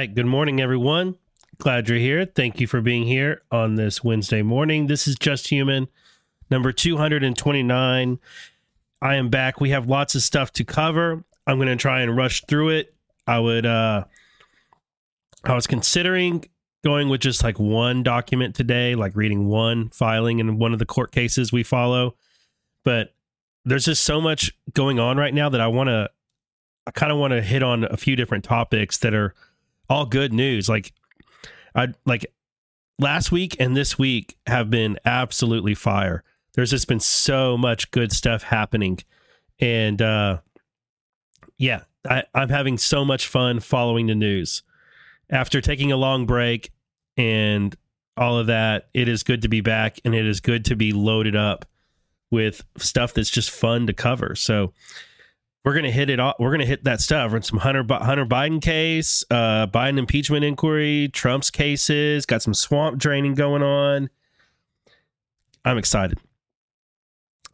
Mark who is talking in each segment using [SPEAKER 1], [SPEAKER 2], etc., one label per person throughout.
[SPEAKER 1] Right. Good morning, everyone. Glad you're here. Thank you for being here on this Wednesday morning. This is Just Human, number 229. I am back. We have lots of stuff to cover. I'm going to try and rush through it. I would, uh, I was considering going with just like one document today, like reading one filing in one of the court cases we follow. But there's just so much going on right now that I want to, I kind of want to hit on a few different topics that are all good news. Like, I like last week and this week have been absolutely fire. There's just been so much good stuff happening. And uh yeah, I, I'm having so much fun following the news. After taking a long break and all of that, it is good to be back and it is good to be loaded up with stuff that's just fun to cover. So we're gonna hit it all. We're gonna hit that stuff. Some Hunter Hunter Biden case, uh, Biden impeachment inquiry, Trump's cases. Got some swamp draining going on. I'm excited.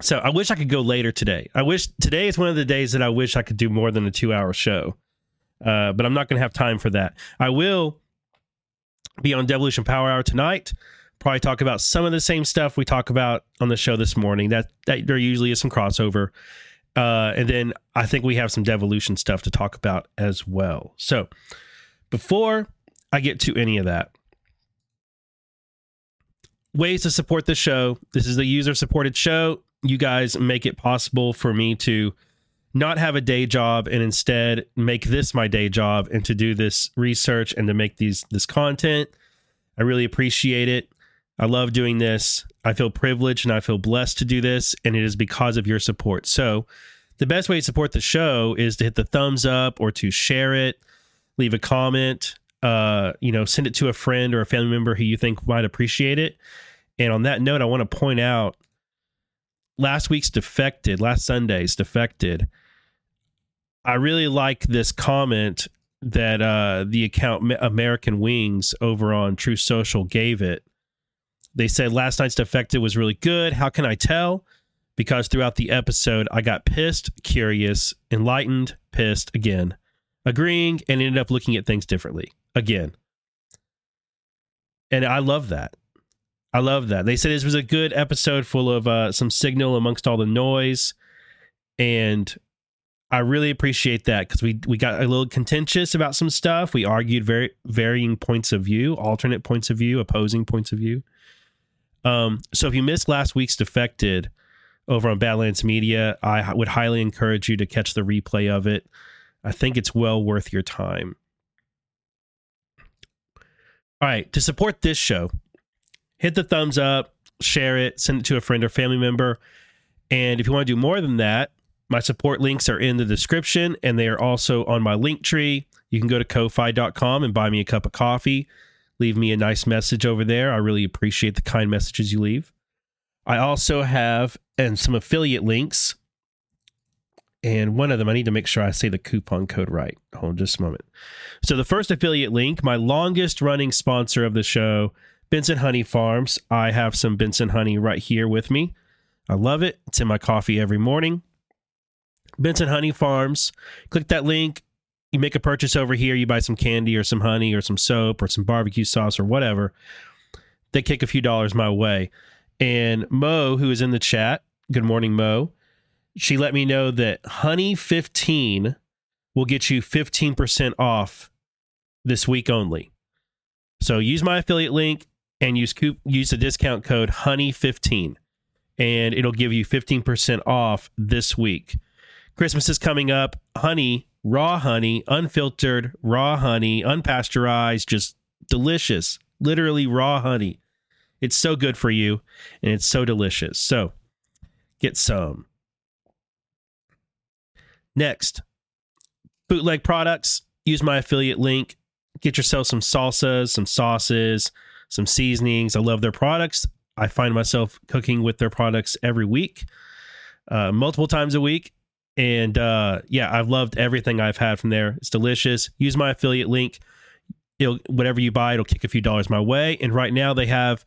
[SPEAKER 1] So I wish I could go later today. I wish today is one of the days that I wish I could do more than a two hour show, uh, but I'm not going to have time for that. I will be on Devolution Power Hour tonight. Probably talk about some of the same stuff we talk about on the show this morning. That, that there usually is some crossover. Uh, and then I think we have some devolution stuff to talk about as well. So before I get to any of that, ways to support the show. This is a user supported show. You guys make it possible for me to not have a day job and instead make this my day job and to do this research and to make these this content. I really appreciate it. I love doing this. I feel privileged and I feel blessed to do this, and it is because of your support. So, the best way to support the show is to hit the thumbs up or to share it, leave a comment, uh, you know, send it to a friend or a family member who you think might appreciate it. And on that note, I want to point out last week's defected, last Sunday's defected. I really like this comment that uh, the account American Wings over on Truth Social gave it they said last night's defected was really good. How can I tell? Because throughout the episode, I got pissed, curious, enlightened, pissed again, agreeing, and ended up looking at things differently again. And I love that. I love that. They said this was a good episode full of uh, some signal amongst all the noise. And I really appreciate that because we we got a little contentious about some stuff. We argued very varying points of view, alternate points of view, opposing points of view. Um, so if you missed last week's Defected over on Badlands Media, I would highly encourage you to catch the replay of it. I think it's well worth your time. All right, to support this show, hit the thumbs up, share it, send it to a friend or family member. And if you want to do more than that, my support links are in the description and they are also on my link tree. You can go to ko-fi.com and buy me a cup of coffee leave me a nice message over there. I really appreciate the kind messages you leave. I also have and some affiliate links. And one of them, I need to make sure I say the coupon code right. Hold on just a moment. So, the first affiliate link, my longest running sponsor of the show, Benson Honey Farms. I have some Benson honey right here with me. I love it. It's in my coffee every morning. Benson Honey Farms. Click that link you make a purchase over here, you buy some candy or some honey or some soap or some barbecue sauce or whatever, they kick a few dollars my way. And Mo, who is in the chat, good morning, Mo, she let me know that Honey 15 will get you 15% off this week only. So use my affiliate link and use use the discount code Honey15 and it'll give you 15% off this week. Christmas is coming up. Honey raw honey, unfiltered, raw honey, unpasteurized, just delicious. Literally raw honey. It's so good for you and it's so delicious. So get some. Next, bootleg products. Use my affiliate link. Get yourself some salsas, some sauces, some seasonings. I love their products. I find myself cooking with their products every week, uh, multiple times a week. And uh, yeah, I've loved everything I've had from there. It's delicious. Use my affiliate link. It'll, whatever you buy, it'll kick a few dollars my way. And right now they have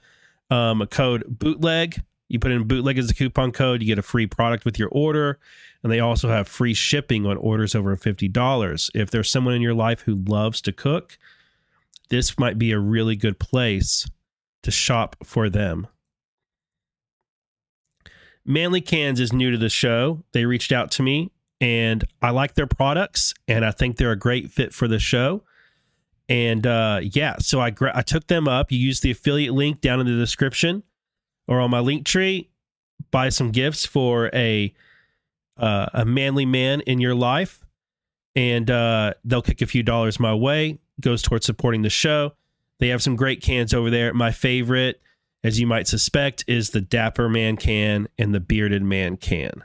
[SPEAKER 1] um, a code bootleg You put in bootleg as a coupon code, you get a free product with your order, and they also have free shipping on orders over $50. If there's someone in your life who loves to cook, this might be a really good place to shop for them. Manly Cans is new to the show. They reached out to me and I like their products and I think they're a great fit for the show. And uh, yeah, so I gra- I took them up. You use the affiliate link down in the description or on my link tree. Buy some gifts for a uh, a manly man in your life, and uh, they'll kick a few dollars my way. Goes towards supporting the show. They have some great cans over there. My favorite, as you might suspect, is the Dapper Man can and the Bearded Man can.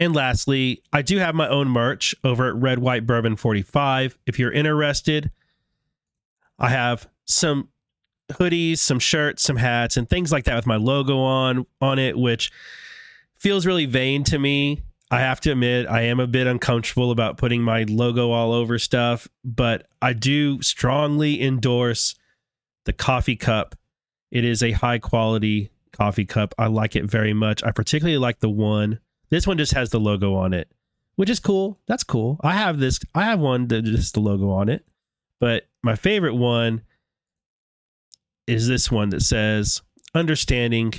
[SPEAKER 1] And lastly, I do have my own merch over at Red White Bourbon 45. If you're interested, I have some hoodies, some shirts, some hats, and things like that with my logo on on it, which feels really vain to me. I have to admit, I am a bit uncomfortable about putting my logo all over stuff, but I do strongly endorse the coffee cup. It is a high quality coffee cup. I like it very much. I particularly like the one this one just has the logo on it, which is cool. That's cool. I have this. I have one that just the logo on it, but my favorite one is this one that says understanding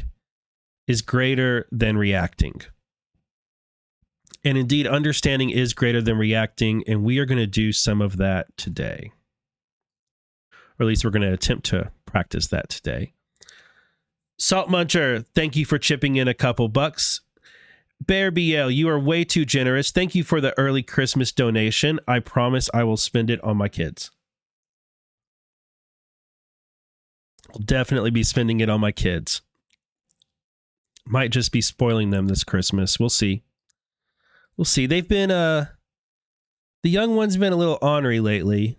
[SPEAKER 1] is greater than reacting. And indeed, understanding is greater than reacting. And we are going to do some of that today. Or at least we're going to attempt to practice that today. Salt Muncher, thank you for chipping in a couple bucks. Bear BL, you are way too generous. Thank you for the early Christmas donation. I promise I will spend it on my kids. I'll definitely be spending it on my kids. Might just be spoiling them this Christmas. We'll see. We'll see. They've been uh the young one's been a little ornery lately.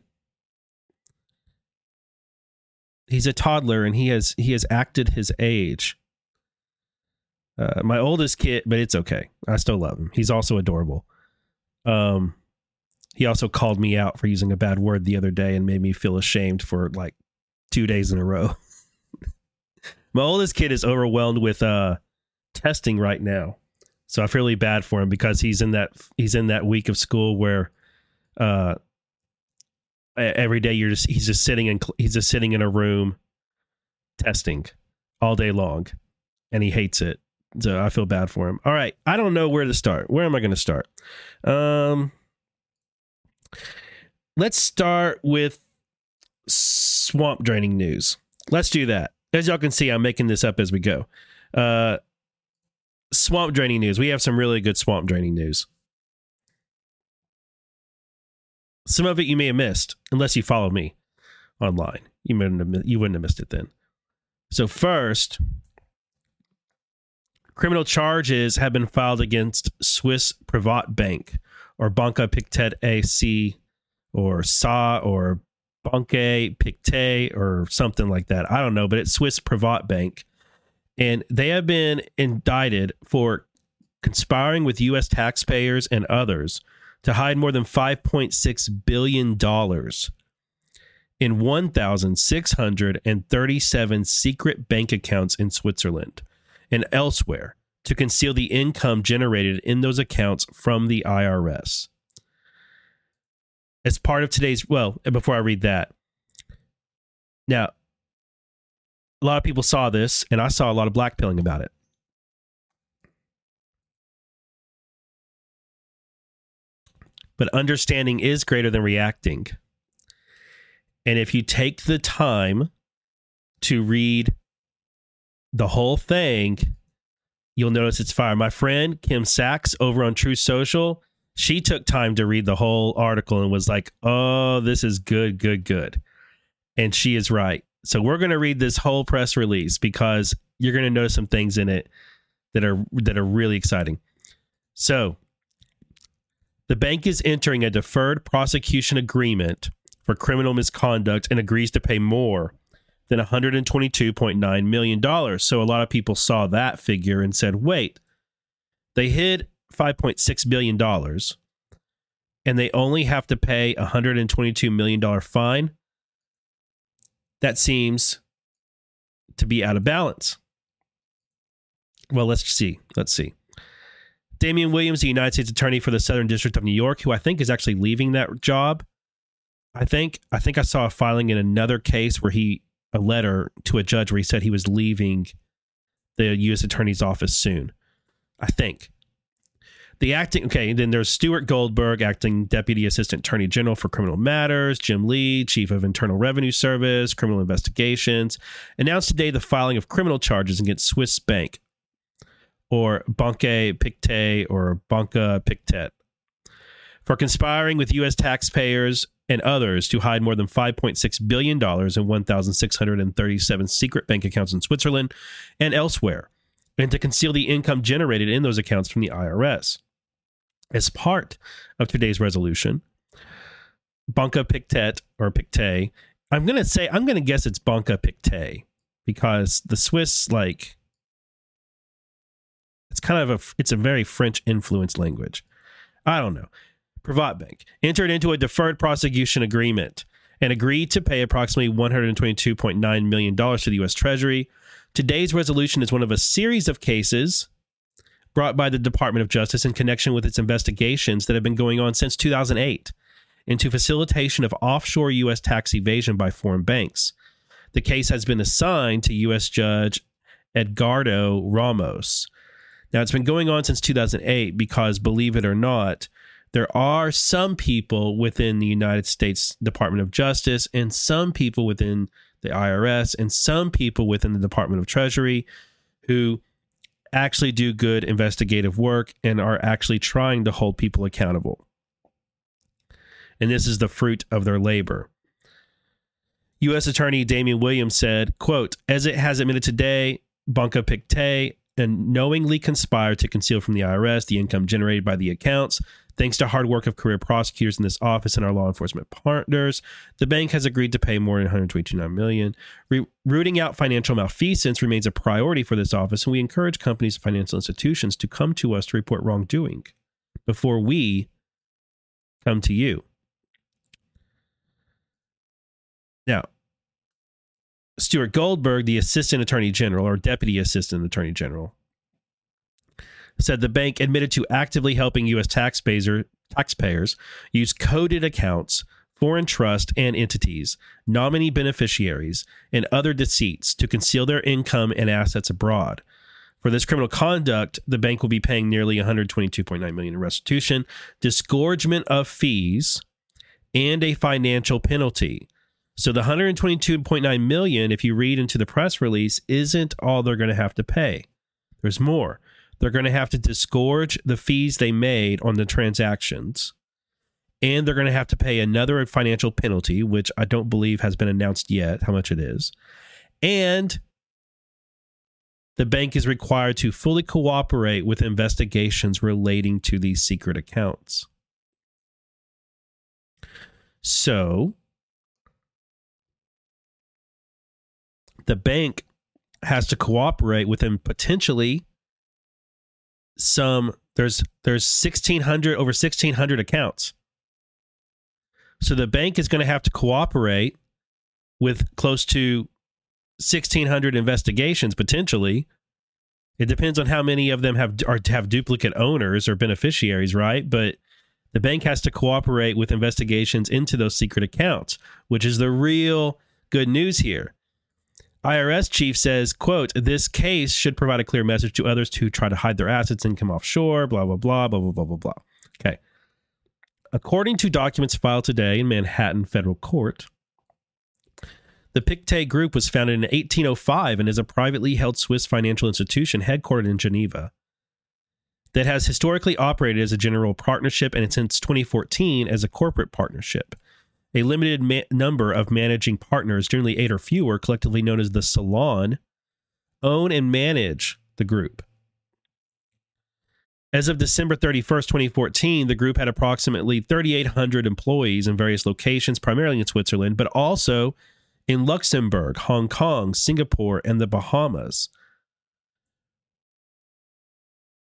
[SPEAKER 1] He's a toddler and he has he has acted his age. Uh, my oldest kid, but it's okay. I still love him. He's also adorable. Um, he also called me out for using a bad word the other day and made me feel ashamed for like two days in a row. my oldest kid is overwhelmed with uh testing right now, so I feel really bad for him because he's in that he's in that week of school where uh every day you're just he's just sitting in he's just sitting in a room testing all day long and he hates it so I feel bad for him. All right, I don't know where to start. Where am I going to start? Um, let's start with swamp draining news. Let's do that. As y'all can see, I'm making this up as we go. Uh, swamp draining news. We have some really good swamp draining news. Some of it you may have missed, unless you follow me online. You wouldn't have, you wouldn't have missed it then. So first, Criminal charges have been filed against Swiss Privat Bank or Banca Pictet AC or SA or Banque Pictet or something like that. I don't know, but it's Swiss Privat Bank. And they have been indicted for conspiring with U.S. taxpayers and others to hide more than $5.6 billion in 1,637 secret bank accounts in Switzerland and elsewhere to conceal the income generated in those accounts from the IRS. As part of today's, well, before I read that, now, a lot of people saw this, and I saw a lot of blackpilling about it. But understanding is greater than reacting. And if you take the time to read the whole thing, you'll notice it's fire. My friend Kim Sachs over on Truth Social, she took time to read the whole article and was like, "Oh, this is good, good, good," and she is right. So we're going to read this whole press release because you're going to notice some things in it that are that are really exciting. So, the bank is entering a deferred prosecution agreement for criminal misconduct and agrees to pay more than $122.9 million. So a lot of people saw that figure and said, wait, they hid $5.6 billion and they only have to pay a $122 million fine. That seems to be out of balance. Well, let's see. Let's see. Damian Williams, the United States Attorney for the Southern District of New York, who I think is actually leaving that job. I think I think I saw a filing in another case where he a letter to a judge where he said he was leaving the U.S. Attorney's office soon. I think. The acting, okay, then there's Stuart Goldberg, acting Deputy Assistant Attorney General for Criminal Matters, Jim Lee, Chief of Internal Revenue Service, Criminal Investigations, announced today the filing of criminal charges against Swiss Bank or Banque Pictet or Banca Pictet for conspiring with U.S. taxpayers and others to hide more than $5.6 billion in 1,637 secret bank accounts in Switzerland and elsewhere, and to conceal the income generated in those accounts from the IRS as part of today's resolution, Banca Pictet or Pictet, I'm to say, I'm to guess it's Banca Pictet because the Swiss, like, it's kind of a, it's a very French influenced language. I don't know. Privatbank entered into a deferred prosecution agreement and agreed to pay approximately $122.9 million to the U.S. Treasury. Today's resolution is one of a series of cases brought by the Department of Justice in connection with its investigations that have been going on since 2008 into facilitation of offshore U.S. tax evasion by foreign banks. The case has been assigned to U.S. Judge Edgardo Ramos. Now, it's been going on since 2008 because, believe it or not, there are some people within the United States Department of Justice and some people within the IRS and some people within the Department of Treasury who actually do good investigative work and are actually trying to hold people accountable. And this is the fruit of their labor. U.S. Attorney Damian Williams said, quote, as it has admitted today, Banca Pictet and knowingly conspired to conceal from the IRS the income generated by the accounts Thanks to hard work of career prosecutors in this office and our law enforcement partners, the bank has agreed to pay more than 129 million. Re- rooting out financial malfeasance remains a priority for this office, and we encourage companies and financial institutions to come to us to report wrongdoing before we come to you. Now, Stuart Goldberg, the Assistant Attorney General or Deputy Assistant Attorney General, said the bank admitted to actively helping U.S. taxpayer, taxpayers use coded accounts, foreign trust and entities, nominee beneficiaries, and other deceits to conceal their income and assets abroad. For this criminal conduct, the bank will be paying nearly 122.9 million in restitution, disgorgement of fees, and a financial penalty. So the 122.9 million, if you read into the press release, isn't all they're going to have to pay. There's more. They're going to have to disgorge the fees they made on the transactions. And they're going to have to pay another financial penalty, which I don't believe has been announced yet how much it is. And the bank is required to fully cooperate with investigations relating to these secret accounts. So, the bank has to cooperate with them potentially some there's there's 1600 over 1600 accounts. So the bank is going to have to cooperate with close to 1600 investigations potentially. It depends on how many of them have are have duplicate owners or beneficiaries right? But the bank has to cooperate with investigations into those secret accounts which is the real good news here IRS chief says, quote, this case should provide a clear message to others to try to hide their assets and come offshore, blah, blah, blah, blah, blah, blah, blah, blah. Okay. According to documents filed today in Manhattan Federal Court, the Pictet Group was founded in 1805 and is a privately held Swiss financial institution headquartered in Geneva that has historically operated as a general partnership and since 2014 as a corporate partnership. A limited ma- number of managing partners, generally eight or fewer, collectively known as the salon, own and manage the group. As of December 31st, 2014, the group had approximately 3,800 employees in various locations, primarily in Switzerland, but also in Luxembourg, Hong Kong, Singapore, and the Bahamas.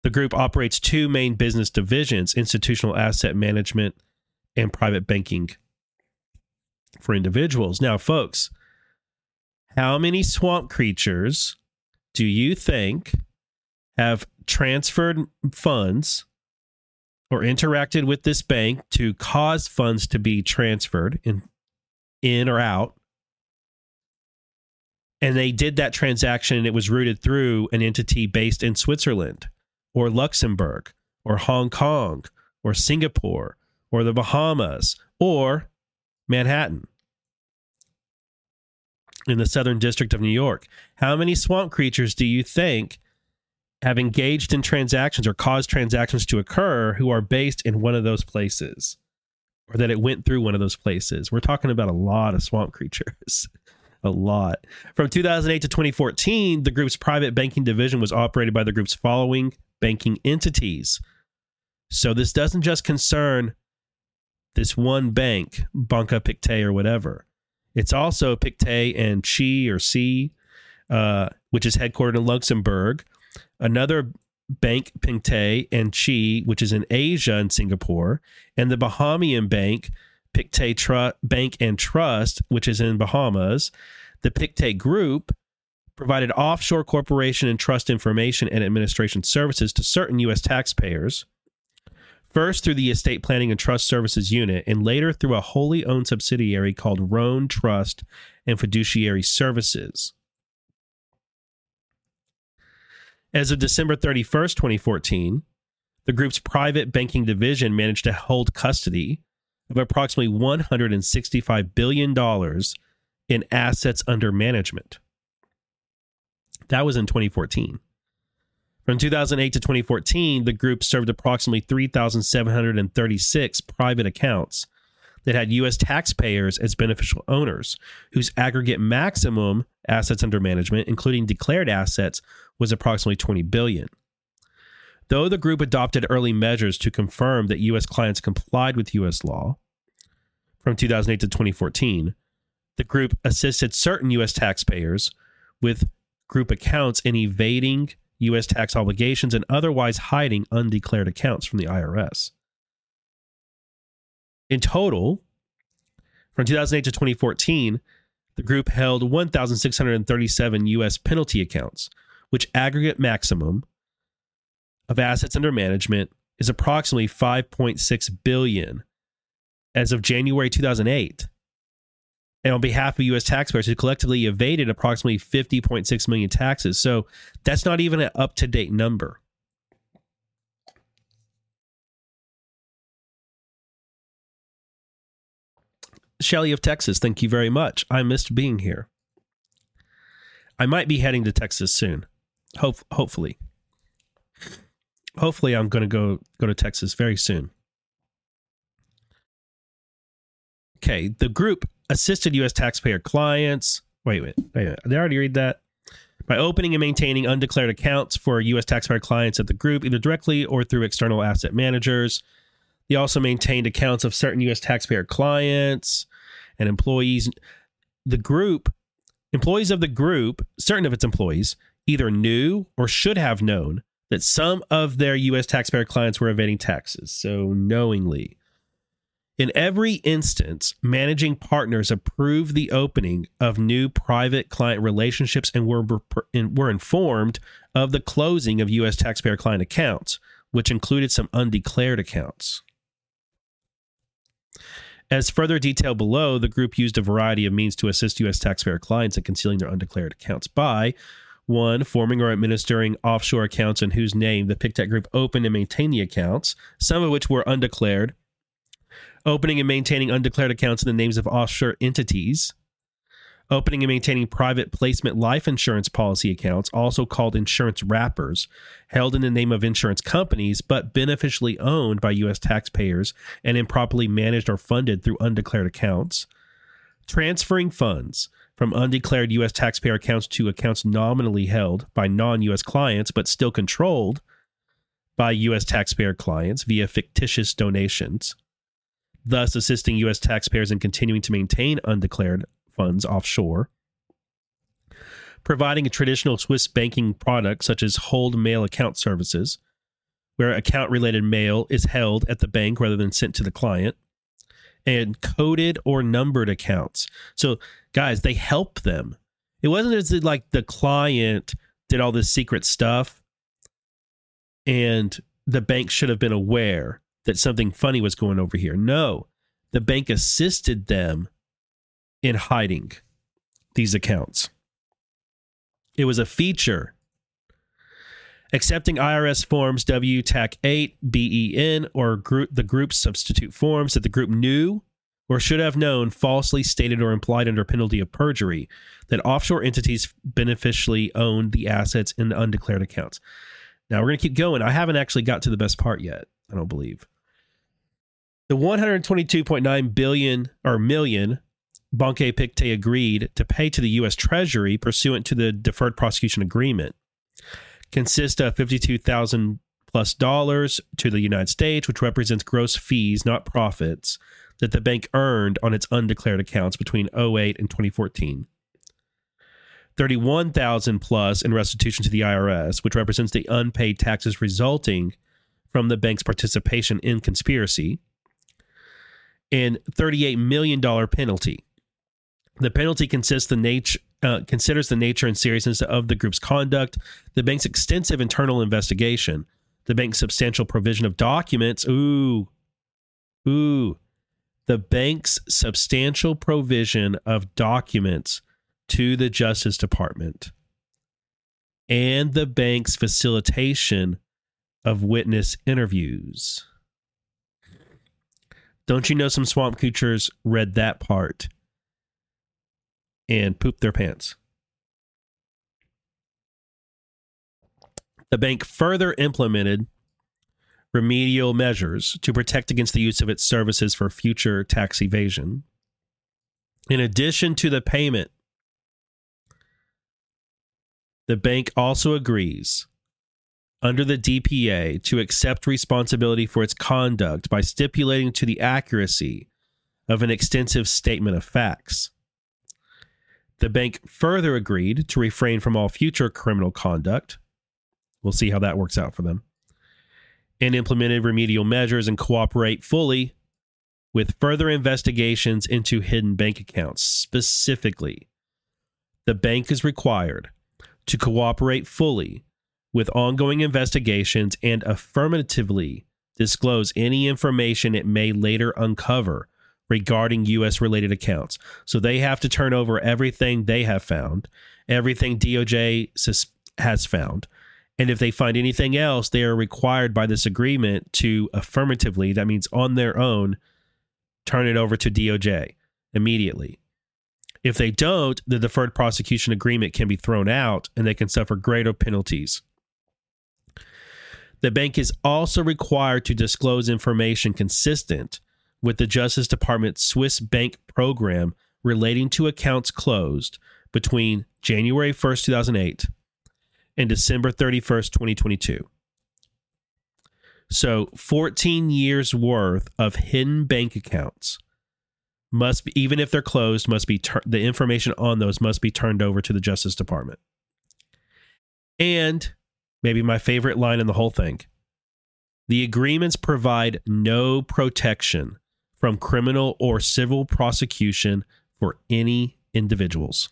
[SPEAKER 1] The group operates two main business divisions institutional asset management and private banking for individuals. Now, folks, How many swamp creatures do you think have transferred funds or interacted with this bank to cause funds to be transferred in in or out and they did that transaction and it was routed through an entity based in Switzerland or Luxembourg or Hong Kong or Singapore or the Bahamas or Manhattan in the Southern District of New York. How many swamp creatures do you think have engaged in transactions or caused transactions to occur who are based in one of those places or that it went through one of those places? We're talking about a lot of swamp creatures. a lot. From 2008 to 2014, the group's private banking division was operated by the group's following banking entities. So this doesn't just concern this one bank, Banca Pictet or whatever. It's also Pictet and Chi or C, uh, which is headquartered in Luxembourg. Another bank, Pictet and Chi, which is in Asia and Singapore, and the Bahamian bank, Pictet Bank and Trust, which is in Bahamas. The Pictet Group provided offshore corporation and trust information and administration services to certain U.S. taxpayers, first through the Estate Planning and Trust Services Unit, and later through a wholly owned subsidiary called Rhône Trust and Fiduciary Services. As of December 31st, 2014, the group's private banking division managed to hold custody of approximately $165 billion in assets under management. That was in 2014. From 2008 to 2014, the group served approximately 3,736 private accounts that had U.S. taxpayers as beneficial owners, whose aggregate maximum assets under management, including declared assets, was approximately 20 billion. Though the group adopted early measures to confirm that U.S. clients complied with U.S. law from 2008 to 2014, the group assisted certain U.S. taxpayers with group accounts in evading U.S. tax obligations and otherwise hiding undeclared accounts from the IRS. In total, from 2008 to 2014, the group held 1,637 U.S. penalty accounts, which aggregate maximum of assets under management is approximately 5.6 billion as of January 2008 and on behalf of U.S. taxpayers who collectively evaded approximately 50.6 million taxes. So that's not even an up to date number. Shelly of Texas, thank you very much. I missed being here. I might be heading to Texas soon. Hope, hopefully. Hopefully I'm going to go go to Texas very soon. Okay, the group assisted U.S. taxpayer clients. Wait, wait, wait. I already read that? By opening and maintaining undeclared accounts for U.S. taxpayer clients at the group, either directly or through external asset managers. They also maintained accounts of certain U.S. taxpayer clients and employees. The group, employees of the group, certain of its employees, either knew or should have known that some of their U.S. taxpayer clients were evading taxes. So knowingly. In every instance, managing partners approved the opening of new private client relationships and were, were informed of the closing of U.S. taxpayer client accounts, which included some undeclared accounts. As further detailed below, the group used a variety of means to assist U.S. taxpayer clients in concealing their undeclared accounts by one, forming or administering offshore accounts in whose name the Pictet Group opened and maintained the accounts, some of which were undeclared, opening and maintaining undeclared accounts in the names of offshore entities, opening and maintaining private placement life insurance policy accounts, also called insurance wrappers, held in the name of insurance companies but beneficially owned by U.S. taxpayers and improperly managed or funded through undeclared accounts, transferring funds from undeclared U.S. taxpayer accounts to accounts nominally held by non U.S. clients but still controlled by U.S. taxpayer clients via fictitious donations thus assisting U.S. taxpayers in continuing to maintain undeclared funds offshore. Providing a traditional Swiss banking product such as hold mail account services, where account related mail is held at the bank rather than sent to the client, and coded or numbered accounts. So, guys, they help them. It wasn't as like the client did all this secret stuff and the bank should have been aware that something funny was going over here. No, the bank assisted them in hiding these accounts. It was a feature. Accepting IRS forms WTAC 8, BEN, or group, the group's substitute forms that the group knew or should have known falsely stated or implied under penalty of perjury that offshore entities beneficially owned the assets in the undeclared accounts. Now we're going to keep going. I haven't actually got to the best part yet, I don't believe. The 122.9 billion or million Banque Pictet agreed to pay to the U.S. Treasury pursuant to the deferred prosecution agreement consists of 52,000 plus dollars to the United States, which represents gross fees, not profits, that the bank earned on its undeclared accounts between 08 and 2014. 31,000 plus in restitution to the IRS, which represents the unpaid taxes resulting from the bank's participation in conspiracy, and $38 million penalty. The penalty consists the nature uh, considers the nature and seriousness of the group's conduct, the bank's extensive internal investigation, the bank's substantial provision of documents. Ooh, ooh, the bank's substantial provision of documents to the Justice Department, and the bank's facilitation of witness interviews. Don't you know some swamp coochers read that part and pooped their pants? The bank further implemented remedial measures to protect against the use of its services for future tax evasion. In addition to the payment, the bank also agrees under the DPA to accept responsibility for its conduct by stipulating to the accuracy of an extensive statement of facts. The bank further agreed to refrain from all future criminal conduct. We'll see how that works out for them. And implemented remedial measures and cooperate fully with further investigations into hidden bank accounts. Specifically, the bank is required to cooperate fully with ongoing investigations and affirmatively disclose any information it may later uncover regarding U.S. related accounts. So they have to turn over everything they have found, everything DOJ has found. And if they find anything else, they are required by this agreement to affirmatively, that means on their own, turn it over to DOJ immediately. If they don't, the deferred prosecution agreement can be thrown out and they can suffer greater penalties. The bank is also required to disclose information consistent with the Justice Department's Swiss bank program relating to accounts closed between January 1st, 2008 and December 31st, 2022. So, 14 years worth of hidden bank accounts must be, even if they're closed, must be tur- the information on those must be turned over to the Justice Department. And maybe my favorite line in the whole thing the agreements provide no protection from criminal or civil prosecution for any individuals.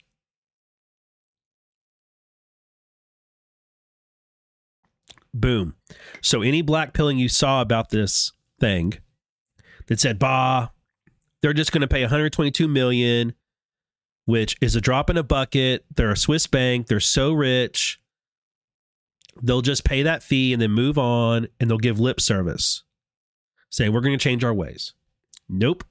[SPEAKER 1] Boom. So, any black pilling you saw about this thing that said, bah, they're just going to pay 122 million, which is a drop in a bucket. They're a Swiss bank. They're so rich. They'll just pay that fee and then move on and they'll give lip service saying, we're going to change our ways. Nope.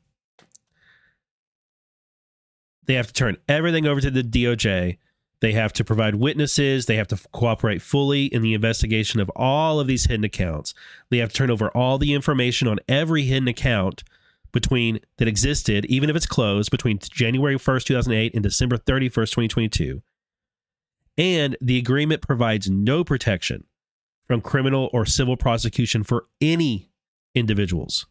[SPEAKER 1] They have to turn everything over to the DOJ. They have to provide witnesses. They have to cooperate fully in the investigation of all of these hidden accounts. They have to turn over all the information on every hidden account between that existed, even if it's closed, between January 1st, 2008 and December 31st, 2022. And the agreement provides no protection from criminal or civil prosecution for any individuals.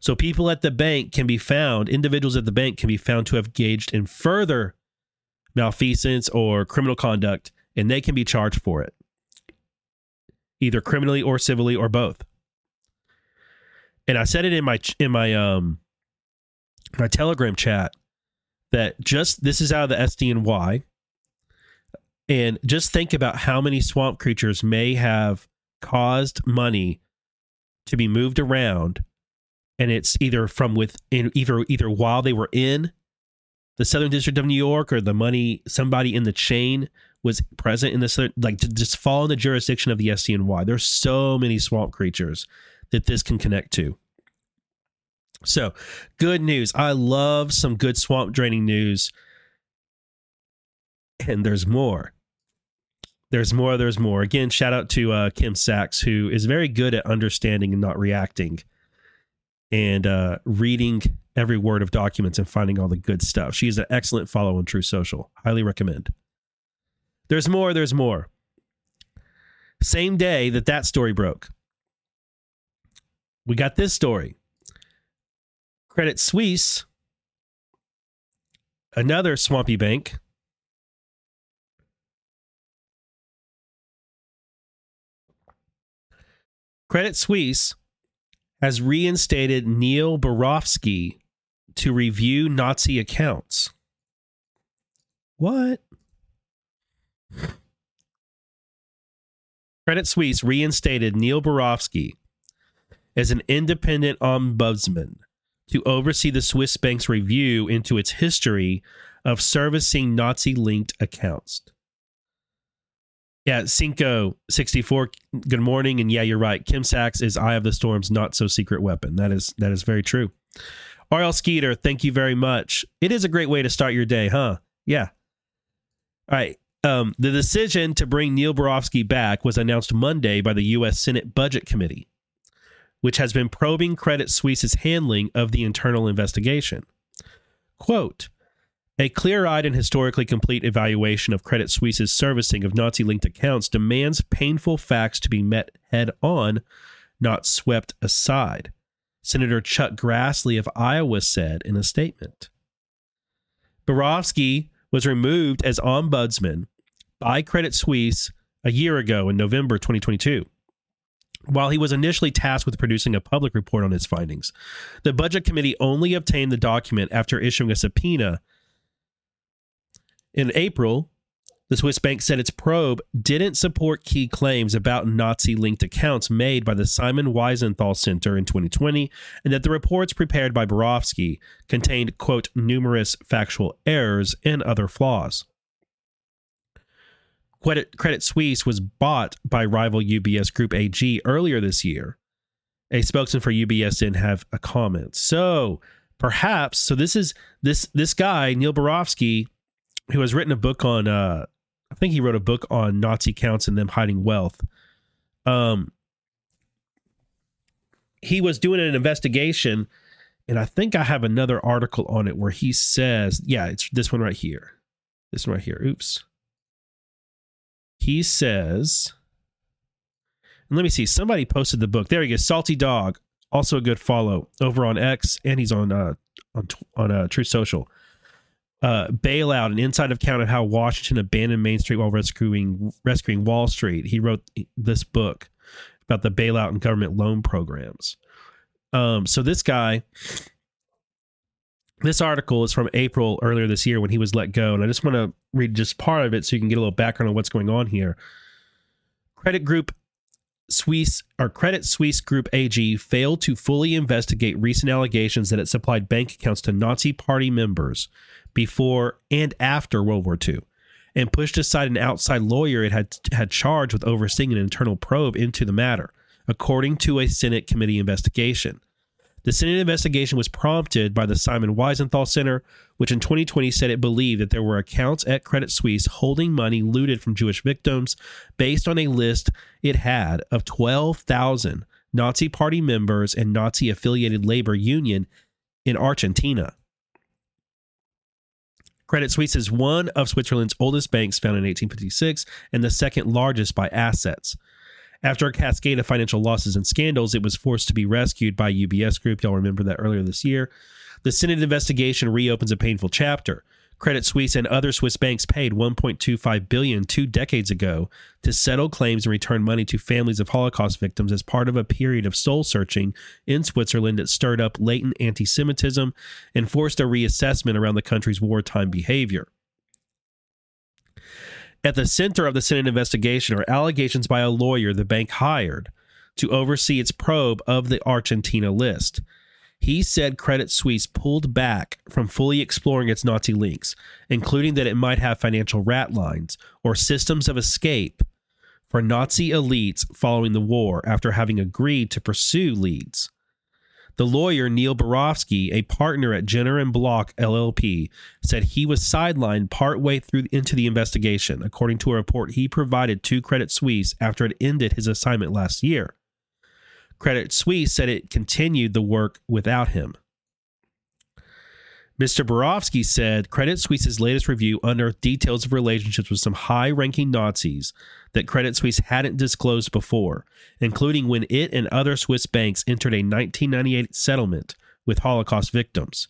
[SPEAKER 1] So people at the bank can be found, individuals at the bank can be found to have engaged in further malfeasance or criminal conduct, and they can be charged for it, either criminally or civilly or both and I said it in my in my um my Telegram chat that just this is out of the SDNY. And just think about how many swamp creatures may have caused money to be moved around and it's either from within either either while they were in the Southern District of New York or the money somebody in the chain was present in this like to just fall in the jurisdiction of the SDNY. There's so many swamp creatures that this can connect to. So, good news. I love some good swamp draining news. And there's more. There's more. There's more. Again, shout out to uh, Kim Sachs, who is very good at understanding and not reacting and uh, reading every word of documents and finding all the good stuff. She's an excellent follow on Truth Social. Highly recommend. There's more. There's more. Same day that that story broke, we got this story. Credit Suisse, another swampy bank, Credit Suisse has reinstated Neil Barofsky to review Nazi accounts. What? Credit Suisse reinstated Neil Barofsky as an independent ombudsman to oversee the Swiss bank's review into its history of servicing Nazi linked accounts. Yeah, Cinco sixty four. Good morning, and yeah, you're right. Kim Sachs is Eye of the Storm's not so secret weapon. That is that is very true. R.L. Skeeter, thank you very much. It is a great way to start your day, huh? Yeah. All right. Um, the decision to bring Neil Barofsky back was announced Monday by the U.S. Senate Budget Committee, which has been probing Credit Suisse's handling of the internal investigation. Quote a clear eyed and historically complete evaluation of Credit Suisse's servicing of Nazi linked accounts demands painful facts to be met head on, not swept aside, Senator Chuck Grassley of Iowa said in a statement. Barofsky was removed as ombudsman by Credit Suisse a year ago in November 2022. While he was initially tasked with producing a public report on his findings, the Budget Committee only obtained the document after issuing a subpoena in April, the Swiss bank said its probe didn't support key claims about Nazi linked accounts made by the Simon Wiesenthal Center in 2020, and that the reports prepared by Barofsky contained, quote, numerous factual errors and other flaws. Credit, Credit Suisse was bought by rival UBS Group AG earlier this year. A spokesman for UBS didn't have a comment. So perhaps, so this is this this guy, Neil Barofsky, who has written a book on uh I think he wrote a book on Nazi counts and them hiding wealth. Um he was doing an investigation and I think I have another article on it where he says, yeah, it's this one right here. This one right here. Oops. He says, and let me see. Somebody posted the book. There he goes. Salty Dog, also a good follow over on X, and he's on uh on on uh, Truth Social uh, bailout, an inside account of how Washington abandoned Main Street while rescuing rescuing Wall Street. He wrote this book about the bailout and government loan programs. Um, so this guy, this article is from April earlier this year when he was let go, and I just want to read just part of it so you can get a little background on what's going on here. Credit Group Suisse or Credit Suisse Group AG failed to fully investigate recent allegations that it supplied bank accounts to Nazi Party members before and after World War II, and pushed aside an outside lawyer it had had charged with overseeing an internal probe into the matter, according to a Senate committee investigation. The Senate investigation was prompted by the Simon Wiesenthal Center, which in 2020 said it believed that there were accounts at Credit Suisse holding money looted from Jewish victims based on a list it had of 12,000 Nazi Party members and Nazi affiliated labor union in Argentina. Credit Suisse is one of Switzerland's oldest banks, founded in 1856, and the second largest by assets. After a cascade of financial losses and scandals, it was forced to be rescued by UBS Group. Y'all remember that earlier this year. The Senate investigation reopens a painful chapter. Credit Suisse and other Swiss banks paid 1.25 billion two decades ago to settle claims and return money to families of Holocaust victims as part of a period of soul searching in Switzerland that stirred up latent anti-Semitism and forced a reassessment around the country's wartime behavior. At the center of the Senate investigation are allegations by a lawyer the bank hired to oversee its probe of the Argentina list. He said Credit Suisse pulled back from fully exploring its Nazi links, including that it might have financial rat lines or systems of escape for Nazi elites following the war after having agreed to pursue leads. The lawyer Neil Barofsky, a partner at Jenner and Block LLP, said he was sidelined partway through into the investigation, according to a report he provided to Credit Suisse after it ended his assignment last year. Credit Suisse said it continued the work without him. Mr. Barofsky said Credit Suisse's latest review unearthed details of relationships with some high ranking Nazis that Credit Suisse hadn't disclosed before, including when it and other Swiss banks entered a 1998 settlement with Holocaust victims.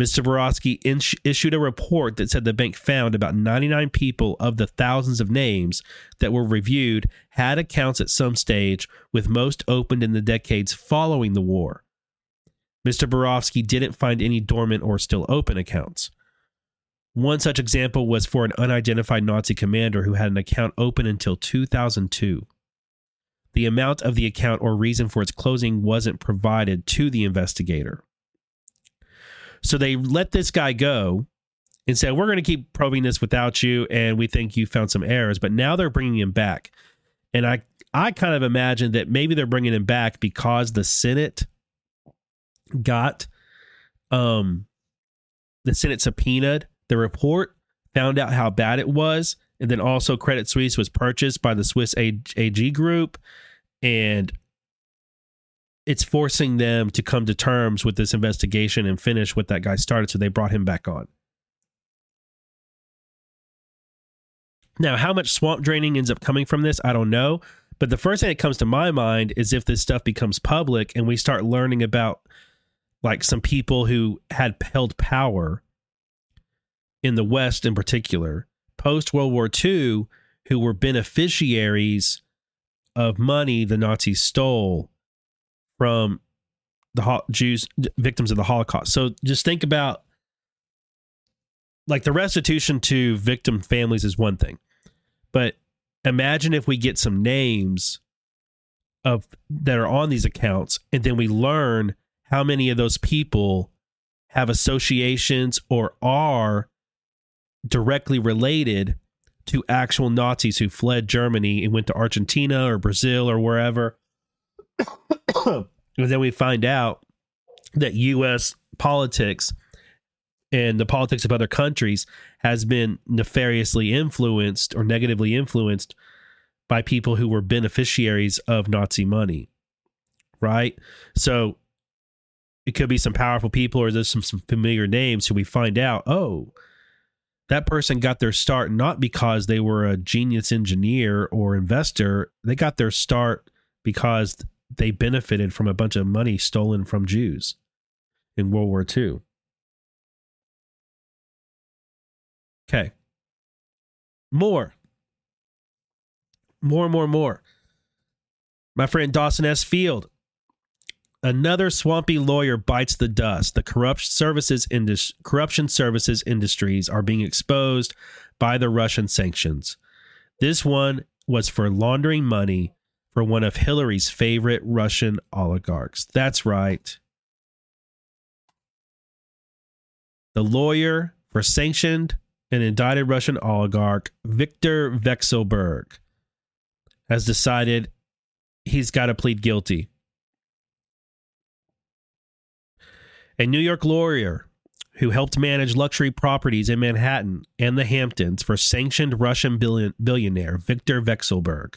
[SPEAKER 1] Mr. Barofsky in- issued a report that said the bank found about 99 people of the thousands of names that were reviewed had accounts at some stage, with most opened in the decades following the war. Mr. Barofsky didn't find any dormant or still open accounts. One such example was for an unidentified Nazi commander who had an account open until 2002. The amount of the account or reason for its closing wasn't provided to the investigator. So they let this guy go and said, We're going to keep probing this without you, and we think you found some errors. But now they're bringing him back. And I, I kind of imagine that maybe they're bringing him back because the Senate got um the Senate subpoenaed the report, found out how bad it was, and then also Credit Suisse was purchased by the Swiss AG group, and it's forcing them to come to terms with this investigation and finish what that guy started. So they brought him back on. Now, how much swamp draining ends up coming from this, I don't know. But the first thing that comes to my mind is if this stuff becomes public and we start learning about like some people who had held power in the West in particular, post World War II, who were beneficiaries of money the Nazis stole from the Jews, victims of the Holocaust. So just think about like the restitution to victim families is one thing, but imagine if we get some names of that are on these accounts and then we learn how many of those people have associations or are directly related to actual Nazis who fled Germany and went to Argentina or Brazil or wherever. and then we find out that US politics and the politics of other countries has been nefariously influenced or negatively influenced by people who were beneficiaries of Nazi money. Right? So it could be some powerful people or there's some, some familiar names who we find out, oh, that person got their start not because they were a genius engineer or investor. They got their start because they benefited from a bunch of money stolen from Jews in World War II. Okay. More. More, more, more. My friend Dawson S. Field Another swampy lawyer bites the dust. The corruption services indus- corruption services industries are being exposed by the Russian sanctions. This one was for laundering money for one of Hillary's favorite Russian oligarchs. That's right. The lawyer for sanctioned and indicted Russian oligarch Viktor Vekselberg has decided he's got to plead guilty a New York lawyer who helped manage luxury properties in Manhattan and the Hamptons for sanctioned Russian billion, billionaire Viktor Vekselberg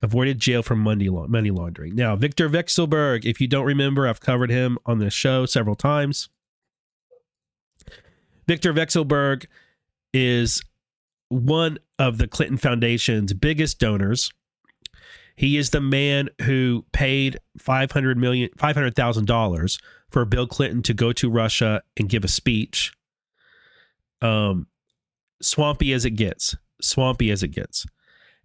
[SPEAKER 1] avoided jail for money, money laundering. Now, Viktor Vekselberg, if you don't remember, I've covered him on this show several times. Viktor Vekselberg is one of the Clinton Foundation's biggest donors. He is the man who paid five hundred million, five hundred thousand dollars for Bill Clinton to go to Russia and give a speech um, swampy as it gets, swampy as it gets.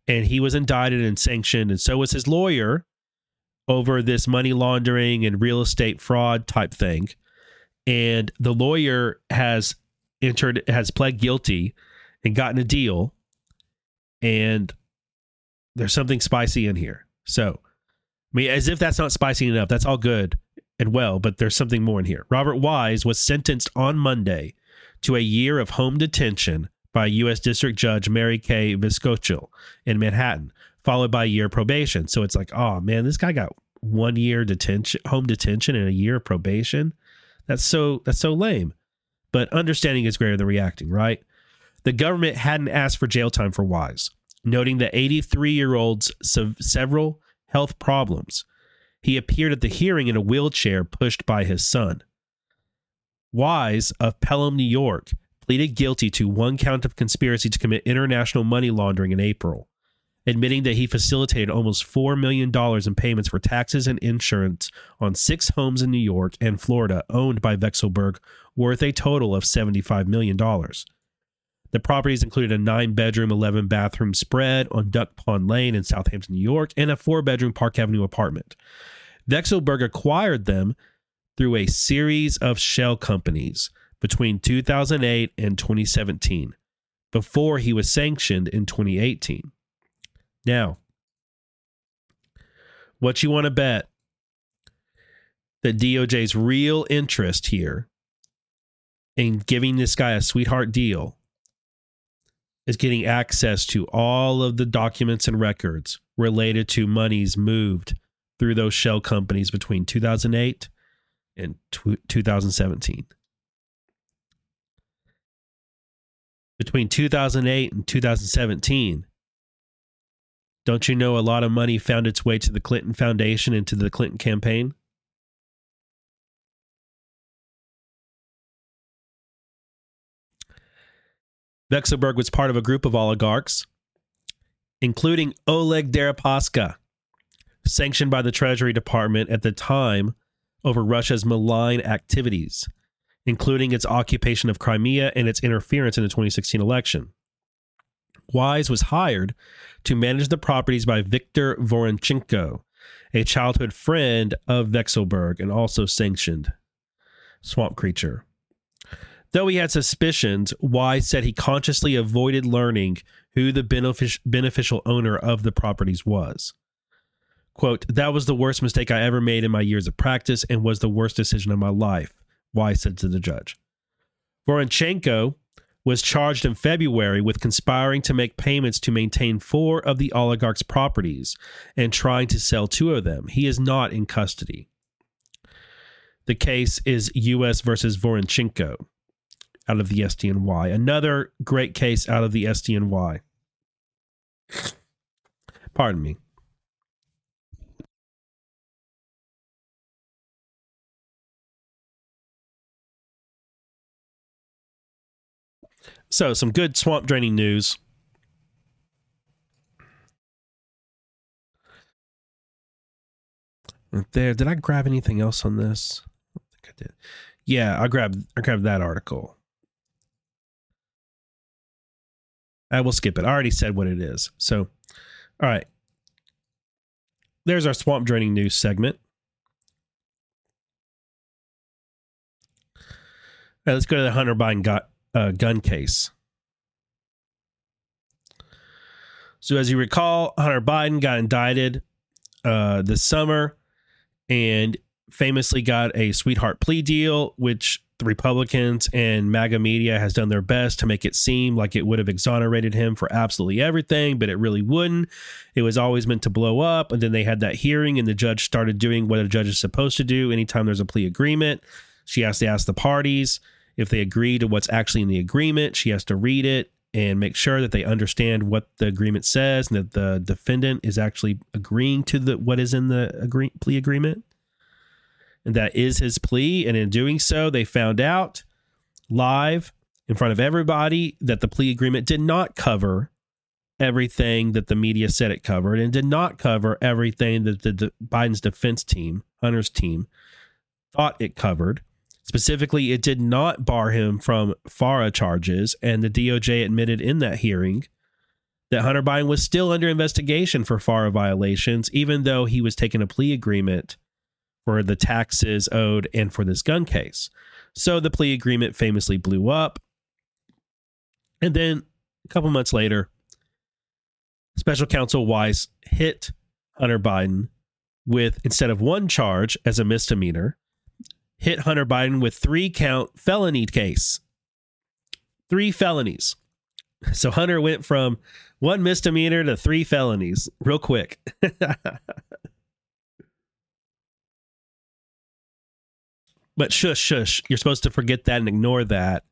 [SPEAKER 1] And he was indicted and sanctioned, and so was his lawyer over this money laundering and real estate fraud type thing. And the lawyer has entered, has pled guilty and gotten a deal. And there's something spicy in here. So, I mean, as if that's not spicy enough, that's all good and well, but there's something more in here. Robert Wise was sentenced on Monday to a year of home detention by U.S. District Judge Mary Kay Vyskocil in Manhattan, followed by a year probation. So it's like, oh man, this guy got one year detention, home detention, and a year of probation. That's so that's so lame. But understanding is greater than reacting, right? The government hadn't asked for jail time for Wise, noting the 83 year old's several health problems. He appeared at the hearing in a wheelchair pushed by his son. Wise of Pelham, New York, pleaded guilty to one count of conspiracy to commit international money laundering in April, admitting that he facilitated almost $4 million in payments for taxes and insurance on six homes in New York and Florida owned by Vekselberg, worth a total of $75 million. The properties included a nine bedroom, 11 bathroom spread on Duck Pond Lane in Southampton, New York, and a four bedroom Park Avenue apartment. Vekselberg acquired them through a series of shell companies between 2008 and 2017 before he was sanctioned in 2018. Now, what you want to bet that DOJ's real interest here in giving this guy a sweetheart deal is getting access to all of the documents and records related to monies moved through those shell companies between 2008 and 2017. Between 2008 and 2017, don't you know a lot of money found its way to the Clinton Foundation and to the Clinton campaign? Vekselberg was part of a group of oligarchs, including Oleg Deripaska, sanctioned by the Treasury Department at the time over Russia's malign activities, including its occupation of Crimea and its interference in the 2016 election. Wise was hired to manage the properties by Viktor Voronchenko, a childhood friend of Vekselberg and also sanctioned swamp creature. Though he had suspicions, Wise said he consciously avoided learning who the beneficial owner of the properties was. Quote, that was the worst mistake I ever made in my years of practice and was the worst decision of my life, Wise said to the judge. Voronchenko was charged in February with conspiring to make payments to maintain four of the oligarch's properties and trying to sell two of them. He is not in custody. The case is U.S. versus Voronchenko out of the SDNY. Another great case out of the SDNY. Pardon me. So, some good swamp draining news. There, did I grab anything else on this? I think I did. Yeah, I grabbed I grabbed that article. I will skip it. I already said what it is. So, all right. There's our swamp draining news segment. All right, let's go to the Hunter Biden got, uh, gun case. So, as you recall, Hunter Biden got indicted uh, this summer and famously got a sweetheart plea deal, which the Republicans and MAGA media has done their best to make it seem like it would have exonerated him for absolutely everything, but it really wouldn't. It was always meant to blow up. And then they had that hearing, and the judge started doing what a judge is supposed to do anytime there's a plea agreement. She has to ask the parties if they agree to what's actually in the agreement. She has to read it and make sure that they understand what the agreement says and that the defendant is actually agreeing to the what is in the agree- plea agreement and that is his plea. And in doing so, they found out live in front of everybody that the plea agreement did not cover everything that the media said it covered and did not cover everything that the, Biden's defense team, Hunter's team, thought it covered. Specifically, it did not bar him from FARA charges, and the DOJ admitted in that hearing that Hunter Biden was still under investigation for FARA violations, even though he was taking a plea agreement for the taxes owed and for this gun case. So the plea agreement famously blew up. And then a couple months later, special counsel Weiss hit Hunter Biden with, instead of one charge as a misdemeanor, hit Hunter Biden with three count felony case. Three felonies. So Hunter went from one misdemeanor to three felonies real quick. but shush, shush. You're supposed to forget that and ignore that.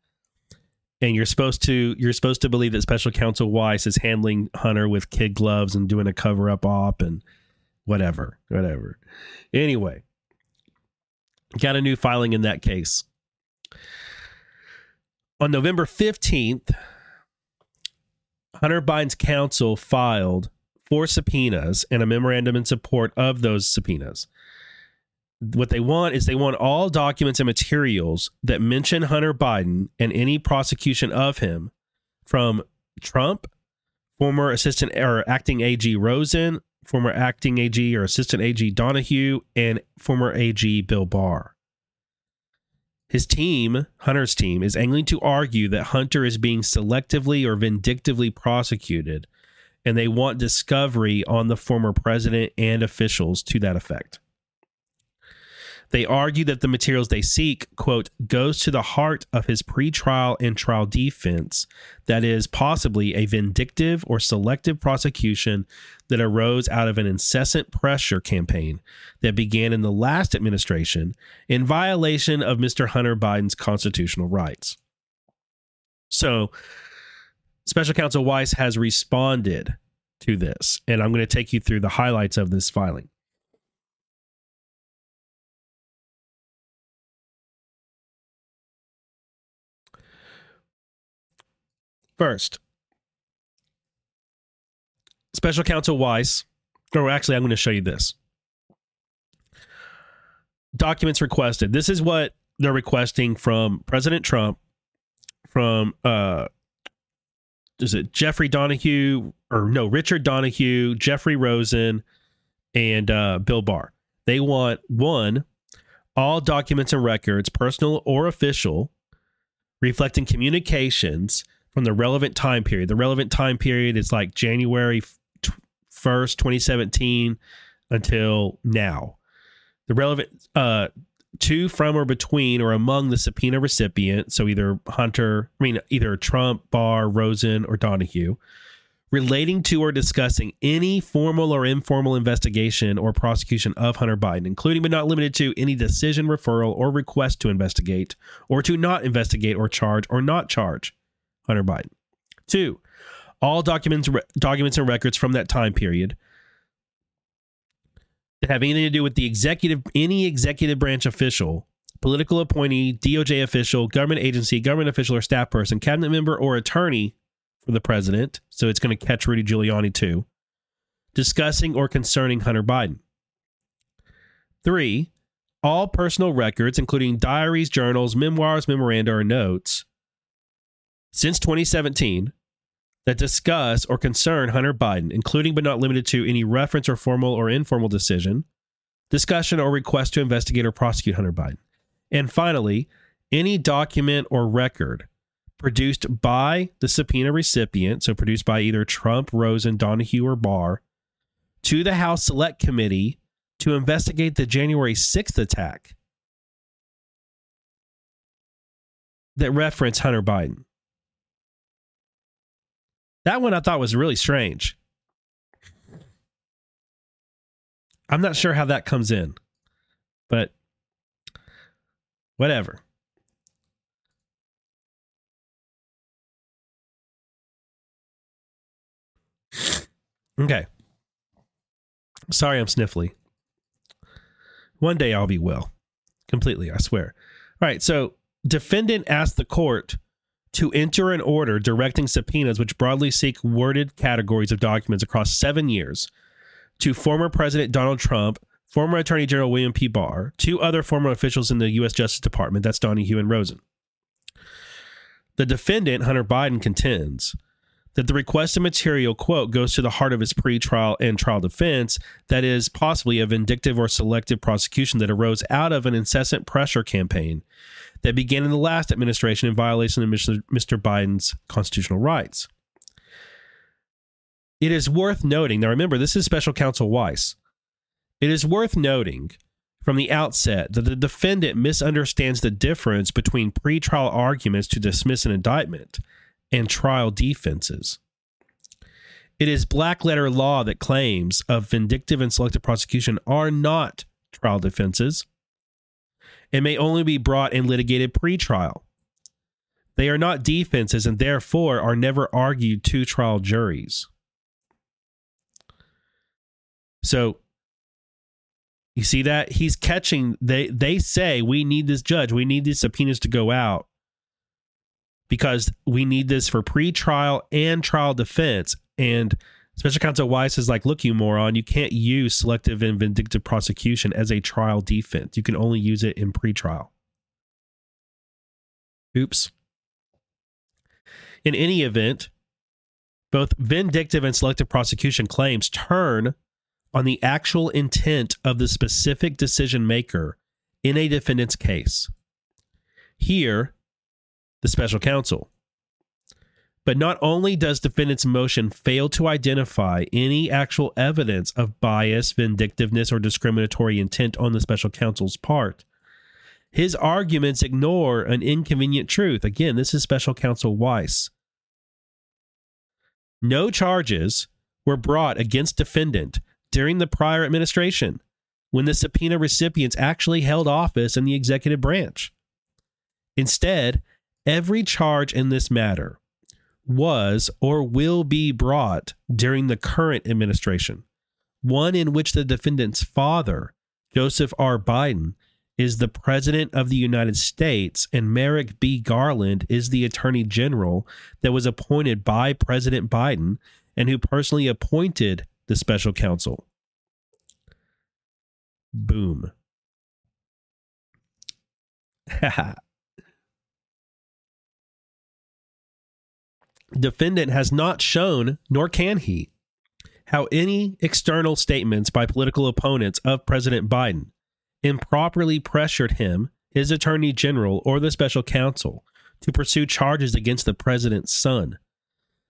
[SPEAKER 1] And you're supposed to you're supposed to believe that Special Counsel Weiss is handling Hunter with kid gloves and doing a cover up op and whatever, whatever. Anyway, got a new filing in that case. On November 15th, Hunter Biden's counsel filed four subpoenas and a memorandum in support of those subpoenas. What they want is they want all documents and materials that mention Hunter Biden and any prosecution of him from Trump, former assistant or acting AG Rosen, former acting AG or assistant AG Donoghue, and former AG Bill Barr. His team, Hunter's team, is angling to argue that Hunter is being selectively or vindictively prosecuted, and they want discovery on the former president and officials to that effect. They argue that the materials they seek, quote, goes to the heart of his pretrial and trial defense, that is, possibly a vindictive or selective prosecution that arose out of an incessant pressure campaign that began in the last administration in violation of Mr. Hunter Biden's constitutional rights. So, Special Counsel Weiss has responded to this, and I'm going to take you through the highlights of this filing. First, special counsel Weiss, or actually, I'm going to show you this. Documents requested. This is what they're requesting from President Trump, from uh, is it Jeffrey Donoghue or no Richard Donoghue, Jeffrey Rosen, and uh, Bill Barr. They want one, all documents and records, personal or official, reflecting communications from the relevant time period. The relevant time period is like January 1st, 2017 until now. The relevant uh to from or between or among the subpoena recipient, so either Hunter, I mean either Trump, Barr, Rosen, or Donoghue, relating to or discussing any formal or informal investigation or prosecution of Hunter Biden, including but not limited to any decision, referral, or request to investigate, or to not investigate or charge or not charge Hunter Biden. Two, all documents documents and records from that time period that have anything to do with the executive any executive branch official, political appointee, DOJ official, government agency, government official or staff person, cabinet member or attorney for the president, so it's going to catch Rudy Giuliani too, discussing or concerning Hunter Biden. 3. All personal records, including diaries, journals, memoirs, memoranda, or notes, since 2017 that discuss or concern Hunter Biden, including but not limited to any reference or formal or informal decision, discussion, or request to investigate or prosecute Hunter Biden. And finally, any document or record produced by the subpoena recipient, so produced by either Trump, Rosen, Donoghue, or Barr, to the House Select Committee to investigate the January 6th attack that reference Hunter Biden. That one I thought was really strange. I'm not sure how that comes in, but whatever. Okay. Sorry I'm sniffly. One day I'll be well. Completely, I swear. All right, so defendant asked the court to enter an order directing subpoenas which broadly seek worded categories of documents across seven years to former President Donald Trump former Attorney General William P. Barr, two other former officials in the U.S. Justice Department, that's Donoghue and Rosen. The defendant, Hunter Biden, contends that the requested material, quote, goes to the heart of his pretrial and trial defense, that is, possibly a vindictive or selective prosecution that arose out of an incessant pressure campaign that began in the last administration in violation of Mr. Biden's constitutional rights. It is worth noting, now remember, this is special counsel Weiss. It is worth noting from the outset that the defendant misunderstands the difference between pretrial arguments to dismiss an indictment and trial defenses. It is black letter law that claims of vindictive and selective prosecution are not trial defenses and may only be brought and litigated pretrial. They are not defenses and therefore are never argued to trial juries. So you see that he's catching they they say we need this judge, we need these subpoenas to go out because we need this for pre-trial and trial defense and Special counsel Weiss is like, look, you moron, you can't use selective and vindictive prosecution as a trial defense. You can only use it in pretrial. Oops. In any event, both vindictive and selective prosecution claims turn on the actual intent of the specific decision maker in a defendant's case. Here, the special counsel. But not only does defendant's motion fail to identify any actual evidence of bias, vindictiveness, or discriminatory intent on the special counsel's part, his arguments ignore an inconvenient truth. Again, this is special counsel Weiss. No charges were brought against defendant during the prior administration when the subpoena recipients actually held office in the executive branch. Instead, every charge in this matter was or will be brought during the current administration, one in which the defendant's father, Joseph R. Biden, is the President of the United States, and Merrick B. Garland is the Attorney General that was appointed by President Biden and who personally appointed the special counsel. Boom. defendant has not shown, nor can he, how any external statements by political opponents of President Biden improperly pressured him, his attorney general, or the special counsel to pursue charges against the president's son.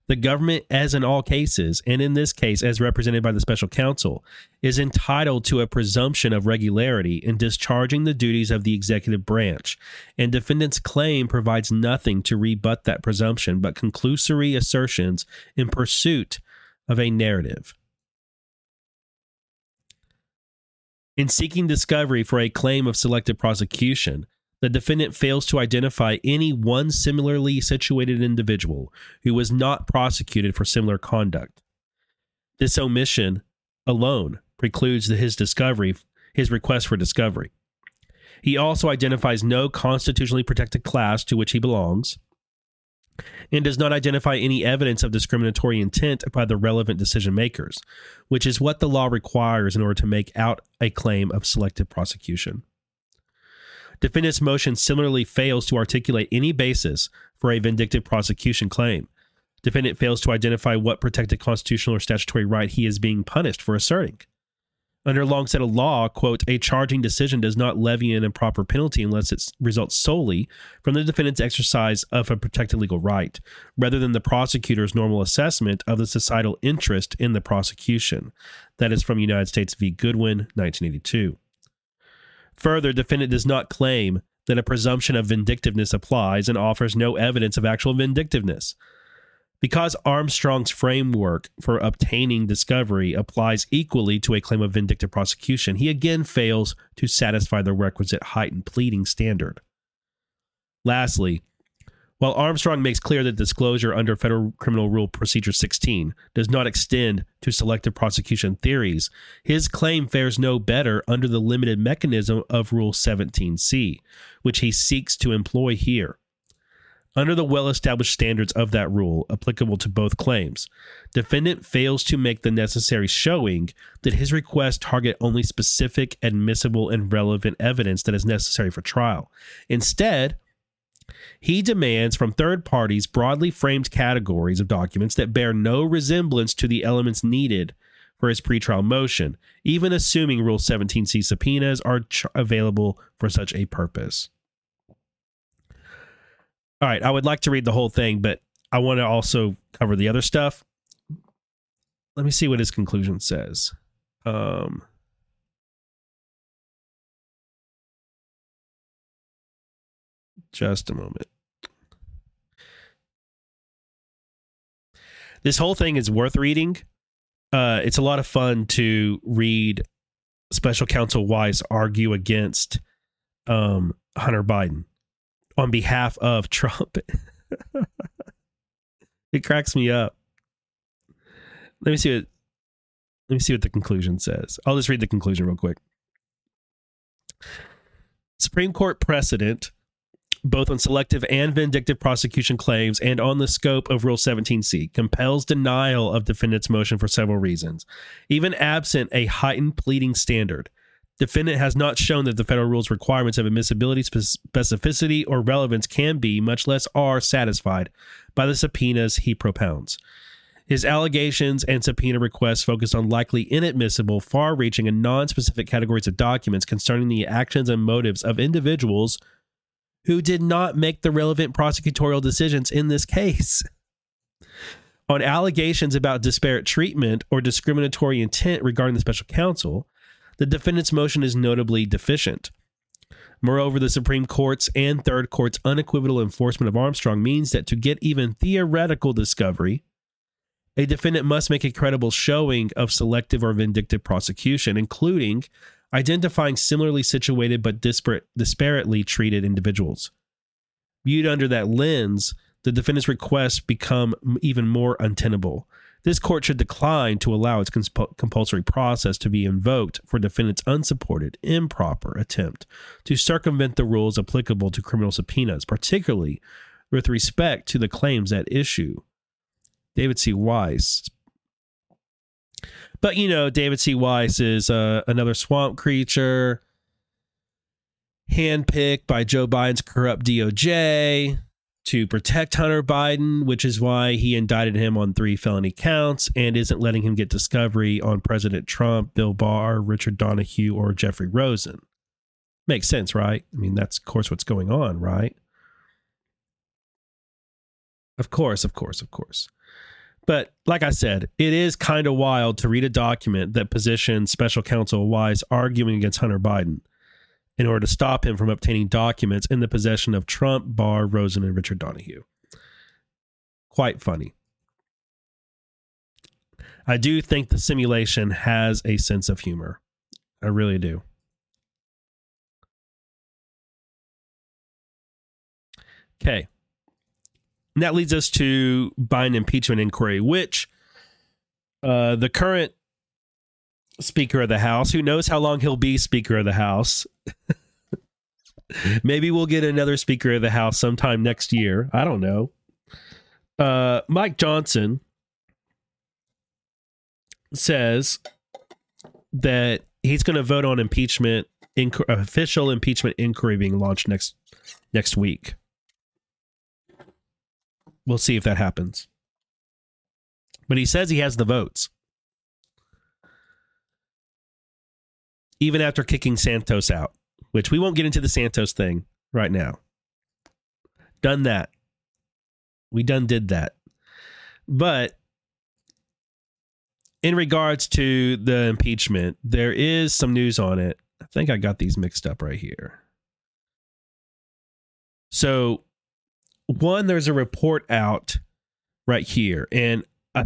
[SPEAKER 1] The government, as in all cases, and in this case, as represented by the special counsel, is entitled to a presumption of regularity in discharging the duties of the executive branch, and defendant's claim provides nothing to rebut that presumption but conclusory assertions in pursuit of a narrative. In seeking discovery for a claim of selective prosecution, the defendant fails to identify any one similarly situated individual who was not prosecuted for similar conduct. This omission alone precludes his discovery, his request for discovery. He also identifies no constitutionally protected class to which he belongs and does not identify any evidence of discriminatory intent by the relevant decision makers, which is what the law requires in order to make out a claim of selective prosecution. Defendant's motion similarly fails to articulate any basis for a vindictive prosecution claim. Defendant fails to identify what protected constitutional or statutory right he is being punished for asserting. Under long set of law, quote, a charging decision does not levy an improper penalty unless it results solely from the defendant's exercise of a protected legal right, rather than the prosecutor's normal assessment of the societal interest in the prosecution. That is from United States v. Goodwin, 1982. Further, defendant does not claim that a presumption of vindictiveness applies and offers no evidence of actual vindictiveness. Because Armstrong's framework for obtaining discovery applies equally to a claim of vindictive prosecution, he again fails to satisfy the requisite heightened pleading standard. Lastly, while Armstrong makes clear that disclosure under Federal Criminal Rule Procedure 16 does not extend to selective prosecution theories, his claim fares no better under the limited mechanism of Rule 17c, which he seeks to employ here. Under the well established standards of that rule, applicable to both claims, defendant fails to make the necessary showing that his request target only specific, admissible, and relevant evidence that is necessary for trial. Instead, he demands from third parties broadly framed categories of documents that bear no resemblance to the elements needed for his pretrial motion, even assuming Rule 17c subpoenas are ch- available for such a purpose. All right, I would like to read the whole thing, but I want to also cover the other stuff. Let me see what his conclusion says. Um, just a moment. This whole thing is worth reading. Uh, it's a lot of fun to read special counsel Weiss argue against um, Hunter Biden on behalf of Trump. it cracks me up. Let me see what let me see what the conclusion says. I'll just read the conclusion real quick. Supreme Court precedent both on selective and vindictive prosecution claims and on the scope of Rule 17c, compels denial of defendant's motion for several reasons. Even absent a heightened pleading standard, defendant has not shown that the federal rule's requirements of admissibility, specificity, or relevance can be, much less are, satisfied by the subpoenas he propounds. His allegations and subpoena requests focus on likely inadmissible, far reaching, and non specific categories of documents concerning the actions and motives of individuals who did not make the relevant prosecutorial decisions in this case. On allegations about disparate treatment or discriminatory intent regarding the special counsel, the defendant's motion is notably deficient. Moreover, the Supreme Court's and Third Court's unequivocal enforcement of Armstrong means that to get even theoretical discovery, a defendant must make a credible showing of selective or vindictive prosecution, including identifying similarly situated but disparate, disparately treated individuals. Viewed under that lens, the defendant's requests become even more untenable. This court should decline to allow its compulsory process to be invoked for defendant's unsupported, improper attempt to circumvent the rules applicable to criminal subpoenas, particularly with respect to the claims at issue. David C. Weiss, but you know, David C. Weiss is uh, another swamp creature, handpicked by Joe Biden's corrupt DOJ to protect Hunter Biden, which is why he indicted him on three felony counts and isn't letting him get discovery on President Trump, Bill Barr, Richard Donoghue, or Jeffrey Rosen. Makes sense, right? I mean, that's of course what's going on, right? Of course, of course, of course. But like I said, it is kind of wild to read a document that positions special counsel Weiss arguing against Hunter Biden in order to stop him from obtaining documents in the possession of Trump, Barr, Rosen, and Richard Donoghue. Quite funny. I do think the simulation has a sense of humor. I really do. Okay. And that leads us to Biden impeachment inquiry, which uh, the current Speaker of the House, who knows how long he'll be Speaker of the House, maybe we'll get another Speaker of the House sometime next year. I don't know. Uh, Mike Johnson says that he's going to vote on impeachment, inc- official impeachment inquiry being launched next next week. We'll see if that happens. But he says he has the votes. Even after kicking Santos out, which we won't get into the Santos thing right now. Done that. We done did that. But in regards to the impeachment, there is some news on it. I think I got these mixed up right here. So one, there's a report out right here, and I,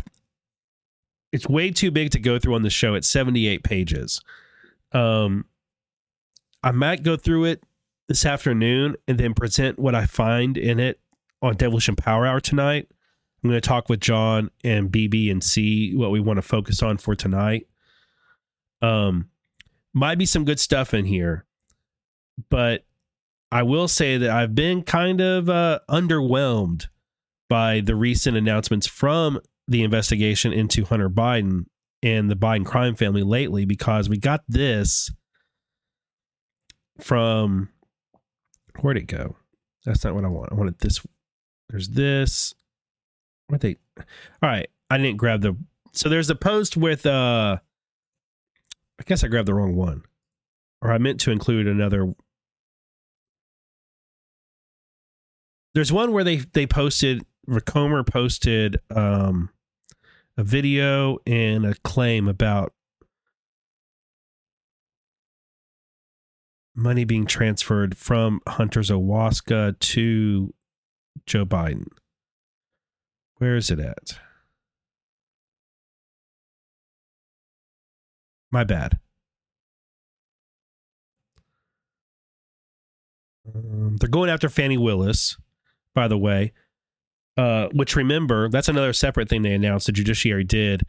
[SPEAKER 1] it's way too big to go through on the show. It's 78 pages. Um, I might go through it this afternoon and then present what I find in it on Devilish and Power Hour tonight. I'm going to talk with John and BB and see what we want to focus on for tonight. Um, might be some good stuff in here, but I will say that I've been kind of uh, underwhelmed by the recent announcements from the investigation into Hunter Biden and the Biden crime family lately because we got this from where'd it go? That's not what I want. I wanted this. There's this. Where they? All right, I didn't grab the. So there's a post with. uh I guess I grabbed the wrong one, or I meant to include another. There's one where they they posted. Comer posted um a video and a claim about money being transferred from Hunter's Owasco to Joe Biden. Where is it at? My bad. Um, they're going after Fani Willis, by the way. Uh, which remember, that's another separate thing they announced. The judiciary did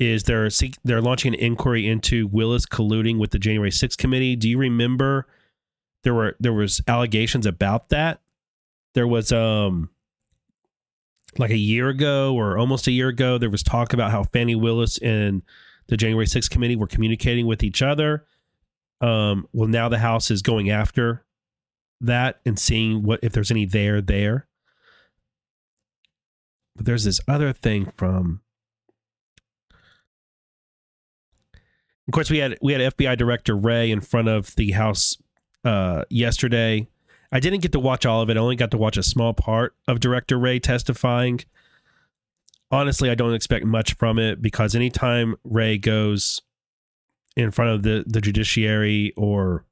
[SPEAKER 1] is they're they're launching an inquiry into Willis colluding with the January 6th committee. Do you remember there were there was allegations about that? There was um like a year ago or almost a year ago there was talk about how Fani Willis and the January 6th committee were communicating with each other. Um well now the house is going after that and seeing what if there's any there there. But there's this other thing from Of course, we had we had FBI Director Wray in front of the House uh, yesterday. I didn't get to watch all of it. I only got to watch a small part of Director Wray testifying. Honestly, I don't expect much from it because anytime Wray goes in front of the, the judiciary or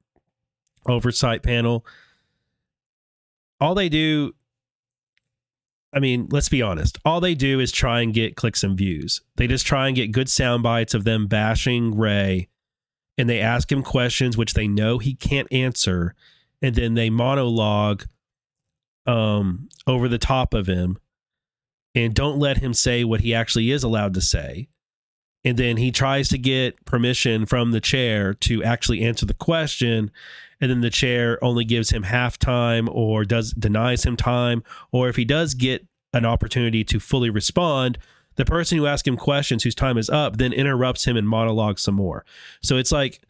[SPEAKER 1] oversight panel, all they do I mean, let's be honest. All they do is try and get clicks and views. They just try and get good sound bites of them bashing Wray and they ask him questions which they know he can't answer and then they monologue um over the top of him and don't let him say what he actually is allowed to say. And then he tries to get permission from the chair to actually answer the question. And then the chair only gives him half time or does denies him time. Or if he does get an opportunity to fully respond the person who asks him questions whose time is up then interrupts him and monologues some more. So it's like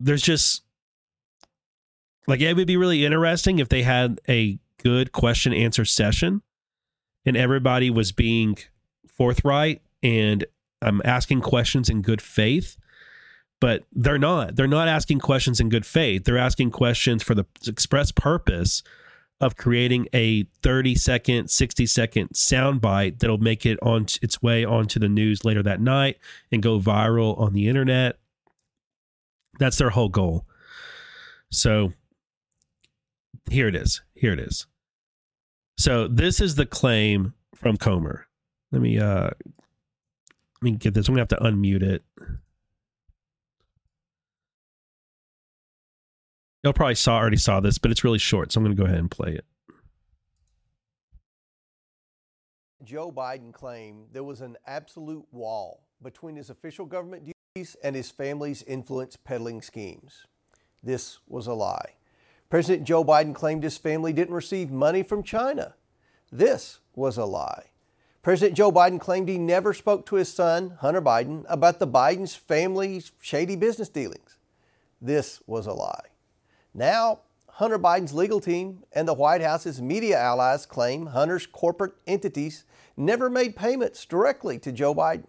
[SPEAKER 1] there's just like it would be really interesting if they had a good question answer session and everybody was being forthright and I'm asking questions in good faith but they're not. They're not asking questions in good faith. They're asking questions for the express purpose of creating a 30 second, 60 second soundbite that'll make it on its way onto the news later that night and go viral on the internet. That's their whole goal. So here it is. Here it is. So this is the claim from Comer. Let me uh me get this. I'm gonna have to unmute it. Y'all probably saw already saw this, but it's really short, so I'm to go ahead and play it.
[SPEAKER 2] Joe Biden claimed there was an absolute wall between his official government duties and his family's influence peddling schemes. This was a lie. President Joe Biden claimed his family didn't receive money from China. This was a lie. President Joe Biden claimed he never spoke to his son, Hunter Biden, about the Biden's family's shady business dealings. This was a lie. Now, Hunter Biden's legal team and the White House's media allies claim Hunter's corporate entities never made payments directly to Joe Biden.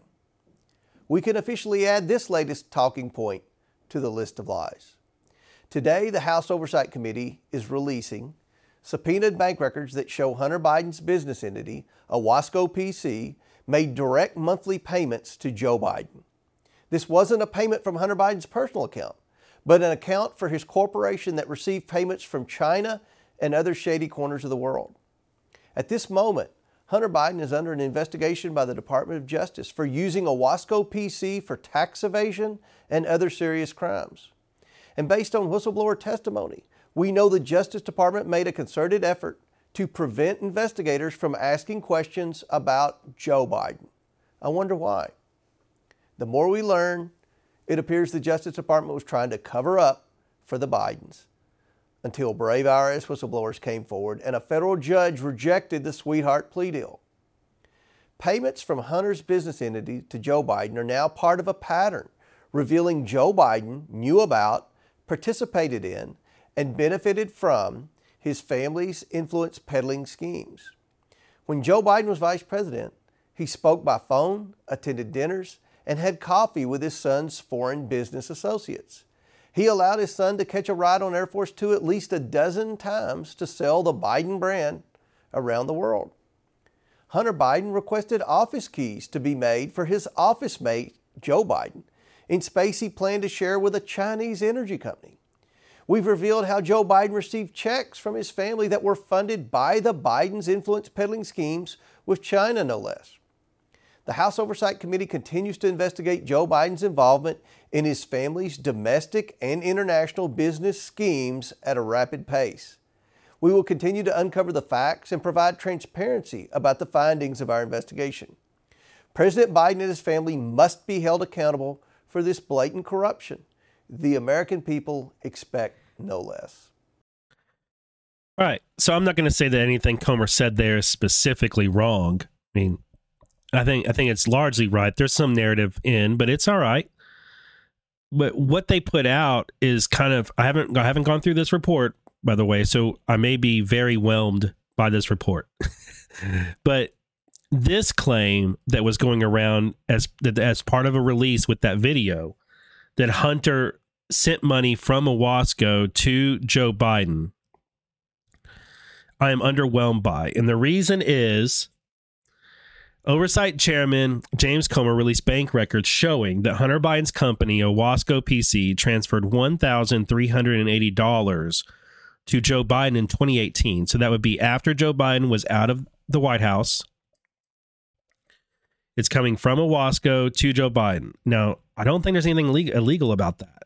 [SPEAKER 2] We can officially add this latest talking point to the list of lies. Today, the House Oversight Committee is releasing subpoenaed bank records that show Hunter Biden's business entity, Owasco PC, made direct monthly payments to Joe Biden. This wasn't a payment from Hunter Biden's personal account but an account for his corporation that received payments from China and other shady corners of the world. At this moment, Hunter Biden is under an investigation by the Department of Justice for using Owasco PC for tax evasion and other serious crimes. And based on whistleblower testimony, we know the Justice Department made a concerted effort to prevent investigators from asking questions about Joe Biden. I wonder why. The more we learn, it appears the Justice Department was trying to cover up for the Bidens. until brave IRS whistleblowers came forward and a federal judge rejected the sweetheart plea deal. Payments from Hunter's business entity to Joe Biden are now part of a pattern revealing Joe Biden knew about, participated in, and benefited from his family's influence peddling schemes. When Joe Biden was vice president, he spoke by phone, attended dinners, and had coffee with his son's foreign business associates. He allowed his son to catch a ride on Air Force Two at least a dozen times to sell the Biden brand around the world. Hunter Biden requested office keys to be made for his office mate, Joe Biden, in space he planned to share with a Chinese energy company. We've revealed how Joe Biden received checks from his family that were funded by the Biden's influence peddling schemes with China, no less. The House Oversight Committee continues to investigate Joe Biden's involvement in his family's domestic and international business schemes at a rapid pace. We will continue to uncover the facts and provide transparency about the findings of our investigation. President Biden and his family must be held accountable for this blatant corruption. The American people expect no less.
[SPEAKER 1] All right. So I'm not going to say that anything Comer said there is specifically wrong. I mean, I think I think it's largely right. There's some narrative in, but it's all right. But what they put out is kind of I haven't I haven't gone through this report by the way, so I may be very whelmed by this report. but this claim that was going around as as part of a release with that video that Hunter sent money from Owasco to Joe Biden. I am underwhelmed by. And the reason is Oversight Chairman James Comer released bank records showing that Hunter Biden's company, Owasco PC, transferred $1,380 to Joe Biden in 2018. So that would be after Joe Biden was out of the White House it's coming from Owasco to Joe Biden. Now, I don't think there's anything illegal about that.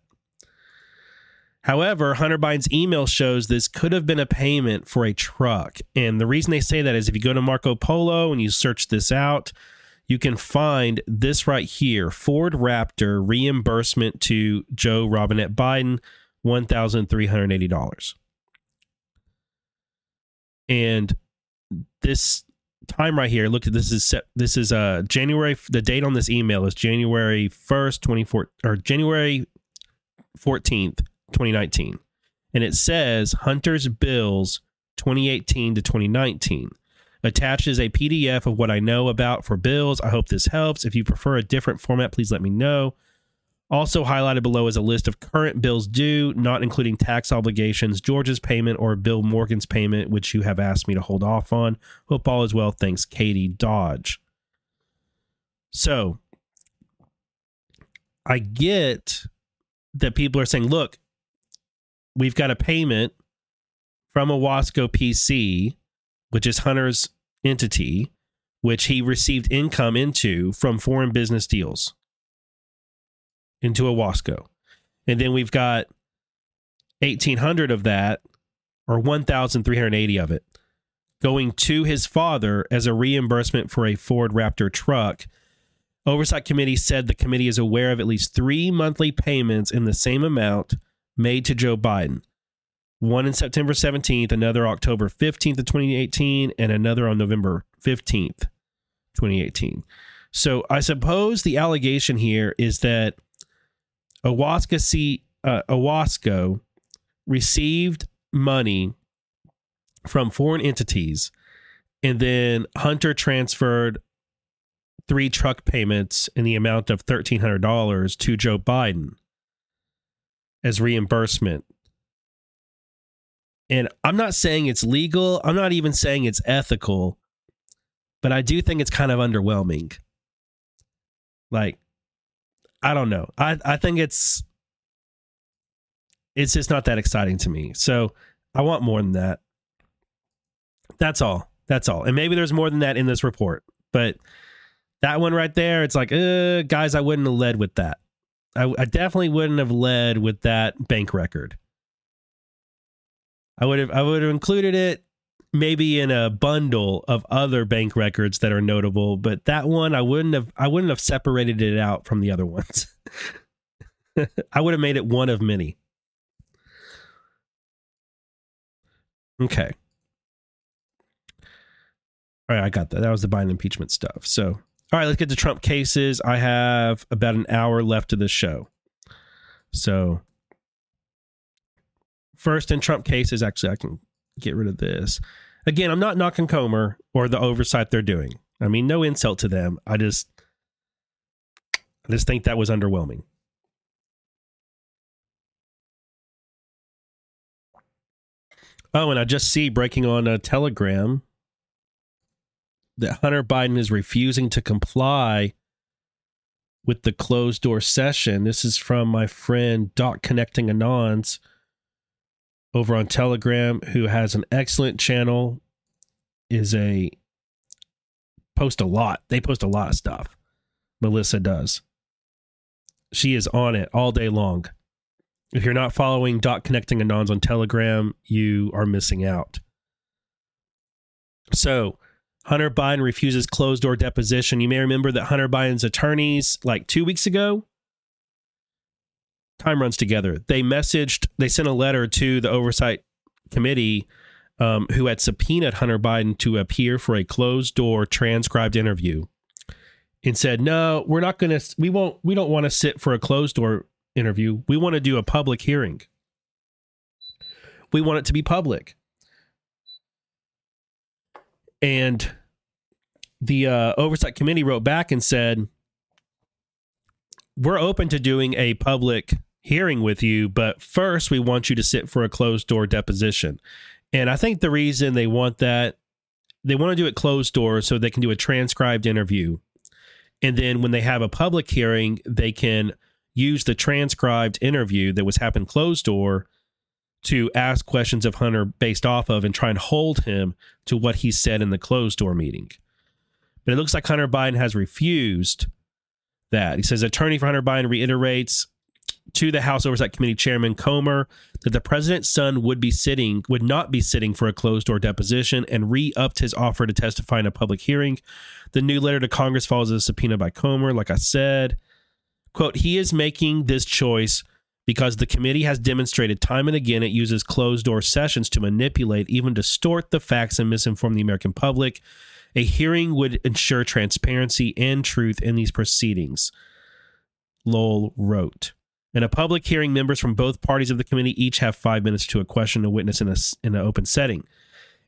[SPEAKER 1] However, Hunter Biden's email shows this could have been a payment for a truck. And the reason they say that is if you go to Marco Polo and you search this out, you can find this right here Ford Raptor reimbursement to Joe Robinette Biden, $1,380. And this time right here. Look at this is set, this is uh January. The date on this email is January first, twenty four or January fourteenth, twenty nineteen, and it says Hunter's bills twenty eighteen to twenty nineteen. Attaches a PDF of what I know about for bills. I hope this helps. If you prefer a different format, please let me know. Also highlighted below is a list of current bills due, not including tax obligations, George's payment, or Bill Morgan's payment, which you have asked me to hold off on. Hope all is well. Thanks, Katie Dodge. So I get that people are saying, look, we've got a payment from Owasco PC, which is Hunter's entity, which he received income into from foreign business deals into Owasco. And then we've got 1800 of that or 1380 of it going to his father as a reimbursement for a Ford Raptor truck. Oversight Committee said the committee is aware of at least 3 monthly payments in the same amount made to Joe Biden. One in September 17th, another October 15th of 2018, and another on November 15th, 2018. So I suppose the allegation here is that Owasco, C, uh, Owasco received money from foreign entities, and then Hunter transferred three truck payments in the amount of $1,300 to Joe Biden as reimbursement. And I'm not saying it's legal, I'm not even saying it's ethical, but I do think it's kind of underwhelming. Like, I don't know. I I think it's it's just not that exciting to me. So I want more than that. That's all. That's all. And maybe there's more than that in this report, but that one right there, it's like, uh, guys, I wouldn't have led with that. I, I definitely wouldn't have led with that bank record. I would have I would have included it maybe in a bundle of other bank records that are notable, but that one I wouldn't have I wouldn't have separated it out from the other ones. I would have made it one of many. Okay. All right, I got that. That was the Biden impeachment stuff. So, all right, let's get to Trump cases. I have about an hour left of the show. So, first in Trump cases, actually, I can get rid of this. Again, I'm not knocking Comer or the oversight they're doing. I mean, no insult to them. I just, I just think that was underwhelming. Oh, and I just see breaking on a Telegram that Hunter Biden is refusing to comply with the closed door session. This is from my friend Dot Connecting Anons over on Telegram, who has an excellent channel, is a post a lot. They post a lot of stuff. Melissa does. She is on it all day long. If you're not following Dot Connecting Anons on Telegram, you are missing out. So, Hunter Biden refuses closed door deposition. You may remember that Hunter Biden's attorneys, like two weeks ago, time runs together. They messaged, they sent a letter to the oversight committee um, who had subpoenaed Hunter Biden to appear for a closed door transcribed interview and said, no, we're not going to, we won't, we don't want to sit for a closed door interview. We want to do a public hearing. We want it to be public. And the uh, oversight committee wrote back and said, We're open to doing a public hearing with you, but first we want you to sit for a closed door deposition. And I think the reason they want that, they want to do it closed door so they can do a transcribed interview. And then when they have a public hearing, they can use the transcribed interview that was happened closed door to ask questions of Hunter based off of and try and hold him to what he said in the closed door meeting. But it looks like Hunter Biden has refused that. He says attorney for Hunter Biden reiterates to the House Oversight Committee Chairman Comer that the president's son would be sitting would not be sitting for a closed door deposition and re-upped his offer to testify in a public hearing. The new letter to Congress follows a subpoena by Comer, like I said. Quote, he is making this choice because the committee has demonstrated time and again it uses closed door sessions to manipulate, even distort the facts and misinform the American public. A hearing would ensure transparency and truth in these proceedings, Lowell wrote. In a public hearing, members from both parties of the committee each have five minutes to a question a witness in, a, in an open setting.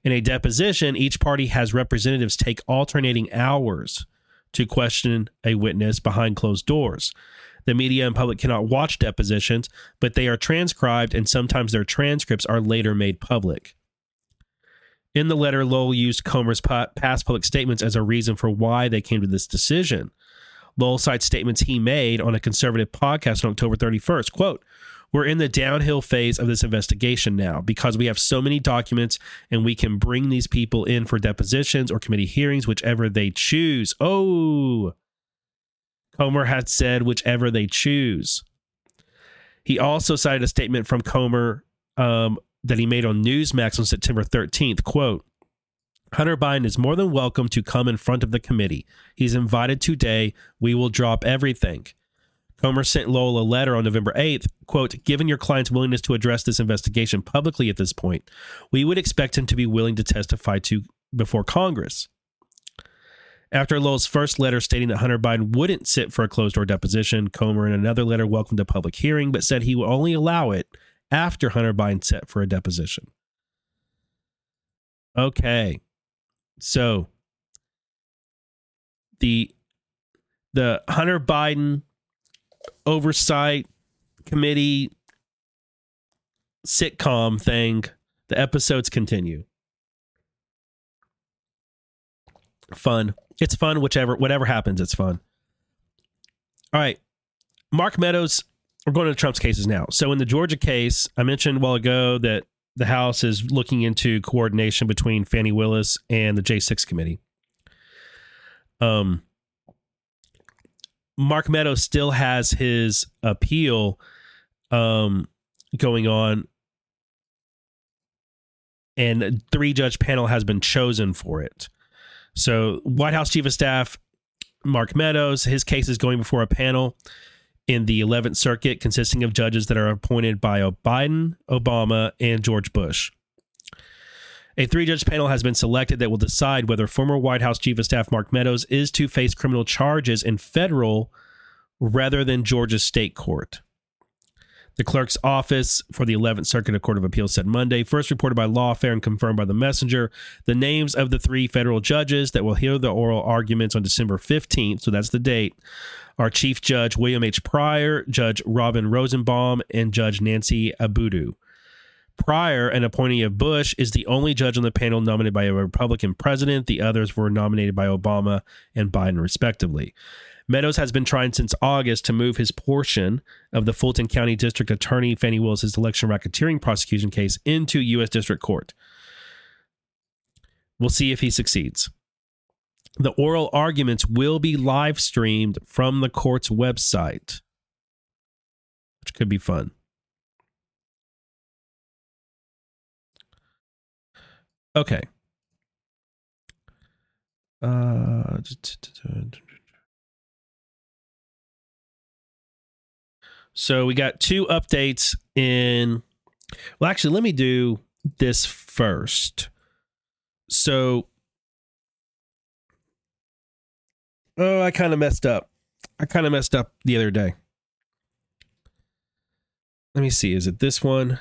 [SPEAKER 1] In a deposition, each party has representatives take alternating hours to question a witness behind closed doors. The media and public cannot watch depositions, but they are transcribed and sometimes their transcripts are later made public. In the letter, Lowell used Comer's past public statements as a reason for why they came to this decision. Lowell cites statements he made on a conservative podcast on October 31st. Quote, we're in the downhill phase of this investigation now because we have so many documents and we can bring these people in for depositions or committee hearings, whichever they choose. Oh, Comer had said whichever they choose. He also cited a statement from Comer um, that he made on Newsmax on September 13th. Quote, Hunter Biden is more than welcome to come in front of the committee. He's invited today. We will drop everything. Comer sent Lowell a letter on November 8th, quote, given your client's willingness to address this investigation publicly at this point, we would expect him to be willing to testify to before Congress. After Lowell's first letter stating that Hunter Biden wouldn't sit for a closed door deposition, Comer in another letter welcomed a public hearing, but said he would only allow it after Hunter Biden sat for a deposition. Okay. So the the Hunter Biden oversight committee sitcom thing, the episodes continue. Fun. It's fun, whichever whatever happens, it's fun. All right. Mark Meadows, we're going to Trump's cases now. So in the Georgia case, I mentioned a while ago that the House is looking into coordination between Fani Willis and the J6 committee. Um Mark Meadows still has his appeal um going on and three judge panel has been chosen for it. So, White House Chief of Staff Mark Meadows, his case is going before a panel in the 11th Circuit consisting of judges that are appointed by Biden, Obama, and George Bush. A three judge panel has been selected that will decide whether former White House Chief of Staff Mark Meadows is to face criminal charges in federal rather than Georgia state court. The clerk's office for the 11th Circuit Court of Appeals said Monday, first reported by Lawfare and confirmed by the messenger, the names of the three federal judges that will hear the oral arguments on December 15th, so that's the date, are Chief Judge William H. Pryor, Judge Robin Rosenbaum, and Judge Nancy Abudu. Pryor, an appointee of Bush, is the only judge on the panel nominated by a Republican president. The others were nominated by Obama and Biden, respectively. Meadows has been trying since August to move his portion of the Fulton County District Attorney Fani Willis' election racketeering prosecution case into U.S. District Court. We'll see if he succeeds. The oral arguments will be live streamed from the court's website, which could be fun. Okay. Uh, so we got two updates in. Well, actually, let me do this first. So, oh, I kind of messed up. I kind of messed up the other day. Let me see. Is it this one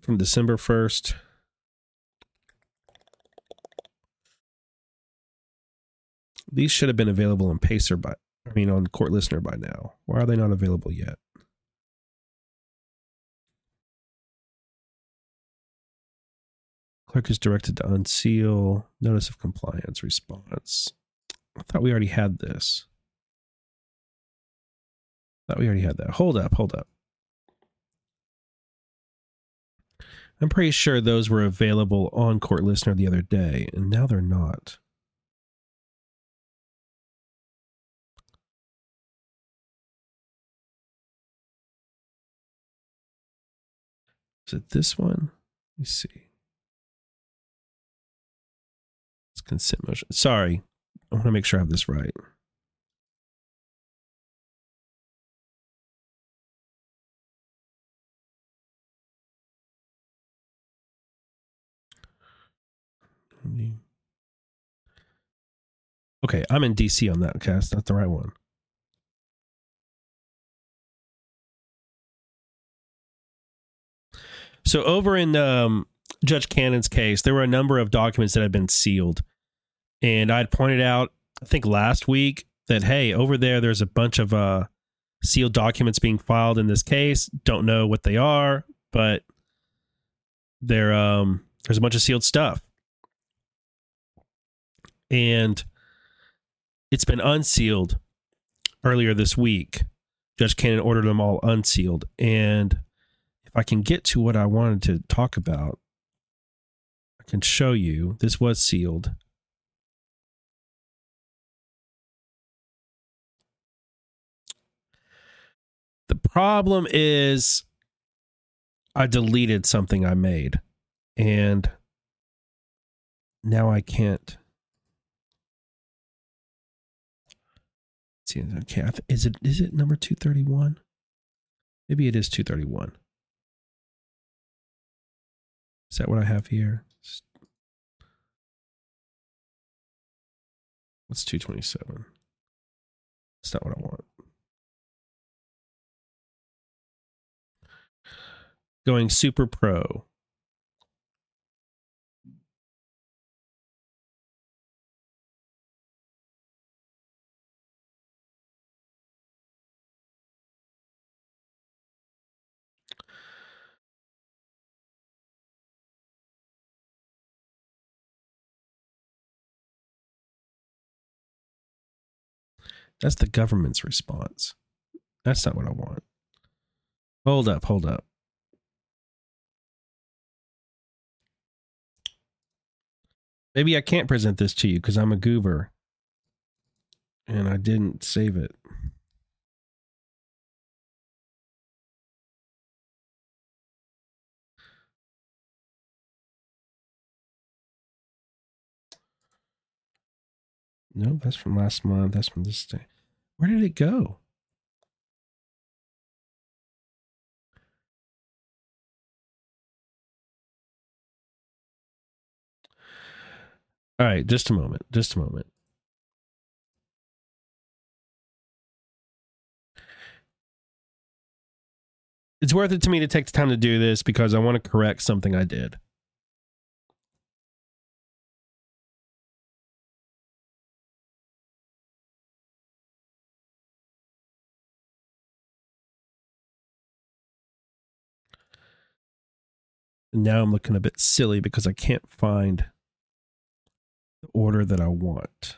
[SPEAKER 1] from December 1st? These should have been available on Pacer by, I mean, on Court Listener by now. Why are they not available yet? Clerk is directed to unseal notice of compliance response. I thought we already had this. I thought we already had that. Hold up, hold up. I'm pretty sure those were available on Court Listener the other day, and now they're not. Is it this one? Let me see. Consent motion. Sorry. I want to make sure I have this right. Okay, I'm in DC on that. Okay, that's the right one. So over in um, Judge Cannon's case, there were a number of documents that had been sealed, and I'd pointed out, I think last week, that hey, over there, there's a bunch of uh, sealed documents being filed in this case. Don't know what they are, but there um, there's a bunch of sealed stuff, and it's been unsealed earlier this week. Judge Cannon ordered them all unsealed, and if I can get to what I wanted to talk about, I can show you. This was sealed. The problem is I deleted something I made and now I can't see okay is it is it number 231 maybe it is 231 is that what I have here? What's 227? That's not what I want. Going super pro. That's the government's response. That's not what I want. Hold up, hold up. Maybe I can't present this to you because I'm a goober and I didn't save it. No, that's from last month. That's from this day. Where did it go? All right, just a moment. Just a moment. It's worth it to me to take the time to do this because I want to correct something I did. Now I'm looking a bit silly because I can't find order that I want.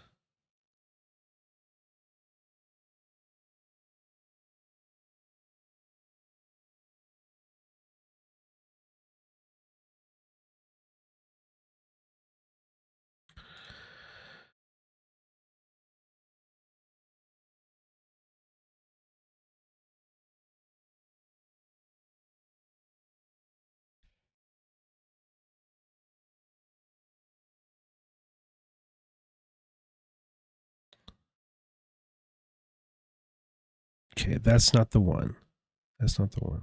[SPEAKER 1] Okay, that's not the one. That's not the one.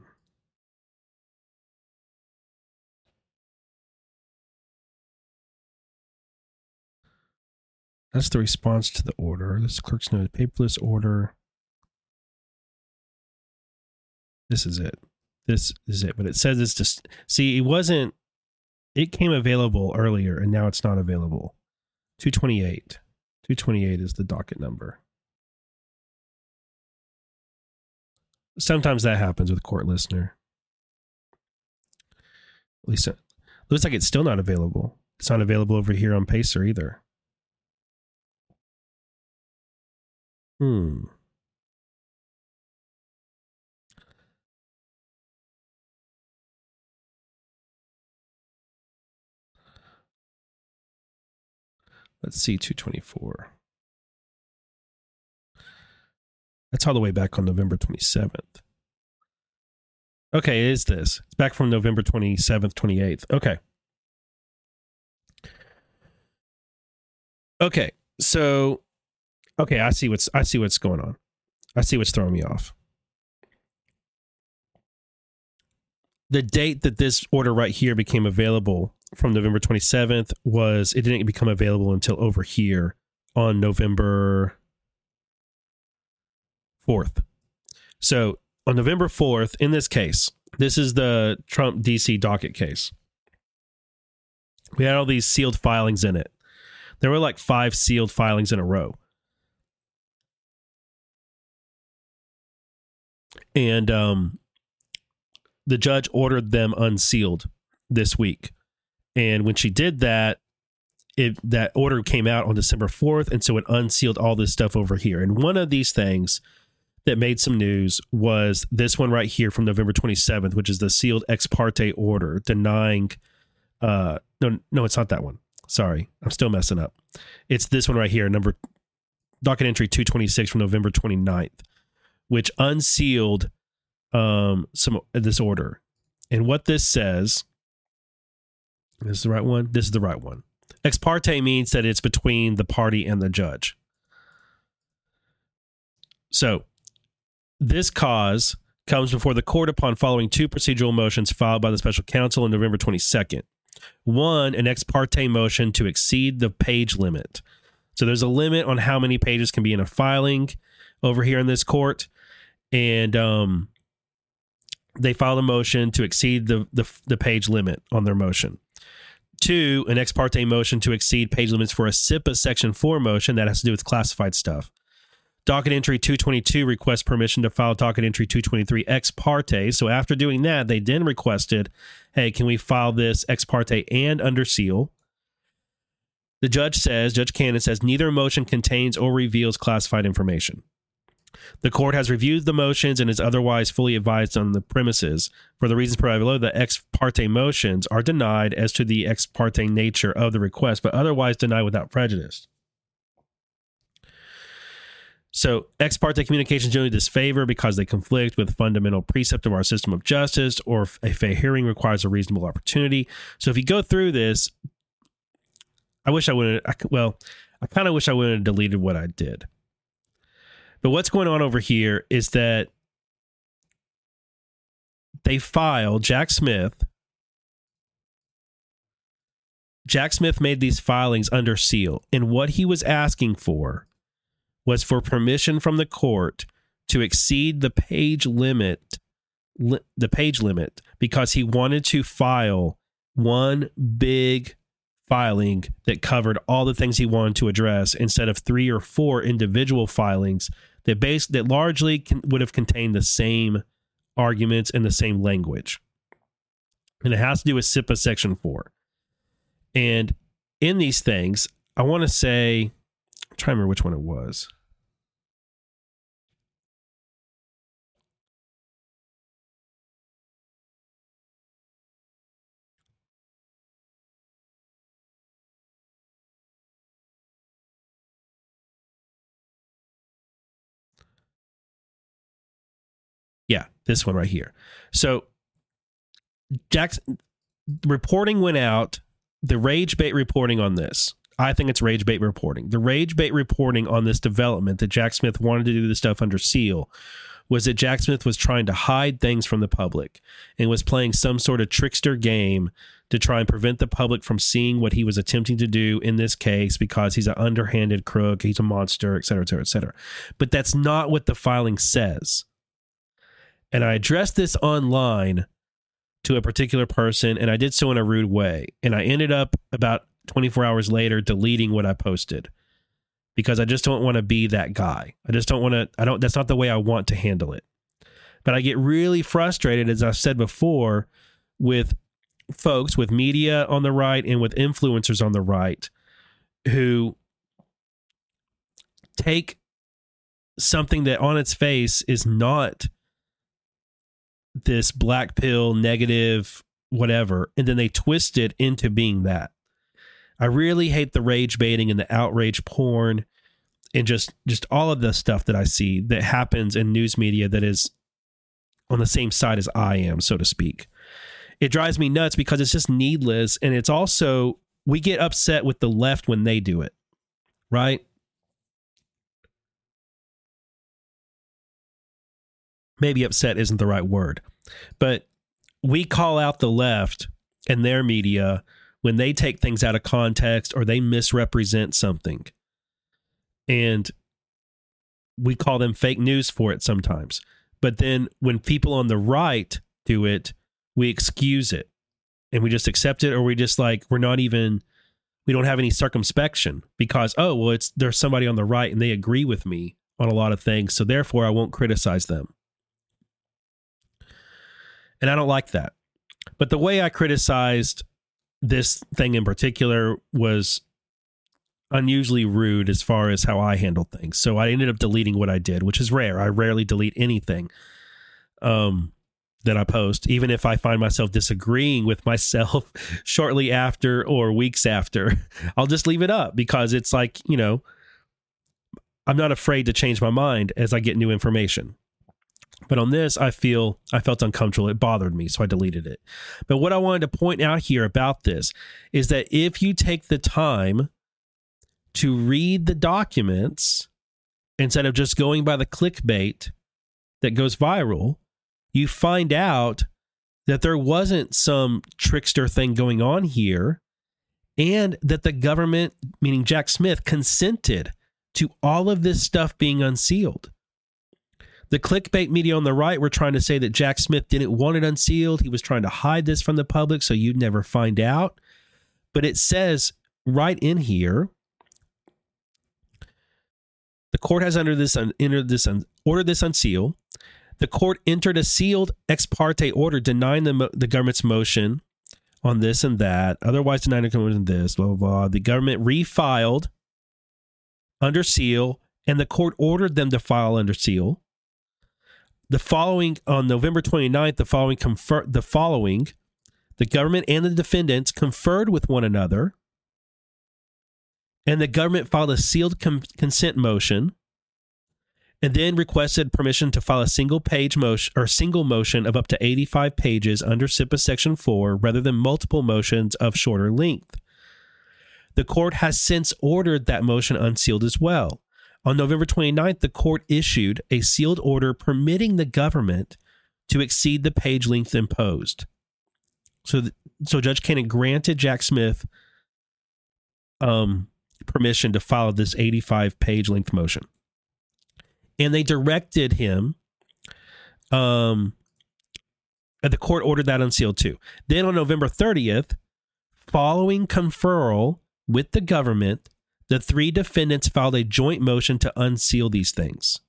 [SPEAKER 1] That's the response to the order. This clerk's note paperless order. This is it. This is it. But it says it's just see, it wasn't it came available earlier and now it's not available. 228. 228 is the docket number. Sometimes that happens with court listener. At least it looks like it's still not available. It's not available over here on Pacer either. Hmm. Let's see, 224. That's all the way back on November 27th. Okay, it is this. It's back from November 27th, 28th. Okay. Okay. So okay, I see what's I see what's going on. I see what's throwing me off. The date that this order right here became available from November 27th was it didn't become available until over here on November 4th. So on November 4th, in this case, this is the Trump DC docket case. We had all these sealed filings in it. There were like five sealed filings in a row. And um, the judge ordered them unsealed this week. And when she did that, it that order came out on December 4th. And so it unsealed all this stuff over here. And one of these things that made some news was this one right here from November 27th, which is the sealed ex parte order denying. Uh, no, no, it's not that one. Sorry, I'm still messing up. It's this one right here, number docket entry 226 from November 29th, which unsealed um some this order. And what this says, this is the right one. This is the right one. Ex parte means that it's between the party and the judge. So this cause comes before the court upon following two procedural motions filed by the special counsel on November 22nd. One, an ex parte motion to exceed the page limit. So there's a limit on how many pages can be in a filing over here in this court. And um, they filed a motion to exceed the, the, the page limit on their motion. Two, an ex parte motion to exceed page limits for a CIPA Section 4 motion that has to do with classified stuff. Docket entry 222 requests permission to file docket entry 223 ex parte. So after doing that, they then requested, hey, can we file this ex parte and under seal? The judge says, Judge Cannon says, neither motion contains or reveals classified information. The court has reviewed the motions and is otherwise fully advised on the premises. For the reasons provided below, the ex parte motions are denied as to the ex parte nature of the request, but otherwise denied without prejudice. So, ex parte communications generally disfavor because they conflict with fundamental precept of our system of justice, or if a fair hearing requires a reasonable opportunity. So, if you go through this, I wish I would have, well, I kind of wish I would have deleted what I did. But what's going on over here is that they filed Jack Smith Jack Smith made these filings under seal, and what he was asking for was for permission from the court to exceed the page limit li- the page limit because he wanted to file one big filing that covered all the things he wanted to address instead of three or four individual filings that base that largely can, would have contained the same arguments and the same language. And it has to do with CIPA section 4. And in these things, I want to say I'm trying to remember which one it was. Yeah, this one right here. So Jackson reporting went out, the rage bait reporting on this. I think it's rage bait reporting. The rage bait reporting on this development that Jack Smith wanted to do this stuff under seal was that Jack Smith was trying to hide things from the public and was playing some sort of trickster game to try and prevent the public from seeing what he was attempting to do in this case because he's an underhanded crook, he's a monster, et cetera, et cetera, et cetera. But that's not what the filing says and I addressed this online to a particular person, and I did so in a rude way. And I ended up about 24 hours later deleting what I posted because I just don't want to be that guy. I just don't want to, I don't, that's not the way I want to handle it. But I get really frustrated, as I've said before, with folks, with media on the right and with influencers on the right who take something that on its face is not this black pill negative whatever and then they twist it into being that i really hate the rage baiting and the outrage porn and just just all of the stuff that i see that happens in news media that is on the same side as i am so to speak. It drives me nuts because it's just needless and it's also we get upset with the left when they do it right? Maybe upset isn't the right word, but we call out the left and their media when they take things out of context or they misrepresent something. And we call them fake news for it sometimes. But then when people on the right do it, we excuse it and we just accept it or we just like we're not even we don't have any circumspection because oh well it's there's somebody on the right and they agree with me on a lot of things so therefore I won't criticize them. And I don't like that. But the way I criticized this thing in particular was unusually rude as far as how I handled things. So I ended up deleting what I did, which is rare. I rarely delete anything um, that I post, even if I find myself disagreeing with myself shortly after or weeks after. I'll just leave it up because it's like, you know, I'm not afraid to change my mind as I get new information. But on this, I feel I felt uncomfortable. It bothered me, so I deleted it. But what I wanted to point out here about this is that if you take the time to read the documents instead of just going by the clickbait that goes viral, you find out that there wasn't some trickster thing going on here and that the government, meaning Jack Smith, consented to all of this stuff being unsealed. The clickbait media on the right were trying to say that Jack Smith didn't want it unsealed. He was trying to hide this from the public so you'd never find out. But it says right in here the court has under this entered this ordered this unseal. The court entered a sealed ex parte order denying the, the government's motion on this and that, otherwise denying the motion this, blah, blah, blah. The government refiled under seal, and the court ordered them to file under seal. The following on November 29th, the following confer- the following the government and the defendants conferred with one another and the government filed a sealed com- consent motion and then requested permission to file a single page motion or single motion of up to 85 pages under CIPA section 4 rather than multiple motions of shorter length. The court has since ordered that motion unsealed as well. On November 29th, the court issued a sealed order permitting the government to exceed the page length imposed. So, so Judge Cannon granted Jack Smith um, permission to file this 85 page length motion. And they directed him, um, the court ordered that unsealed too. Then on November 30th, following conferral with the government, the three defendants filed a joint motion to unseal these things.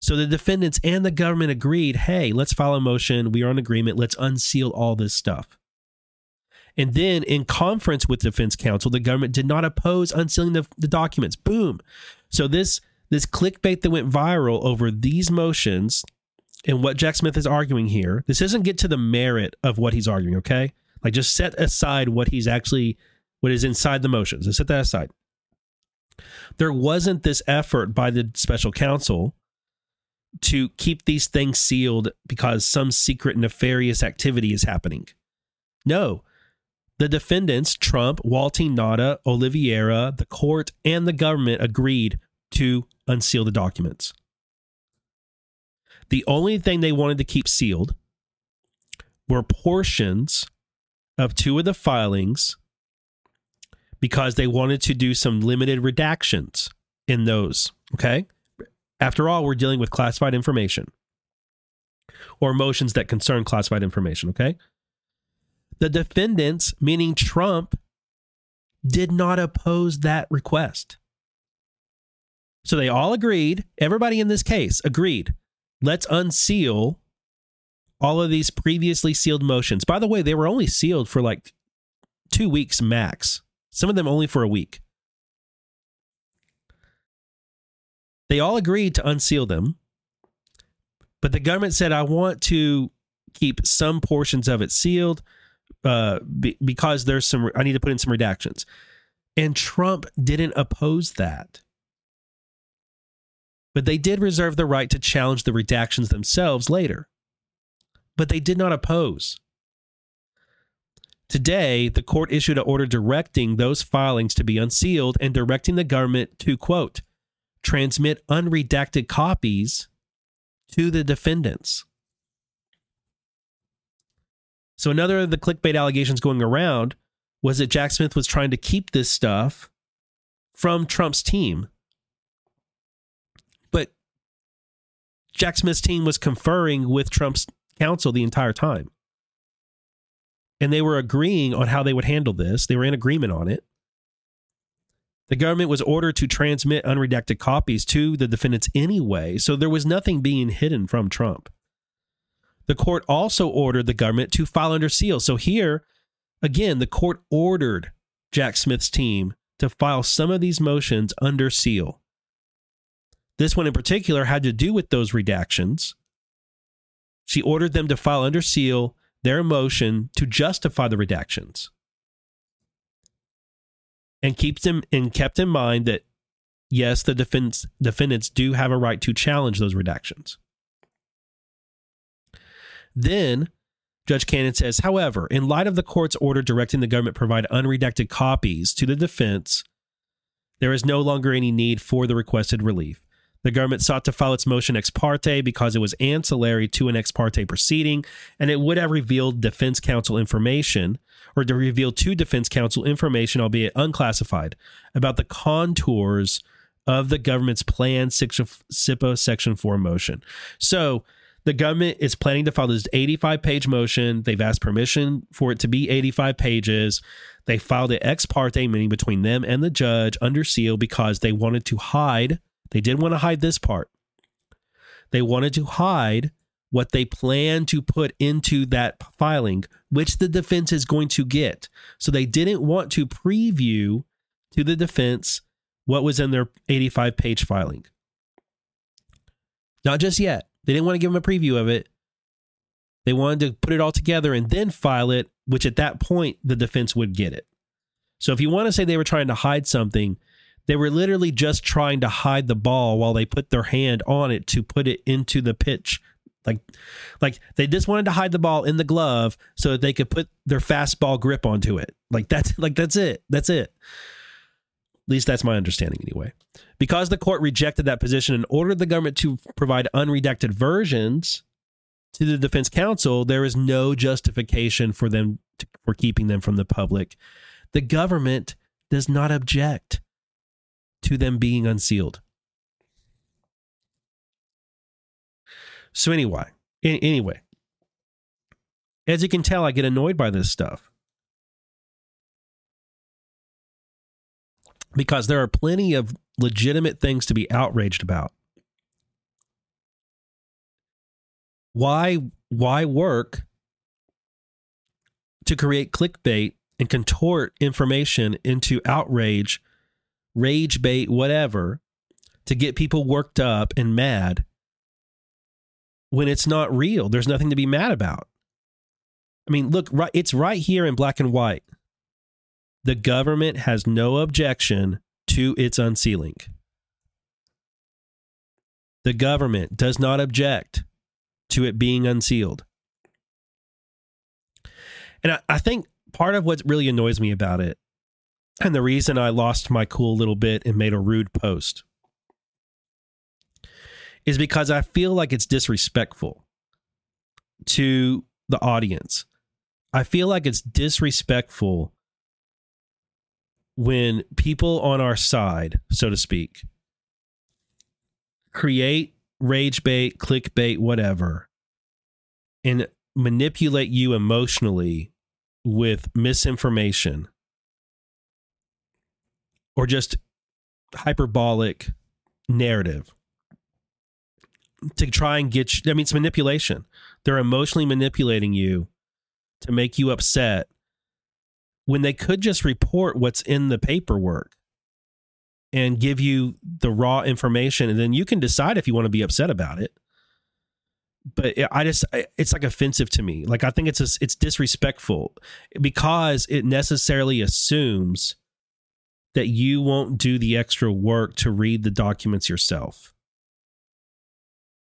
[SPEAKER 1] So the defendants and the government agreed hey, let's file a motion. We are in agreement. Let's unseal all this stuff. And then in conference with defense counsel, the government did not oppose unsealing the, the documents. Boom. So this this clickbait that went viral over these motions and what Jack Smith is arguing here, this doesn't get to the merit of what he's arguing, okay? Like just set aside what he's actually what is inside the motions. Let's set that aside. There wasn't this effort by the special counsel to keep these things sealed because some secret nefarious activity is happening. No. The defendants, Trump, Walty Nauta, Oliveira, the court, and the government agreed to unseal the documents. The only thing they wanted to keep sealed were portions of two of the filings because they wanted to do some limited redactions in those. Okay. After all, we're dealing with classified information or motions that concern classified information. Okay. The defendants, meaning Trump, did not oppose that request. So they all agreed, everybody in this case agreed, let's unseal all of these previously sealed motions. By the way, they were only sealed for like two weeks max, some of them only for a week. They all agreed to unseal them, but the government said, I want to keep some portions of it sealed uh, be, because there's some, I need to put in some redactions. And Trump didn't oppose that. But they did reserve the right to challenge the redactions themselves later. But they did not oppose. Today, the court issued an order directing those filings to be unsealed and directing the government to, quote, transmit unredacted copies to the defendants. So, another of the clickbait allegations going around was that Jack Smith was trying to keep this stuff from Trump's team. But Jack Smith's team was conferring with Trump's counsel the entire time. And they were agreeing on how they would handle this. They were in agreement on it. The government was ordered to transmit unredacted copies to the defendants anyway, so there was nothing being hidden from Trump. The court also ordered the government to file under seal. So here, again, the court ordered Jack Smith's team to file some of these motions under seal. This one in particular had to do with those redactions. She ordered them to file under seal their motion to justify the redactions and keeps them and kept in mind that yes, the defense defendants do have a right to challenge those redactions. Then Judge Cannon says, however, in light of the court's order directing the government provide unredacted copies to the defense, there is no longer any need for the requested relief. The government sought to file its motion ex parte because it was ancillary to an ex parte proceeding, and it would have revealed defense counsel information or to reveal to defense counsel information, albeit unclassified, about the contours of the government's planned CIPA Section 4 motion. So the government is planning to file this 85 page motion. They've asked permission for it to be 85 pages. They filed it ex parte, meaning between them and the judge under seal because they wanted to hide. They didn't want to hide this part. They wanted to hide what they plan to put into that filing, which the defense is going to get. So they didn't want to preview to the defense what was in their 85 page filing. Not just yet. They didn't want to give them a preview of it. They wanted to put it all together and then file it, which at that point the defense would get it. So if you want to say they were trying to hide something, they were literally just trying to hide the ball while they put their hand on it to put it into the pitch like, like they just wanted to hide the ball in the glove so that they could put their fastball grip onto it. Like that's like that's it. That's it. At least that's my understanding anyway. Because the court rejected that position and ordered the government to provide unredacted versions to the defense counsel, there is no justification for them to, for keeping them from the public. The government does not object to them being unsealed. So anyway, anyway, as you can tell, I get annoyed by this stuff because there are plenty of legitimate things to be outraged about. Why why work to create clickbait and contort information into outrage, rage bait, whatever, to get people worked up and mad when it's not real. There's nothing to be mad about. I mean, look, right it's right here in black and white. The government has no objection to its unsealing. The government does not object to it being unsealed. And I, I think part of what really annoys me about it, and the reason I lost my cool little bit and made a rude post, is because I feel like it's disrespectful to the audience. I feel like it's disrespectful when people on our side, so to speak, create rage bait, clickbait, whatever, and manipulate you emotionally with misinformation or just hyperbolic narrative to try and get you, I mean, it's manipulation. They're emotionally manipulating you to make you upset when they could just report what's in the paperwork and give you the raw information and then you can decide if you want to be upset about it but i just it's like offensive to me like i think it's a, it's disrespectful because it necessarily assumes that you won't do the extra work to read the documents yourself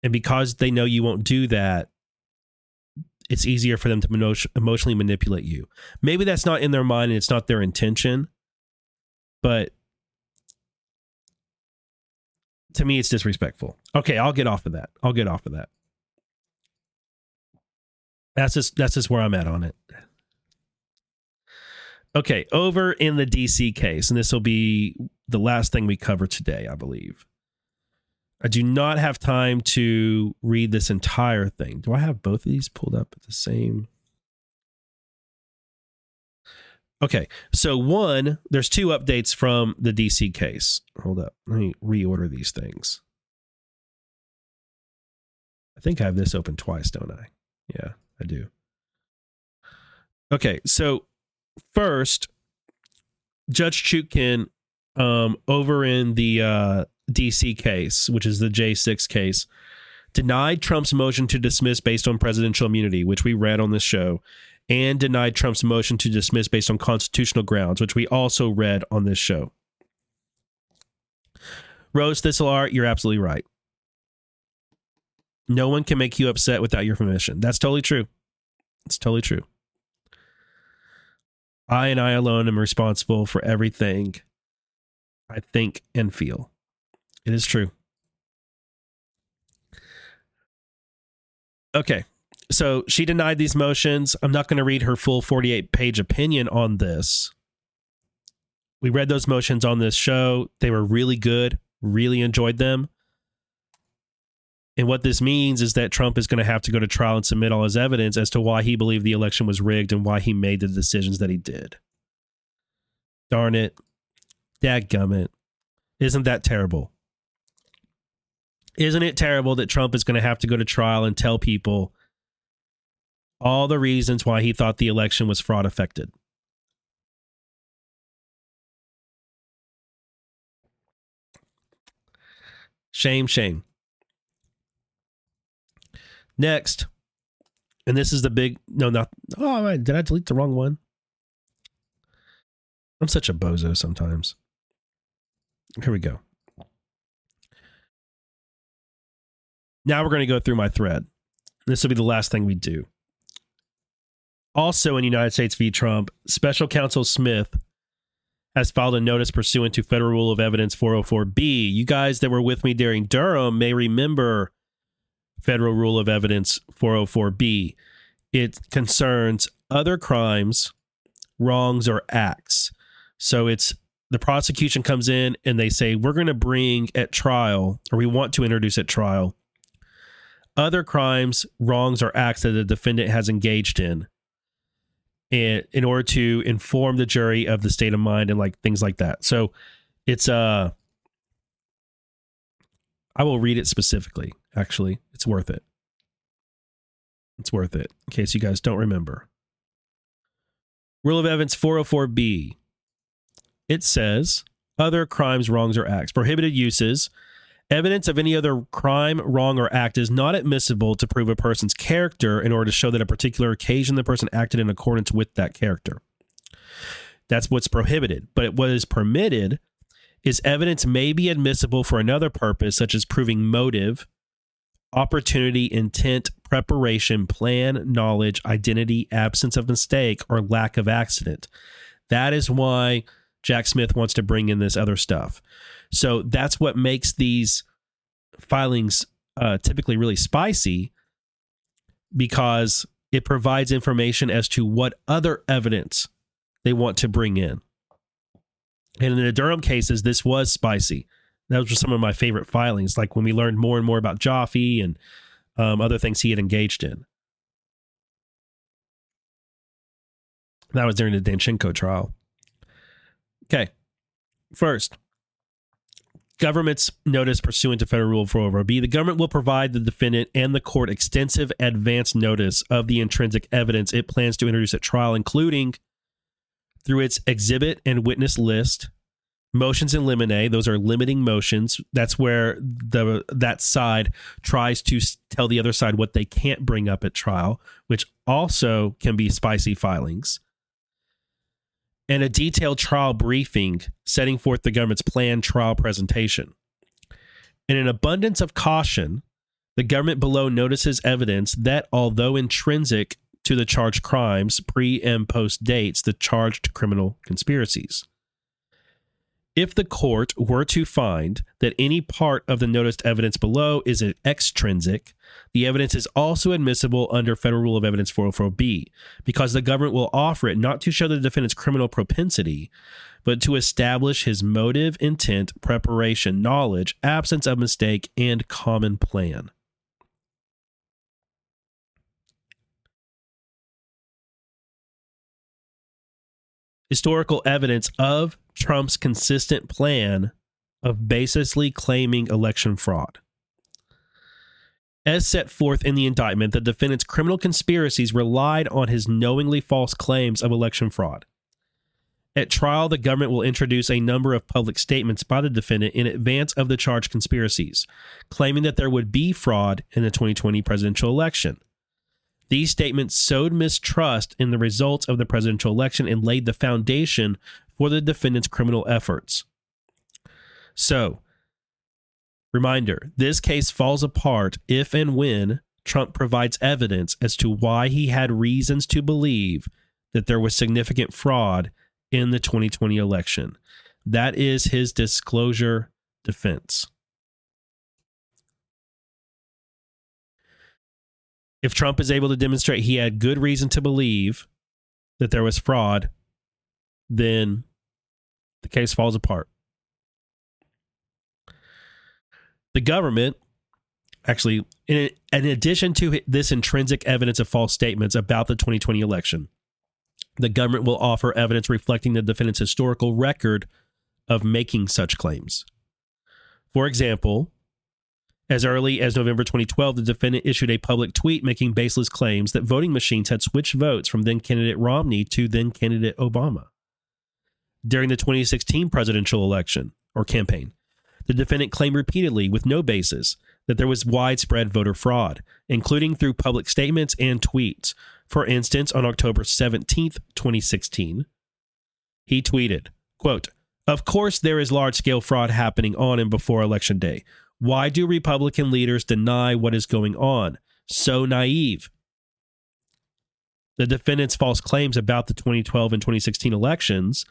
[SPEAKER 1] and because they know you won't do that it's easier for them to emotionally manipulate you. Maybe that's not in their mind and it's not their intention, but to me, it's disrespectful. Okay, I'll get off of that. I'll get off of that. That's just that's just where I'm at on it. Okay, over in the DC case, and this will be the last thing we cover today, I believe. I do not have time to read this entire thing. Do I have both of these pulled up at the same? Okay, so one, there's two updates from the DC case. Hold up, let me reorder these things. I think I have this open twice, don't I? Yeah, I do. Okay, so first, Judge Chutkan um, over in the uh, DC case, which is the J6 case, denied Trump's motion to dismiss based on presidential immunity, which we read on this show, and denied Trump's motion to dismiss based on constitutional grounds, which we also read on this show. Rose Thistle Art, you're absolutely right. No one can make you upset without your permission. That's totally true. It's totally true. I and I alone am responsible for everything I think and feel. It is true. Okay. So she denied these motions. I'm not going to read her full 48 page opinion on this. We read those motions on this show. They were really good, really enjoyed them. And what this means is that Trump is going to have to go to trial and submit all his evidence as to why he believed the election was rigged and why he made the decisions that he did. Darn it. Dadgummit. Isn't that terrible? Isn't it terrible that Trump is going to have to go to trial and tell people all the reasons why he thought the election was fraud affected? Shame, shame. Next, and this is the big no, not oh, did I delete the wrong one? I'm such a bozo sometimes. Here we go. Now we're going to go through my thread. This will be the last thing we do. Also in United States v. Trump, Special Counsel Smith has filed a notice pursuant to Federal Rule of Evidence 404B. You guys that were with me during Durham may remember Federal Rule of Evidence 404B. It concerns other crimes, wrongs, or acts. So it's the prosecution comes in and they say, We're going to bring at trial, or we want to introduce at trial, other crimes, wrongs, or acts that the defendant has engaged in in, in order to inform the jury of the state of mind and like things like that. So it's uh I will read it specifically, actually. It's worth it. It's worth it, in case you guys don't remember. Rule of Evidence 404B. It says other crimes, wrongs, or acts. Prohibited uses. Evidence of any other crime, wrong, or act is not admissible to prove a person's character in order to show that a particular occasion the person acted in accordance with that character. That's what's prohibited. But what is permitted is evidence may be admissible for another purpose, such as proving motive, opportunity, intent, preparation, plan, knowledge, identity, absence of mistake, or lack of accident. That is why Jack Smith wants to bring in this other stuff. So that's what makes these filings uh, typically really spicy because it provides information as to what other evidence they want to bring in. And in the Durham cases, this was spicy. Those were some of my favorite filings, like when we learned more and more about Joffe and um, other things he had engaged in. That was during the Danchenko trial. Okay. First, government's notice pursuant to Federal Rule 404B, the government will provide the defendant and the court extensive advance notice of the intrinsic evidence it plans to introduce at trial, including through its exhibit and witness list, motions in limine those are limiting motions. That's where the that side tries to tell the other side what they can't bring up at trial which also can be spicy filings. And a detailed trial briefing setting forth the government's planned trial presentation. In an abundance of caution the government below notices evidence that although intrinsic to the charged crimes pre and post dates the charged criminal conspiracies. If the court were to find that any part of the noticed evidence below is extrinsic, the evidence is also admissible under Federal Rule of Evidence 404B because the government will offer it not to show the defendant's criminal propensity, but to establish his motive, intent, preparation, knowledge, absence of mistake, and common plan. historical evidence of Trump's consistent plan of basically claiming election fraud. As set forth in the indictment, the defendant's criminal conspiracies relied on his knowingly false claims of election fraud. At trial, the government will introduce a number of public statements by the defendant in advance of the charged conspiracies, claiming that there would be fraud in the 2020 presidential election. These statements sowed mistrust in the results of the presidential election and laid the foundation for the defendant's criminal efforts. So, reminder this case falls apart if and when Trump provides evidence as to why he had reasons to believe that there was significant fraud in the 2020 election. That is his disclosure defense. if Trump is able to demonstrate he had good reason to believe that there was fraud, then the case falls apart. The government, actually, in, in addition to this intrinsic evidence of false statements about the 2020 election, the government will offer evidence reflecting the defendant's historical record of making such claims. For example, as early as November 2012, the defendant issued a public tweet making baseless claims that voting machines had switched votes from then candidate Romney to then candidate Obama. During the 2016 presidential election or campaign, the defendant claimed repeatedly, with no basis, that there was widespread voter fraud, including through public statements and tweets. For instance, on October 17, 2016, he tweeted, quote, Of course, there is large scale fraud happening on and before Election Day. Why do Republican leaders deny what is going on? So naive. The defendant's false claims about the 2012 and 2016 elections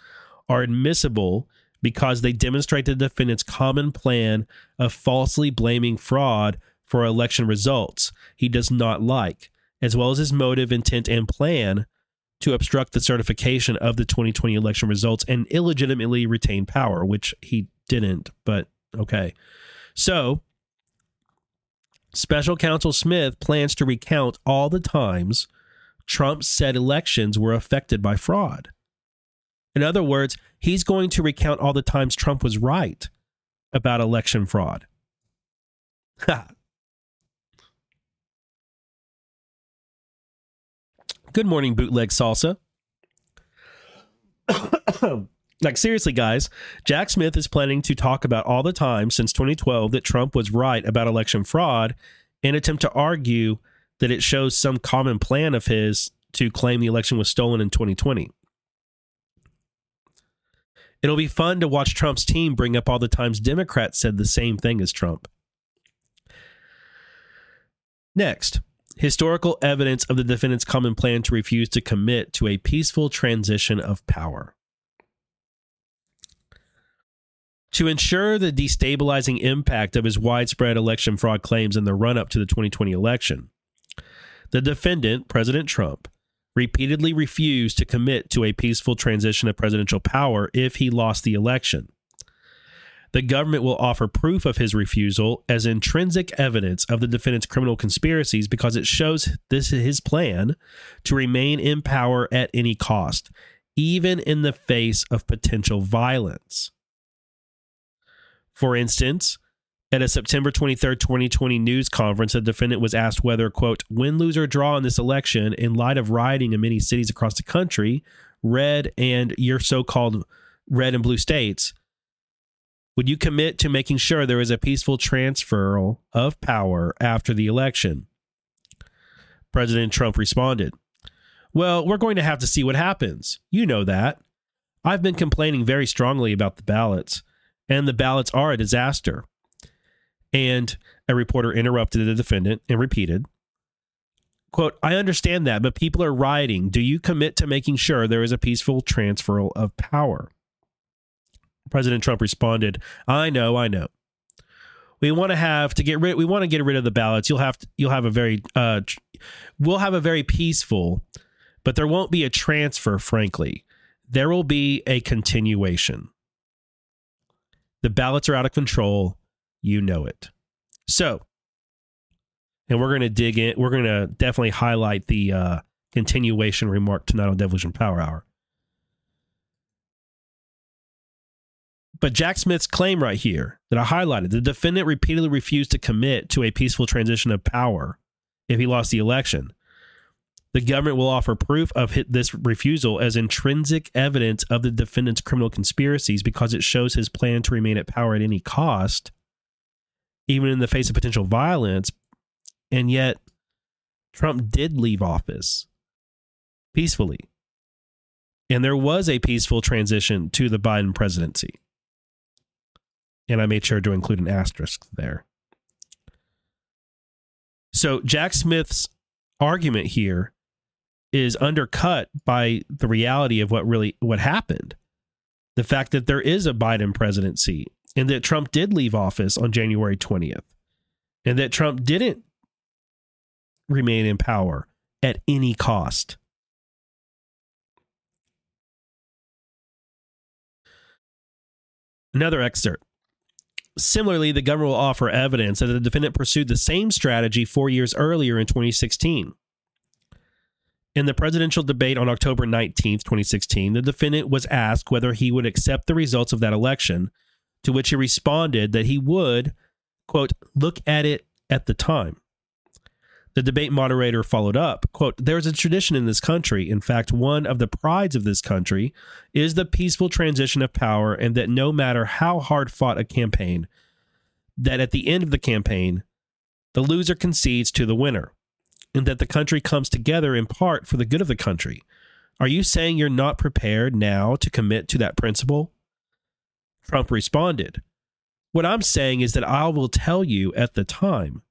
[SPEAKER 1] are admissible because they demonstrate the defendant's common plan of falsely blaming fraud for election results he does not like, as well as his motive, intent, and plan to obstruct the certification of the 2020 election results and illegitimately retain power, which he didn't, but okay. So, Special Counsel Smith plans to recount all the times Trump said elections were affected by fraud. In other words, he's going to recount all the times Trump was right about election fraud. Good morning, bootleg salsa. like, seriously, guys, Jack Smith is planning to talk about all the time since 2012 that Trump was right about election fraud and attempt to argue that it shows some common plan of his to claim the election was stolen in 2020. It'll be fun to watch Trump's team bring up all the times Democrats said the same thing as Trump. Next, historical evidence of the defendant's common plan to refuse to commit to a peaceful transition of power. To ensure the destabilizing impact of his widespread election fraud claims in the run up to the 2020 election, the defendant, President Trump, repeatedly refused to commit to a peaceful transition of presidential power if he lost the election. The government will offer proof of his refusal as intrinsic evidence of the defendant's criminal conspiracies because it shows this is his plan to remain in power at any cost, even in the face of potential violence. For instance, at a September 23, 2020 news conference, the defendant was asked whether, quote, win, lose, or draw in this election in light of rioting in many cities across the country, red and your so called red and blue states, would you commit to making sure there is a peaceful transfer of power after the election? President Trump responded, Well, we're going to have to see what happens. You know that. I've been complaining very strongly about the ballots, and the ballots are a disaster. And a reporter interrupted the defendant and repeated, quote, I understand that, but people are rioting. Do you commit to making sure there is a peaceful transfer of power? President Trump responded, I know, I know. We want to have to get rid we want to get rid of the ballots. You'll have to, you'll have a very uh we'll have a very peaceful, but there won't be a transfer, frankly. There will be a continuation. The ballots are out of control you know it. So, and we're going to dig in. We're going to definitely highlight the uh, continuation remark tonight on Devolution Power Hour. But Jack Smith's claim right here that I highlighted the defendant repeatedly refused to commit to a peaceful transition of power if he lost the election. The government will offer proof of this refusal as intrinsic evidence of the defendant's criminal conspiracies because it shows his plan to remain at power at any cost even in the face of potential violence. And yet, Trump did leave office peacefully. And there was a peaceful transition to the Biden presidency. And I made sure to include an asterisk there. So, Jack Smith's argument here is undercut by the reality of what really what happened the fact that there is a biden presidency and that Trump did leave office on January 20th, and that Trump didn't remain in power at any cost. Another excerpt. Similarly, the government will offer evidence that the defendant pursued the same strategy four years earlier in 2016. In the presidential debate on October 19, 2016, the defendant was asked whether he would accept the results of that election to which he responded that he would, quote, look at it at the time. The debate moderator followed up, quote, There's a tradition in this country. In fact, one of the prides of this country is the peaceful transition of power, and that no matter how hard fought a campaign, that at the end of the campaign, the loser concedes to the winner, and that the country comes together in part for the good of the country. Are you saying you're not prepared now to commit to that principle? Trump responded. What I'm saying is that I will tell you at the time.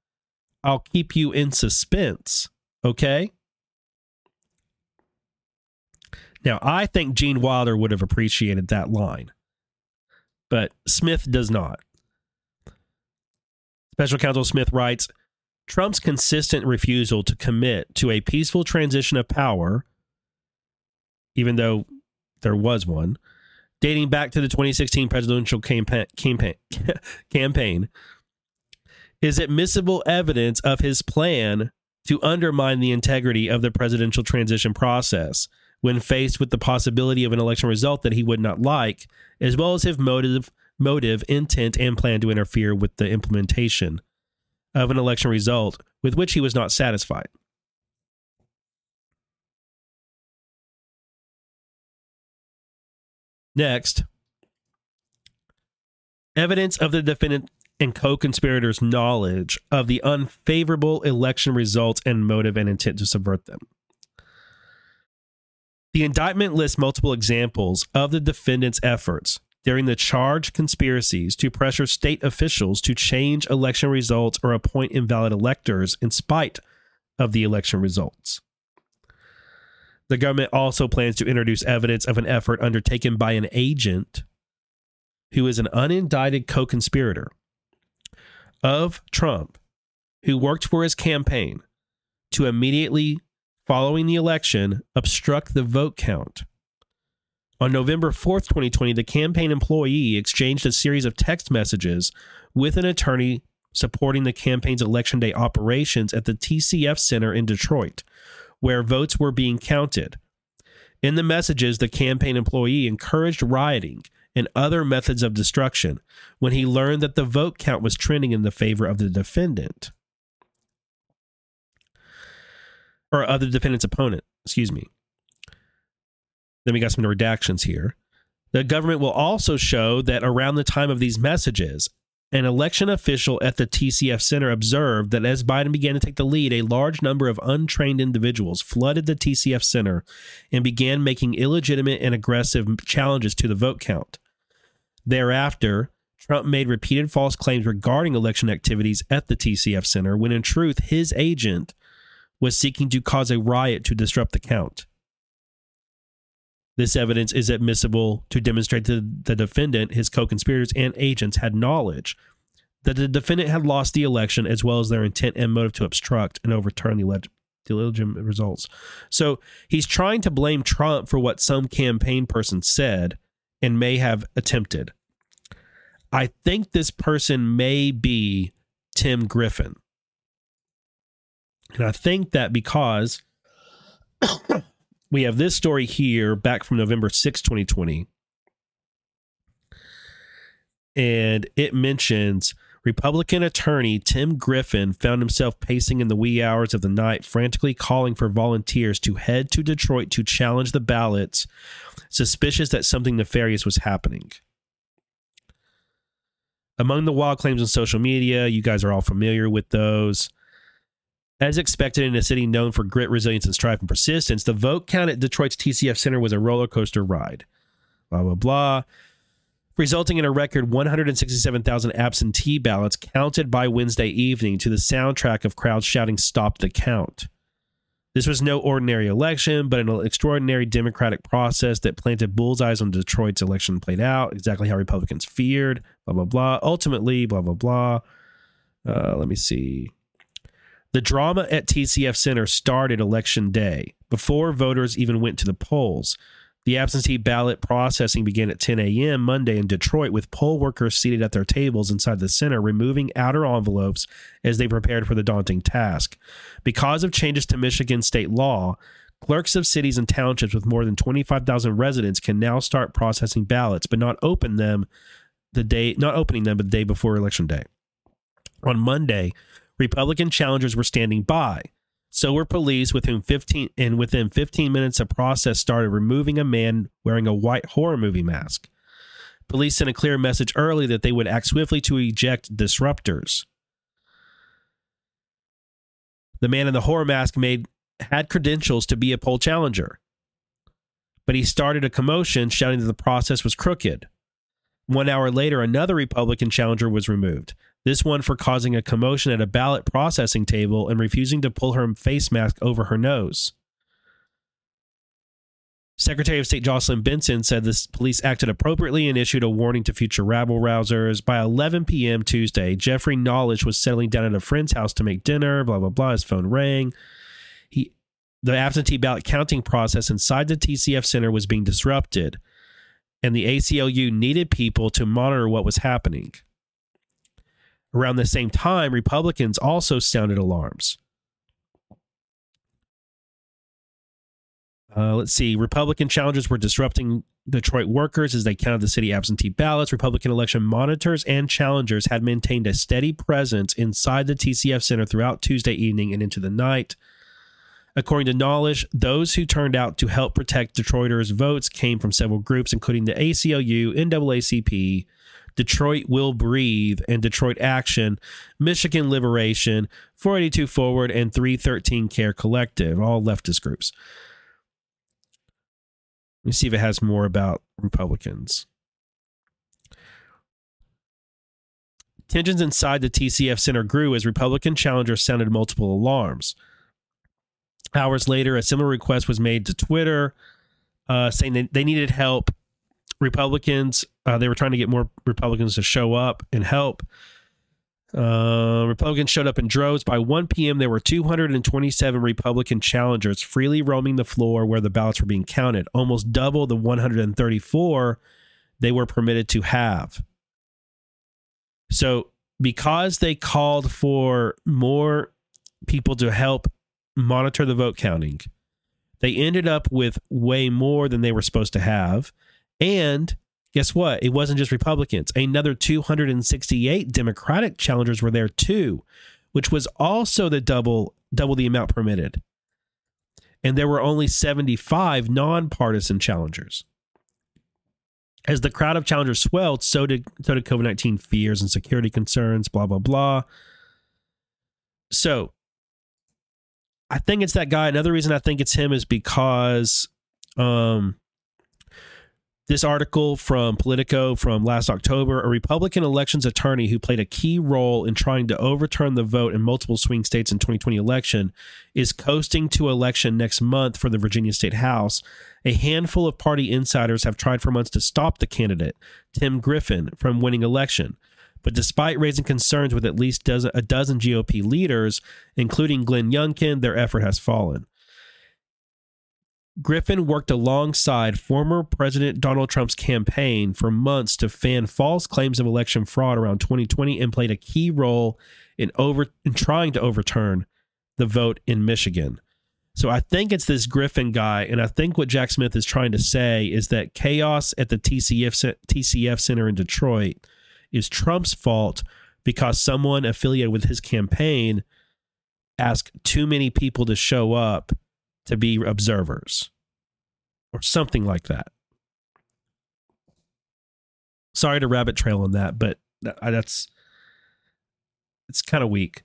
[SPEAKER 1] I'll keep you in suspense. Okay? Now, I think Gene Wilder would have appreciated that line, but Smith does not. Special Counsel Smith writes Trump's consistent refusal to commit to a peaceful transition of power even though there was one, dating back to the 2016 presidential campaign, campaign, campaign is admissible evidence of his plan to undermine the integrity of the presidential transition process when faced with the possibility of an election result that he would not like, as well as his motive, motive, intent, and plan to interfere with the implementation of an election result with which he was not satisfied. Next, evidence of the defendant and co conspirators' knowledge of the unfavorable election results and motive and intent to subvert them. The indictment lists multiple examples of the defendant's efforts during the charged conspiracies to pressure state officials to change election results or appoint invalid electors in spite of the election results. The government also plans to introduce evidence of an effort undertaken by an agent who is an unindicted co conspirator of Trump who worked for his campaign to immediately following the election obstruct the vote count. On November 4th, 2020, the campaign employee exchanged a series of text messages with an attorney supporting the campaign's election day operations at the TCF Center in Detroit, where votes were being counted. In the messages, the campaign employee encouraged rioting and other methods of destruction when he learned that the vote count was trending in the favor of the defendant or of the defendant's opponent. Excuse me. Then we got some redactions here. The government will also show that around the time of these messages, an election official at the TCF Center observed that as Biden began to take the lead, a large number of untrained individuals flooded the TCF Center and began making illegitimate and aggressive challenges to the vote count. Thereafter, Trump made repeated false claims regarding election activities at the TCF Center when in truth his agent was seeking to cause a riot to disrupt the count. This evidence is admissible to demonstrate that the defendant, his co conspirators, and agents had knowledge that the defendant had lost the election as well as their intent and motive to obstruct and overturn the, leg- the legitimate results. So he's trying to blame Trump for what some campaign person said and may have attempted. I think this person may be Tim Griffin. And I think that because we have this story here back from November 6, 2020. And it mentions Republican attorney Tim Griffin found himself pacing in the wee hours of the night, frantically calling for volunteers to head to Detroit to challenge the ballots, suspicious that something nefarious was happening. Among the wild claims on social media, you guys are all familiar with those. As expected in a city known for grit, resilience, and strife and persistence, the vote count at Detroit's TCF Center was a roller coaster ride. Blah, blah, blah. Resulting in a record 167,000 absentee ballots counted by Wednesday evening to the soundtrack of crowds shouting, Stop the count. This was no ordinary election, but an extraordinary democratic process that planted bullseyes on Detroit's election played out, exactly how Republicans feared, blah, blah, blah. Ultimately, blah, blah, blah. Uh, let me see. The drama at TCF Center started election day before voters even went to the polls. The absentee ballot processing began at 10 a.m. Monday in Detroit with poll workers seated at their tables inside the center removing outer envelopes as they prepared for the daunting task. Because of changes to Michigan state law, clerks of cities and townships with more than 25,000 residents can now start processing ballots but not open them the day not opening them the day before election day. On Monday, Republican challengers were standing by. So were police, with whom 15 and within 15 minutes, a process started removing a man wearing a white horror movie mask. Police sent a clear message early that they would act swiftly to eject disruptors. The man in the horror mask made had credentials to be a poll challenger, but he started a commotion, shouting that the process was crooked. One hour later, another Republican challenger was removed this one for causing a commotion at a ballot processing table and refusing to pull her face mask over her nose. Secretary of State Jocelyn Benson said the police acted appropriately and issued a warning to future rabble rousers. By 11 p.m. Tuesday, Jeffrey Knowledge was settling down at a friend's house to make dinner. Blah blah blah. His phone rang. He the absentee ballot counting process inside the TCF Center was being disrupted, and the ACLU needed people to monitor what was happening. Around the same time, Republicans also sounded alarms. Uh, let's see. Republican challengers were disrupting Detroit workers as they counted the city absentee ballots. Republican election monitors and challengers had maintained a steady presence inside the TCF Center throughout Tuesday evening and into the night. According to Knowledge, those who turned out to help protect Detroiters' votes came from several groups, including the ACLU, NAACP, Detroit Will Breathe, and Detroit Action, Michigan Liberation, 482 Forward, and 313 Care Collective, all leftist groups. Let me see if it has more about Republicans. Tensions inside the TCF Center grew as Republican challengers sounded multiple alarms. Hours later, a similar request was made to Twitter uh, saying they needed help. Republicans, uh, they were trying to get more Republicans to show up and help. Uh, Republicans showed up in droves. By 1 p.m., there were 227 Republican challengers freely roaming the floor where the ballots were being counted, almost double the 134 they were permitted to have. So, because they called for more people to help monitor the vote counting. They ended up with way more than they were supposed to have. And guess what? It wasn't just Republicans. Another 268 Democratic challengers were there too, which was also the double double the amount permitted. And there were only 75 nonpartisan challengers. As the crowd of challengers swelled, so did so did COVID 19 fears and security concerns, blah, blah, blah. So I think it's that guy. Another reason I think it's him is because um, this article from Politico from last October, a Republican elections attorney who played a key role in trying to overturn the vote in multiple swing states in 2020 election, is coasting to election next month for the Virginia State House. A handful of party insiders have tried for months to stop the candidate, Tim Griffin, from winning election. But despite raising concerns with at least a dozen GOP leaders, including Glenn Youngkin, their effort has fallen. Griffin worked alongside former President Donald Trump's campaign for months to fan false claims of election fraud around 2020 and played a key role in over in trying to overturn the vote in Michigan. So I think it's this Griffin guy, and I think what Jack Smith is trying to say is that chaos at the TCF TCF Center in Detroit is Trump's fault because someone affiliated with his campaign asked too many people to show up to be observers or something like that. Sorry to rabbit trail on that, but that's it's kind of weak.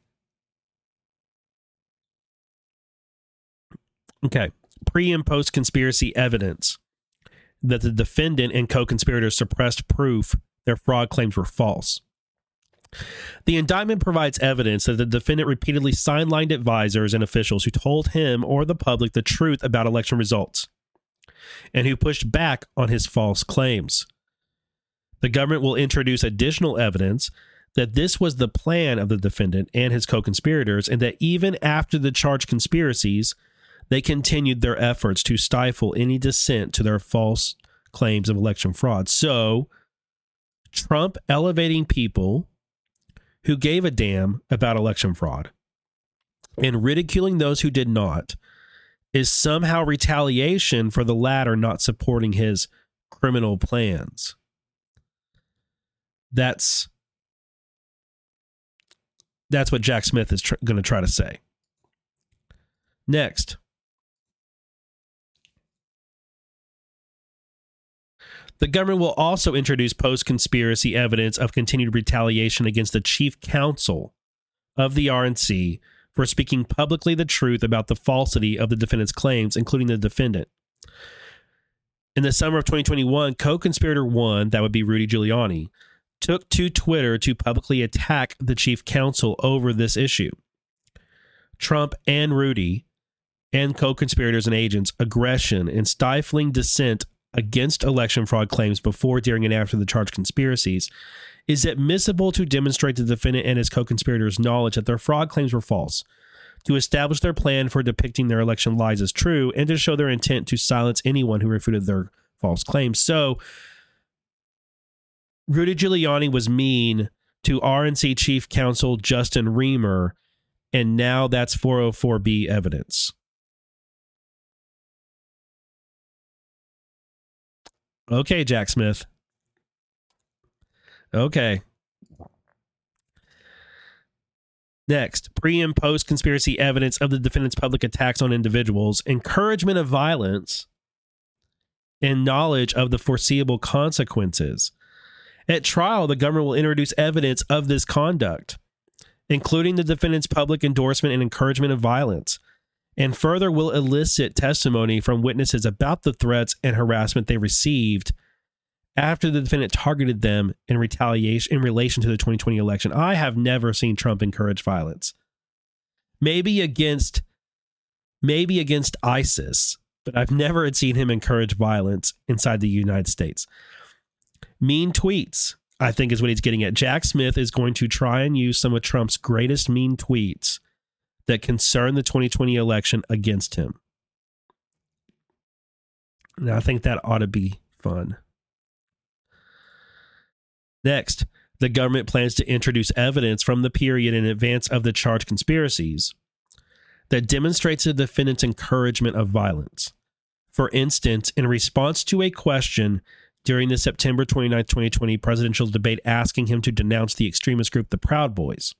[SPEAKER 1] Okay. Pre and post conspiracy evidence that the defendant and co conspirators suppressed proof their fraud claims were false. The indictment provides evidence that the defendant repeatedly sidelined advisors and officials who told him or the public the truth about election results and who pushed back on his false claims. The government will introduce additional evidence that this was the plan of the defendant and his co conspirators, and that even after the charged conspiracies, they continued their efforts to stifle any dissent to their false claims of election fraud. So, Trump elevating people who gave a damn about election fraud and ridiculing those who did not is somehow retaliation for the latter not supporting his criminal plans. That's that's what Jack Smith is tr- going to try to say. Next, The government will also introduce post conspiracy evidence of continued retaliation against the chief counsel of the RNC for speaking publicly the truth about the falsity of the defendant's claims, including the defendant. In the summer of 2021, co conspirator one, that would be Rudy Giuliani, took to Twitter to publicly attack the chief counsel over this issue. Trump and Rudy and co conspirators and agents' aggression and stifling dissent against election fraud claims before, during, and after the charged conspiracies is admissible to demonstrate the defendant and his co conspirators' knowledge that their fraud claims were false. to establish their plan for depicting their election lies as true and to show their intent to silence anyone who refuted their false claims. So, Rudy Giuliani was mean to RNC Chief Counsel Justin Riemer, and now that's 404B evidence. Okay, Jack Smith. Okay. Next, pre and post conspiracy evidence of the defendant's public attacks on individuals, encouragement of violence, and knowledge of the foreseeable consequences. At trial, the government will introduce evidence of this conduct, including the defendant's public endorsement and encouragement of violence, and further will elicit testimony from witnesses about the threats and harassment they received after the defendant targeted them in retaliation in relation to the 2020 election. I have never seen Trump encourage violence. Maybe against maybe against ISIS, but I've never seen him encourage violence inside the United States. Mean tweets, I think is what he's getting at. Jack Smith is going to try and use some of Trump's greatest mean tweets that concern the 2020 election against him. And I think that ought to be fun. Next, the government plans to introduce evidence from the period in advance of the charged conspiracies that demonstrates the defendant's encouragement of violence. For instance, in response to a question during the September 29, 2020 presidential debate asking him to denounce the extremist group the Proud Boys,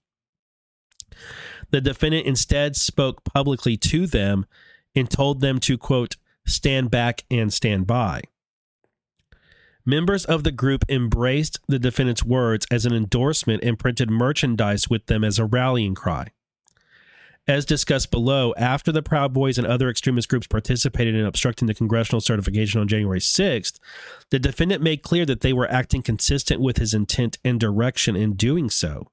[SPEAKER 1] the defendant instead spoke publicly to them and told them to, quote, stand back and stand by. Members of the group embraced the defendant's words as an endorsement and printed merchandise with them as a rallying cry. As discussed below, after the Proud Boys and other extremist groups participated in obstructing the congressional certification on January 6th, the defendant made clear that they were acting consistent with his intent and direction in doing so.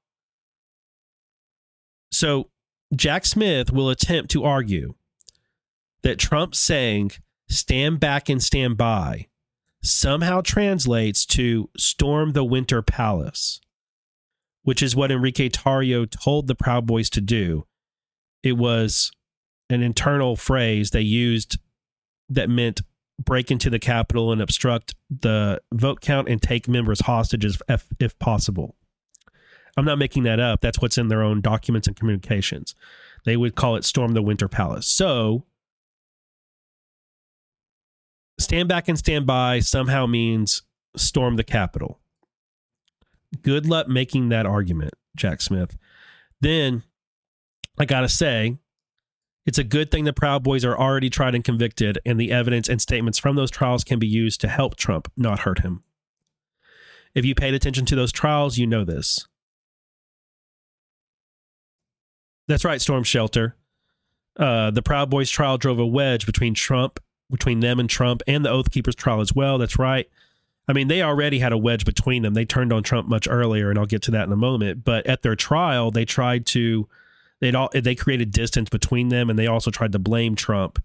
[SPEAKER 1] So, Jack Smith will attempt to argue that Trump saying, stand back and stand by, somehow translates to storm the Winter Palace, which is what Enrique Tarrio told the Proud Boys to do. It was an internal phrase they used that meant break into the Capitol and obstruct the vote count and take members hostages if, if possible. I'm not making that up. That's what's in their own documents and communications. They would call it Storm the Winter Palace. So, stand back and stand by somehow means storm the Capitol. Good luck making that argument, Jack Smith. Then, I got to say, it's a good thing the Proud Boys are already tried and convicted, and the evidence and statements from those trials can be used to help Trump, not hurt him. If you paid attention to those trials, you know this. That's right, Storm Shelter. Uh, the Proud Boys trial drove a wedge between Trump, between them and Trump, and the Oath Keepers trial as well. That's right. I mean, they already had a wedge between them. They turned on Trump much earlier, and I'll get to that in a moment. But at their trial, they tried to they all they created distance between them, and they also tried to blame Trump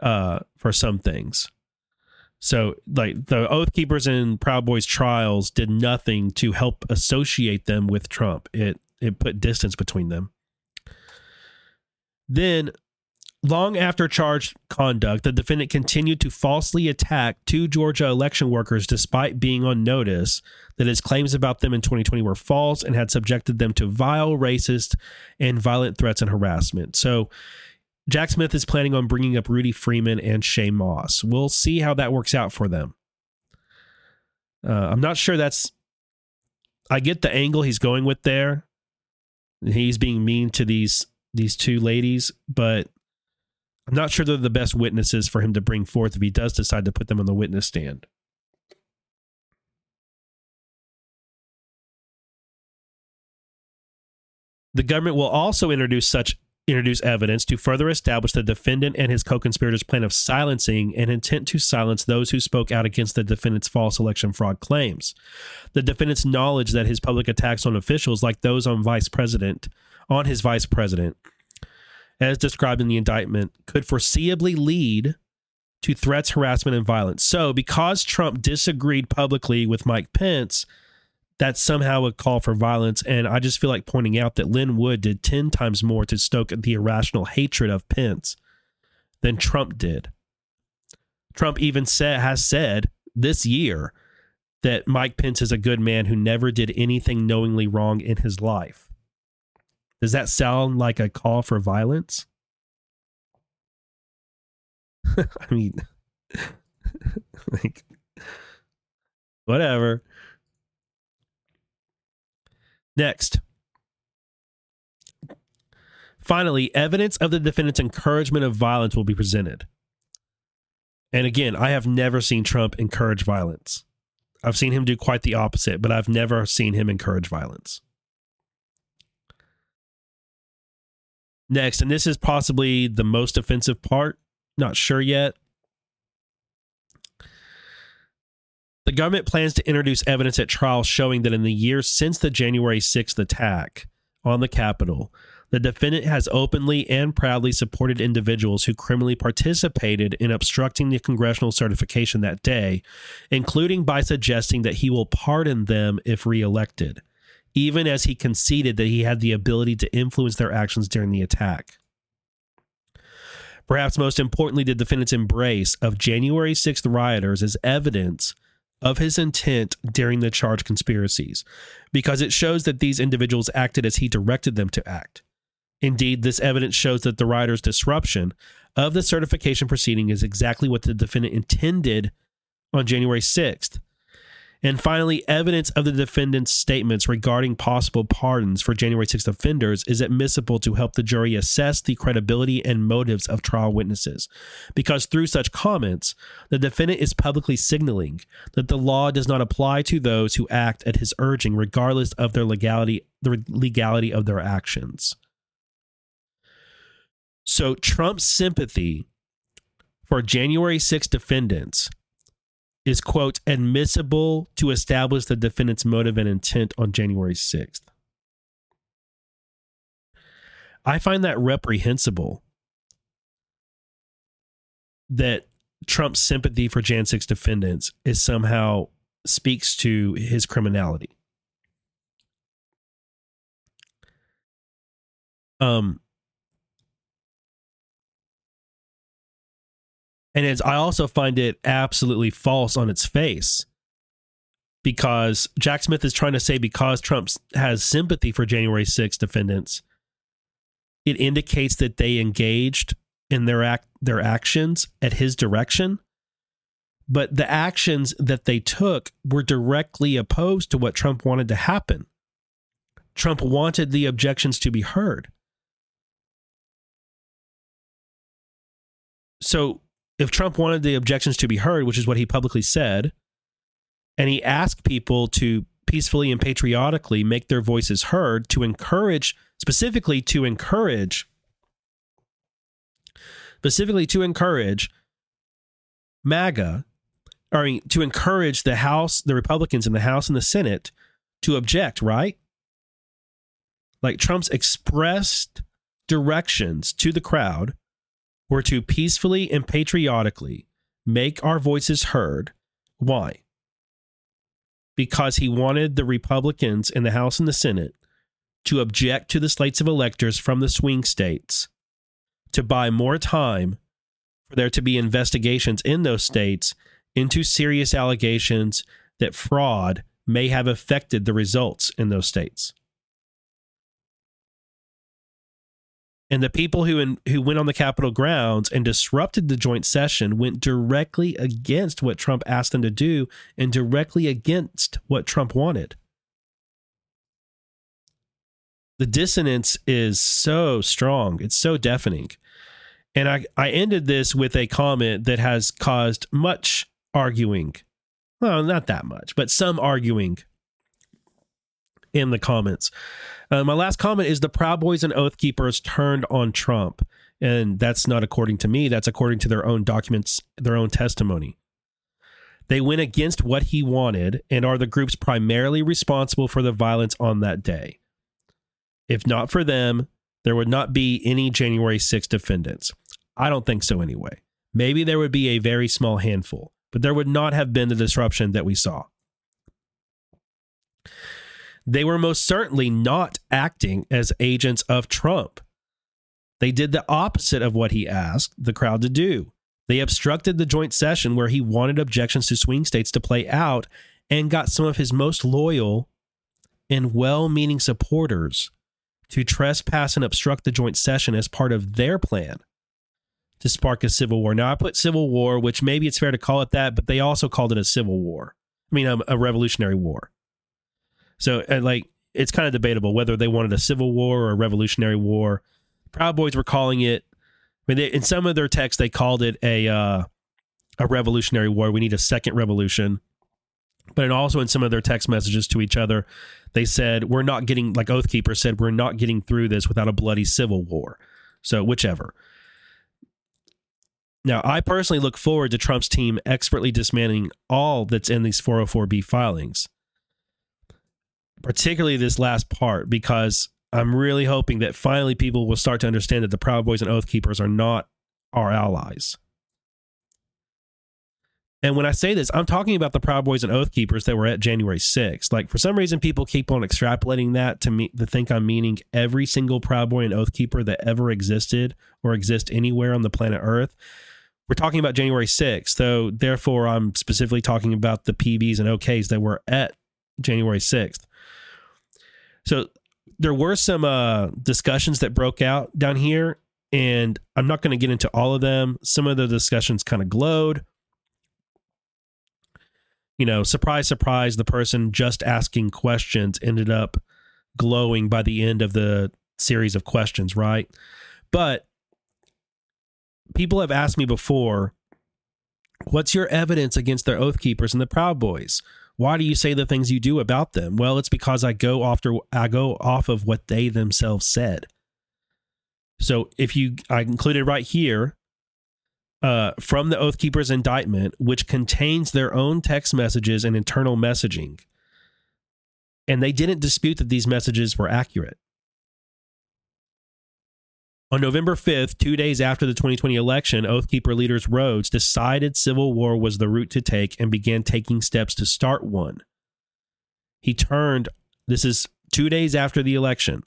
[SPEAKER 1] uh, for some things. So, like the Oath Keepers and Proud Boys trials did nothing to help associate them with Trump. It it put distance between them. Then, long after charged conduct, the defendant continued to falsely attack two Georgia election workers despite being on notice that his claims about them in 2020 were false and had subjected them to vile, racist, and violent threats and harassment. So, Jack Smith is planning on bringing up Ruby Freeman and Shaye Moss. We'll see how that works out for them. Uh, I'm not sure that's. I get the angle he's going with there. He's being mean to these these two ladies, but I'm not sure they're the best witnesses for him to bring forth if he does decide to put them on the witness stand. The government will also introduce such introduce evidence to further establish the defendant and his co-conspirators plan of silencing and intent to silence those who spoke out against the defendant's false election fraud claims. The defendant's knowledge that his public attacks on officials like those on vice president on his vice president, as described in the indictment, could foreseeably lead to threats, harassment, and violence. So, because Trump disagreed publicly with Mike Pence, that's somehow a call for violence. And I just feel like pointing out that Lin Wood did 10 times more to stoke the irrational hatred of Pence than Trump did. Trump even said, has said this year that Mike Pence is a good man who never did anything knowingly wrong in his life. Does that sound like a call for violence? I mean, like, whatever. Next. Finally, evidence of the defendant's encouragement of violence will be presented. And again, I have never seen Trump encourage violence. I've seen him do quite the opposite, but I've never seen him encourage violence. Next, and this is possibly the most offensive part, not sure yet. The government plans to introduce evidence at trial showing that in the years since the January 6th attack on the Capitol, the defendant has openly and proudly supported individuals who criminally participated in obstructing the congressional certification that day, including by suggesting that he will pardon them if reelected, even as he conceded that he had the ability to influence their actions during the attack. Perhaps most importantly, the defendant's embrace of January 6th rioters as evidence of his intent during the charged conspiracies, because it shows that these individuals acted as he directed them to act. Indeed, this evidence shows that the rider's disruption of the certification proceeding is exactly what the defendant intended on January 6th. And finally, evidence of the defendant's statements regarding possible pardons for January 6th offenders is admissible to help the jury assess the credibility and motives of trial witnesses. Because through such comments, the defendant is publicly signaling that the law does not apply to those who act at his urging, regardless of their legality, the legality of their actions. So Trump's sympathy for January 6 defendants is, quote, admissible to establish the defendant's motive and intent on January 6th. I find that reprehensible that Trump's sympathy for Jan 6 defendants is somehow speaks to his criminality. Um, And it's, I also find it absolutely false on its face because Jack Smith is trying to say because Trump has sympathy for January 6 defendants, it indicates that they engaged in their act their actions at his direction. But the actions that they took were directly opposed to what Trump wanted to happen. Trump wanted the objections to be heard. So if Trump wanted the objections to be heard, which is what he publicly said, and he asked people to peacefully and patriotically make their voices heard to encourage, specifically to encourage, specifically to encourage MAGA, or to encourage the House, the Republicans in the House and the Senate to object, right? Like Trump's expressed directions to the crowd were to peacefully and patriotically make our voices heard. Why? Because he wanted the Republicans in the House and the Senate to object to the slates of electors from the swing states, to buy more time for there to be investigations in those states into serious allegations that fraud may have affected the results in those states. And the people who in, who went on the Capitol grounds and disrupted the joint session went directly against what Trump asked them to do and directly against what Trump wanted. The dissonance is so strong, it's so deafening. And I, I ended this with a comment that has caused much arguing. Well, not that much, but some arguing in the comments. Uh, my last comment is the Proud Boys and Oath Keepers turned on Trump. And that's not according to me, that's according to their own documents, their own testimony. They went against what he wanted and are the groups primarily responsible for the violence on that day. If not for them, there would not be any January 6 defendants. I don't think so anyway. Maybe there would be a very small handful, but there would not have been the disruption that we saw. They were most certainly not acting as agents of Trump. They did the opposite of what he asked the crowd to do. They obstructed the joint session where he wanted objections to swing states to play out and got some of his most loyal and well meaning supporters to trespass and obstruct the joint session as part of their plan to spark a civil war. Now, I put civil war, which maybe it's fair to call it that, but they also called it a civil war. I mean, a, a revolutionary war. So, like, it's kind of debatable whether they wanted a civil war or a revolutionary war. Proud Boys were calling it. I mean, they, in some of their texts, they called it a uh, a revolutionary war. We need a second revolution. But also in some of their text messages to each other, they said we're not getting like Oathkeeper said we're not getting through this without a bloody civil war. So whichever. Now, I personally look forward to Trump's team expertly dismantling all that's in these 404b filings particularly this last part, because I'm really hoping that finally people will start to understand that the Proud Boys and Oath Keepers are not our allies. And when I say this, I'm talking about the Proud Boys and Oath Keepers that were at January 6th. Like for some reason, people keep on extrapolating that to me to think I'm meaning every single Proud Boy and Oath Keeper that ever existed or exist anywhere on the planet Earth. We're talking about January 6th, so therefore I'm specifically talking about the PBs and OKs that were at January 6th. So there were some uh, discussions that broke out down here, and I'm not going to get into all of them. Some of the discussions kind of glowed. You know, surprise, surprise, the person just asking questions ended up glowing by the end of the series of questions, right? But people have asked me before, what's your evidence against their oath keepers and the Proud Boys? Why do you say the things you do about them? Well, it's because I go after I go off of what they themselves said. So if you I included right here uh, from the Oath Keepers indictment, which contains their own text messages and internal messaging. And they didn't dispute that these messages were accurate. On November 5th, two days after the 2020 election, Oathkeeper leaders Rhodes decided civil war was the route to take and began taking steps to start one. He turned, this is two days after the election.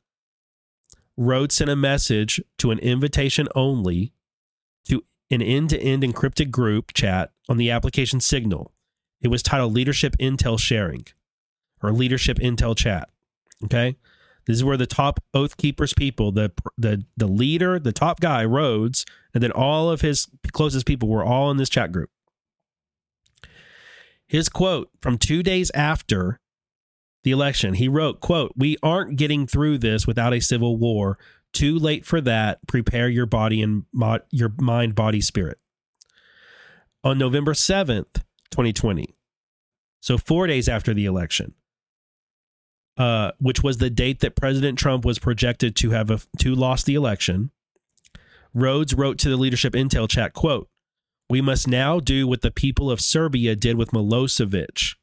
[SPEAKER 1] Rhodes sent a message to an invitation only to an end to end encrypted group chat on the application Signal. It was titled Leadership Intel Sharing or Leadership Intel Chat. Okay. This is where the top oath keepers people, the the the leader, the top guy, Rhodes, and then all of his closest people were all in this chat group. His quote from two days after the election, he wrote, quote, We aren't getting through this without a civil war. Too late for that. Prepare your body and your mind, body, spirit. On November 7th, 2020, so four days after the election, uh, which was the date that President Trump was projected to have a, to lost the election, Rhodes wrote to the leadership intel chat, quote, "We must now do what the people of Serbia did with Milosevic.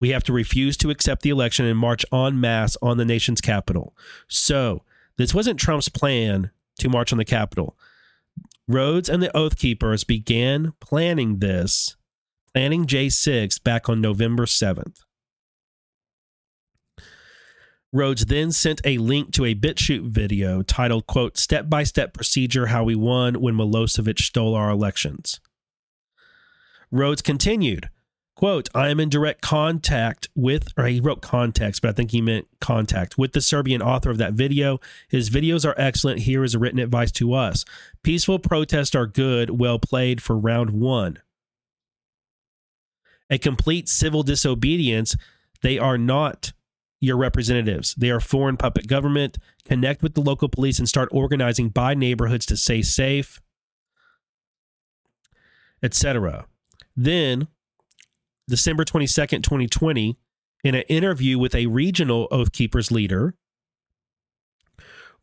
[SPEAKER 1] We have to refuse to accept the election and march en masse on the nation's capital." So, this wasn't Trump's plan to march on the Capitol. Rhodes and the Oath Keepers began planning this, planning J6 back on November 7th. Rhodes then sent a link to a BitChute video titled, quote, Step by Step Procedure How We Won When Milosevic Stole Our Elections. Rhodes continued, quote, I am in direct contact with, or he wrote context, but I think he meant contact with the Serbian author of that video. His videos are excellent. Here is a written advice to us. Peaceful protests are good, well played for round one. A complete civil disobedience, they are not your representatives. They are foreign puppet government. Connect with the local police and start organizing by neighborhoods to stay safe, etc. Then, December 22nd, 2020, in an interview with a regional Oath Keepers leader,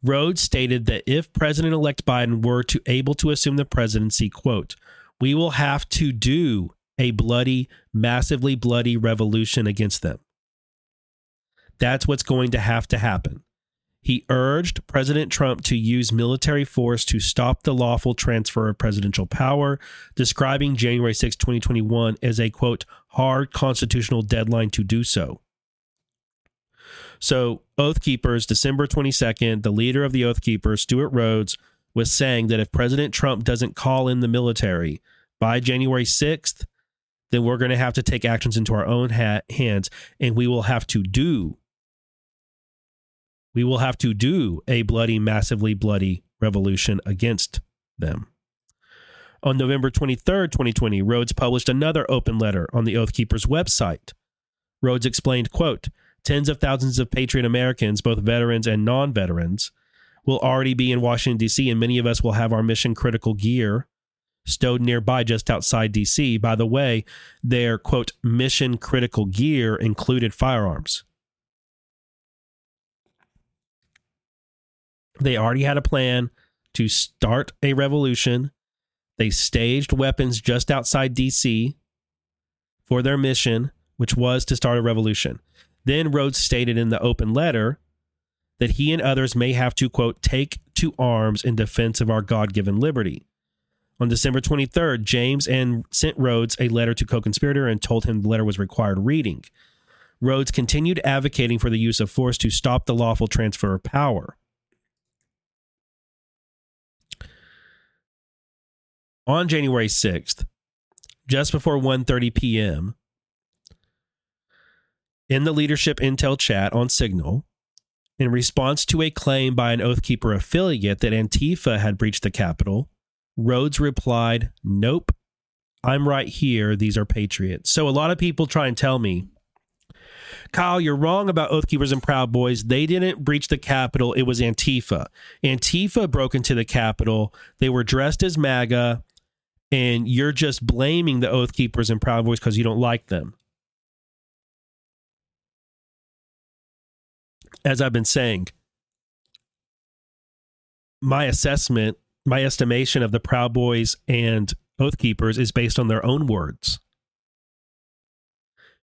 [SPEAKER 1] Rhodes stated that if President elect Biden were to able to assume the presidency, quote, we will have to do a bloody, massively bloody revolution against them. That's what's going to have to happen. He urged President Trump to use military force to stop the lawful transfer of presidential power, describing January 6, 2021 as a quote, hard constitutional deadline to do so. So, Oath Keepers, December 22nd, the leader of the Oath Keepers, Stewart Rhodes, was saying that if President Trump doesn't call in the military by January 6th, then we're going to have to take actions into our own ha- hands and we will have to do we will have to do a bloody massively bloody revolution against them. On November 23rd, 2020, Rhodes published another open letter on the Oath Keepers website. Rhodes explained, quote, tens of thousands of patriot Americans, both veterans and non-veterans, will already be in Washington D.C. and many of us will have our mission critical gear stowed nearby just outside DC. By the way, their quote mission critical gear included firearms. They already had a plan to start a revolution. They staged weapons just outside DC for their mission, which was to start a revolution. Then Rhodes stated in the open letter that he and others may have to, quote, take to arms in defense of our God given liberty. On December 23rd, James and sent Rhodes a letter to co-conspirator and told him the letter was required reading. Rhodes continued advocating for the use of force to stop the lawful transfer of power. On January 6th, just before 1:30 p.m., in the leadership intel chat on Signal, in response to a claim by an Oathkeeper affiliate that Antifa had breached the Capitol, Rhodes replied, Nope, I'm right here. These are patriots. So a lot of people try and tell me, Kyle, you're wrong about Oathkeepers and Proud Boys. They didn't breach the Capitol. It was Antifa. Antifa broke into the Capitol. They were dressed as MAGA, and you're just blaming the Oath Keepers and Proud Boys because you don't like them. As I've been saying, my assessment my estimation of the Proud Boys and Oath Keepers is based on their own words.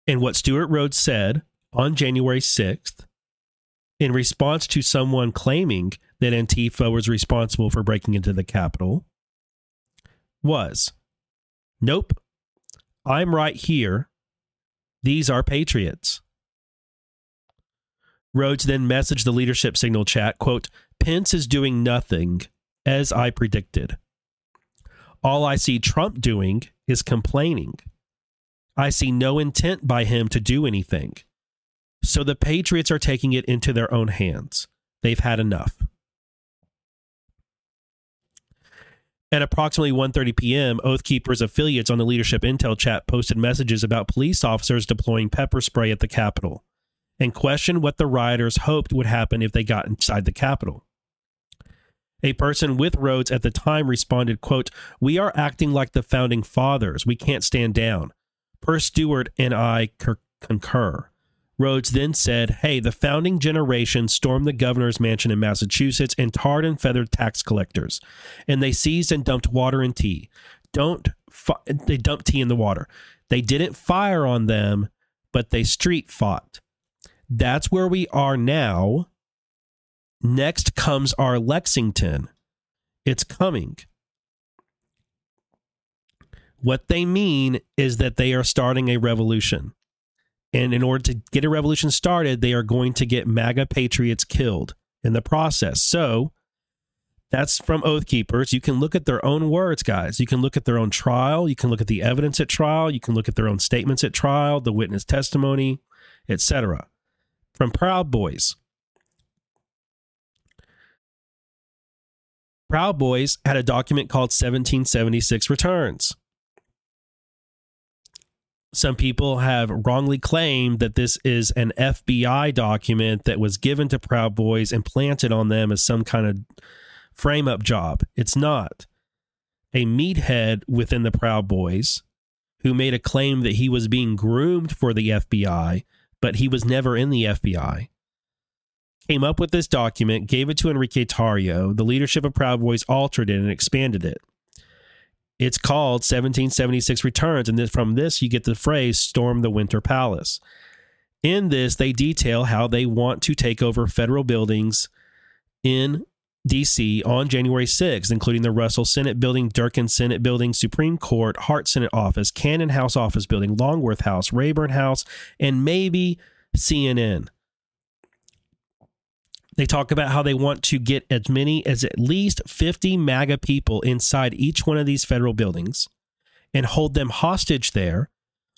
[SPEAKER 1] And what Stewart Rhodes said on January 6th, in response to someone claiming that Antifa was responsible for breaking into the Capitol, was Nope, I'm right here. These are patriots. Rhodes then messaged the leadership signal chat, quote, Pence is doing nothing as I predicted. All I see Trump doing is complaining. I see no intent by him to do anything. So the Patriots are taking it into their own hands. They've had enough. At approximately 1:30 p.m., Oath Keepers affiliates on the leadership intel chat posted messages about police officers deploying pepper spray at the Capitol and questioned what the rioters hoped would happen if they got inside the Capitol. A person with Rhodes at the time responded, quote, We are acting like the founding fathers. We can't stand down. Per Stewart and I concur. Rhodes then said, Hey, the founding generation stormed the governor's mansion in Massachusetts and tarred and feathered tax collectors, and they seized and dumped water and tea. Don't fi- they dumped tea in the water. They didn't fire on them, but they street fought. That's where we are now Next comes our Lexington. It's coming. What they mean is that they are starting a revolution. And in order to get a revolution started, they are going to get MAGA patriots killed in the process. So that's from Oath Keepers. You can look at their own words, guys. You can look at their own trial. You can look at the evidence at trial. You can look at their own statements at trial, the witness testimony, etc. From Proud Boys, Proud Boys had a document called 1776 Returns. Some people have wrongly claimed that this is an FBI document that was given to Proud Boys and planted on them as some kind of frame up job. It's not. A meathead within the Proud Boys who made a claim that he was being groomed for the FBI, but he was never in the FBI came up with this document, gave it to Enrique Tarrio. The leadership of Proud Boys altered it and expanded it. It's called 1776 Returns, and from this you get the phrase "storm the Winter Palace." In this, they detail how they want to take over federal buildings in DC on January 6th, including the Russell Senate Building, Dirksen Senate Building, Supreme Court, Hart Senate Office, Cannon House Office Building, Longworth House, Rayburn House, and maybe CNN. They talk about how they want to get as many as at least 50 MAGA people inside each one of these federal buildings and hold them hostage there,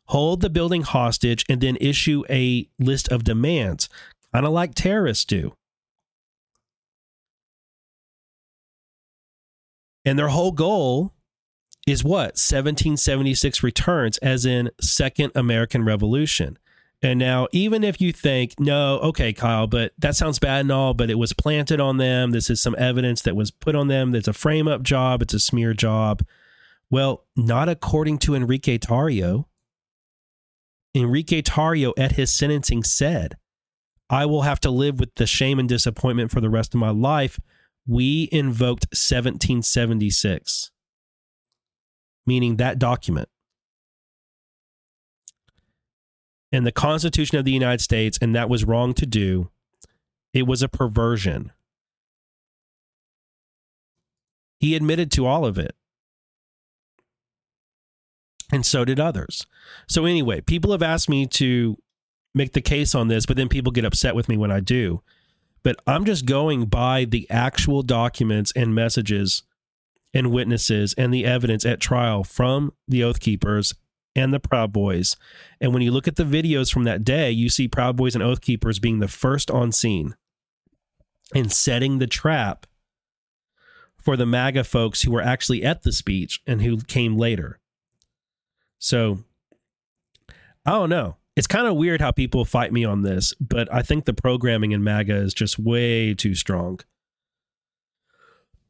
[SPEAKER 1] hold the building hostage, and then issue a list of demands, kind of like terrorists do. And their whole goal is what? 1776 returns, as in Second American Revolution. And now, even if you think, no, okay, Kyle, but that sounds bad and all, but it was planted on them. This is some evidence that was put on them. It's a frame up job, it's a smear job. Well, not according to Enrique Tarrio. Enrique Tarrio, at his sentencing, said, I will have to live with the shame and disappointment for the rest of my life. We invoked 1776, meaning that document. And the Constitution of the United States, and that was wrong to do. It was a perversion. He admitted to all of it. And so did others. So, anyway, people have asked me to make the case on this, but then people get upset with me when I do. But I'm just going by the actual documents and messages and witnesses and the evidence at trial from the Oath Keepers and the Proud Boys. And when you look at the videos from that day, you see Proud Boys and Oath Keepers being the first on scene and setting the trap for the MAGA folks who were actually at the speech and who came later. So I don't know. It's kind of weird how people fight me on this, but I think the programming in MAGA is just way too strong.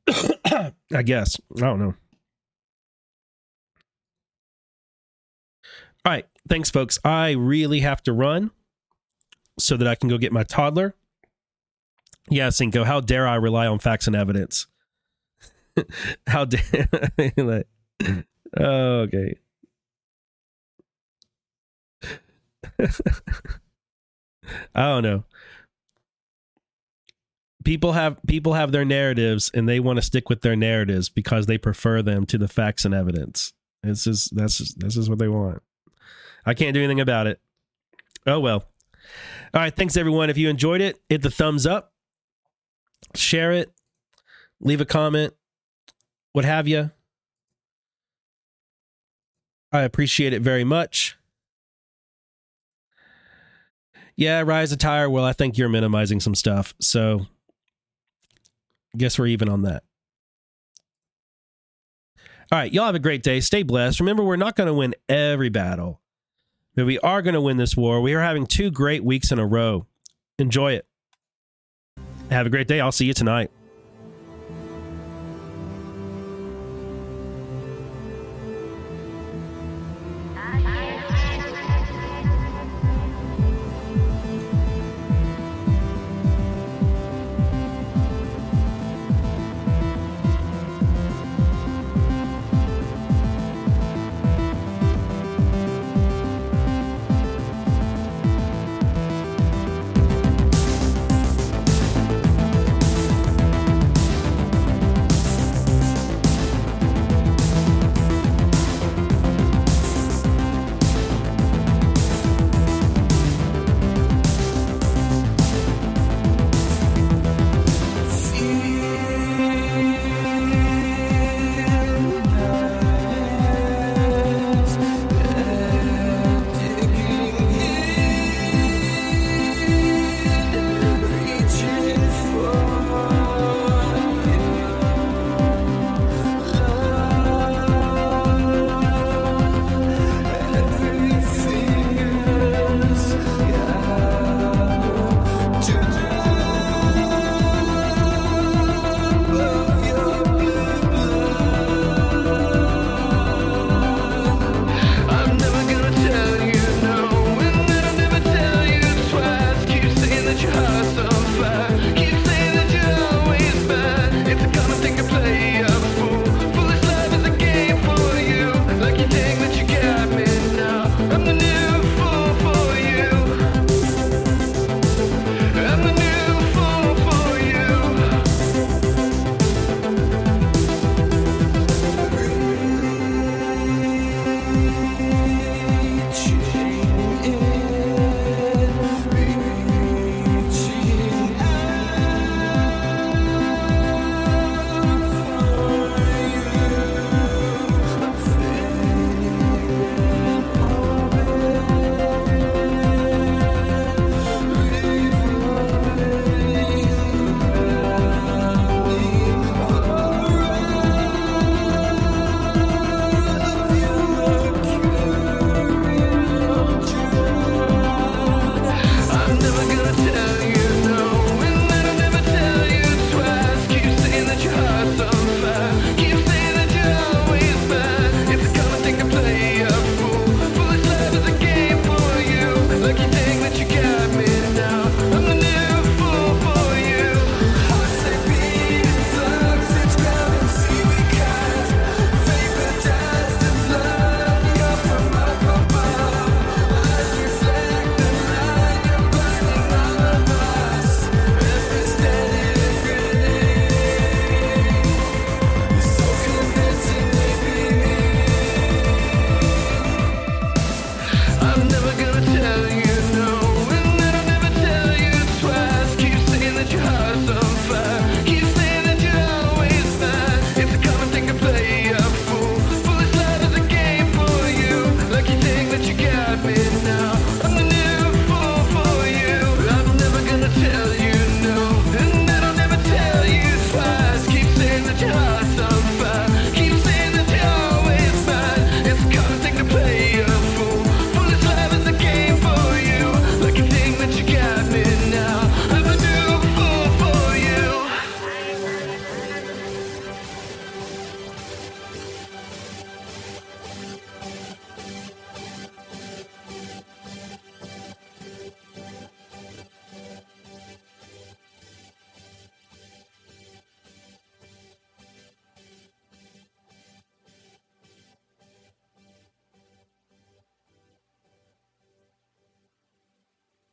[SPEAKER 1] I guess. I don't know. All right. Thanks, folks. I really have to run so that I can go get my toddler. Yeah, Cinco, how dare I rely on facts and evidence? how dare like, okay. I don't know. People have people have their narratives and they want to stick with their narratives because they prefer them to the facts and evidence. It's just that's just, this is what they want. I can't do anything about it. Oh well. All right. Thanks, everyone. If you enjoyed it, hit the thumbs up, share it, leave a comment, what have you. I appreciate it very much. Yeah, Rise of Tire. Well, I think you're minimizing some stuff. So, guess we're even on that. All right. Y'all have a great day. Stay blessed. Remember, we're not going to win every battle but we are going to win this war. We are having two great weeks in a row. Enjoy it. Have a great day. I'll see you tonight.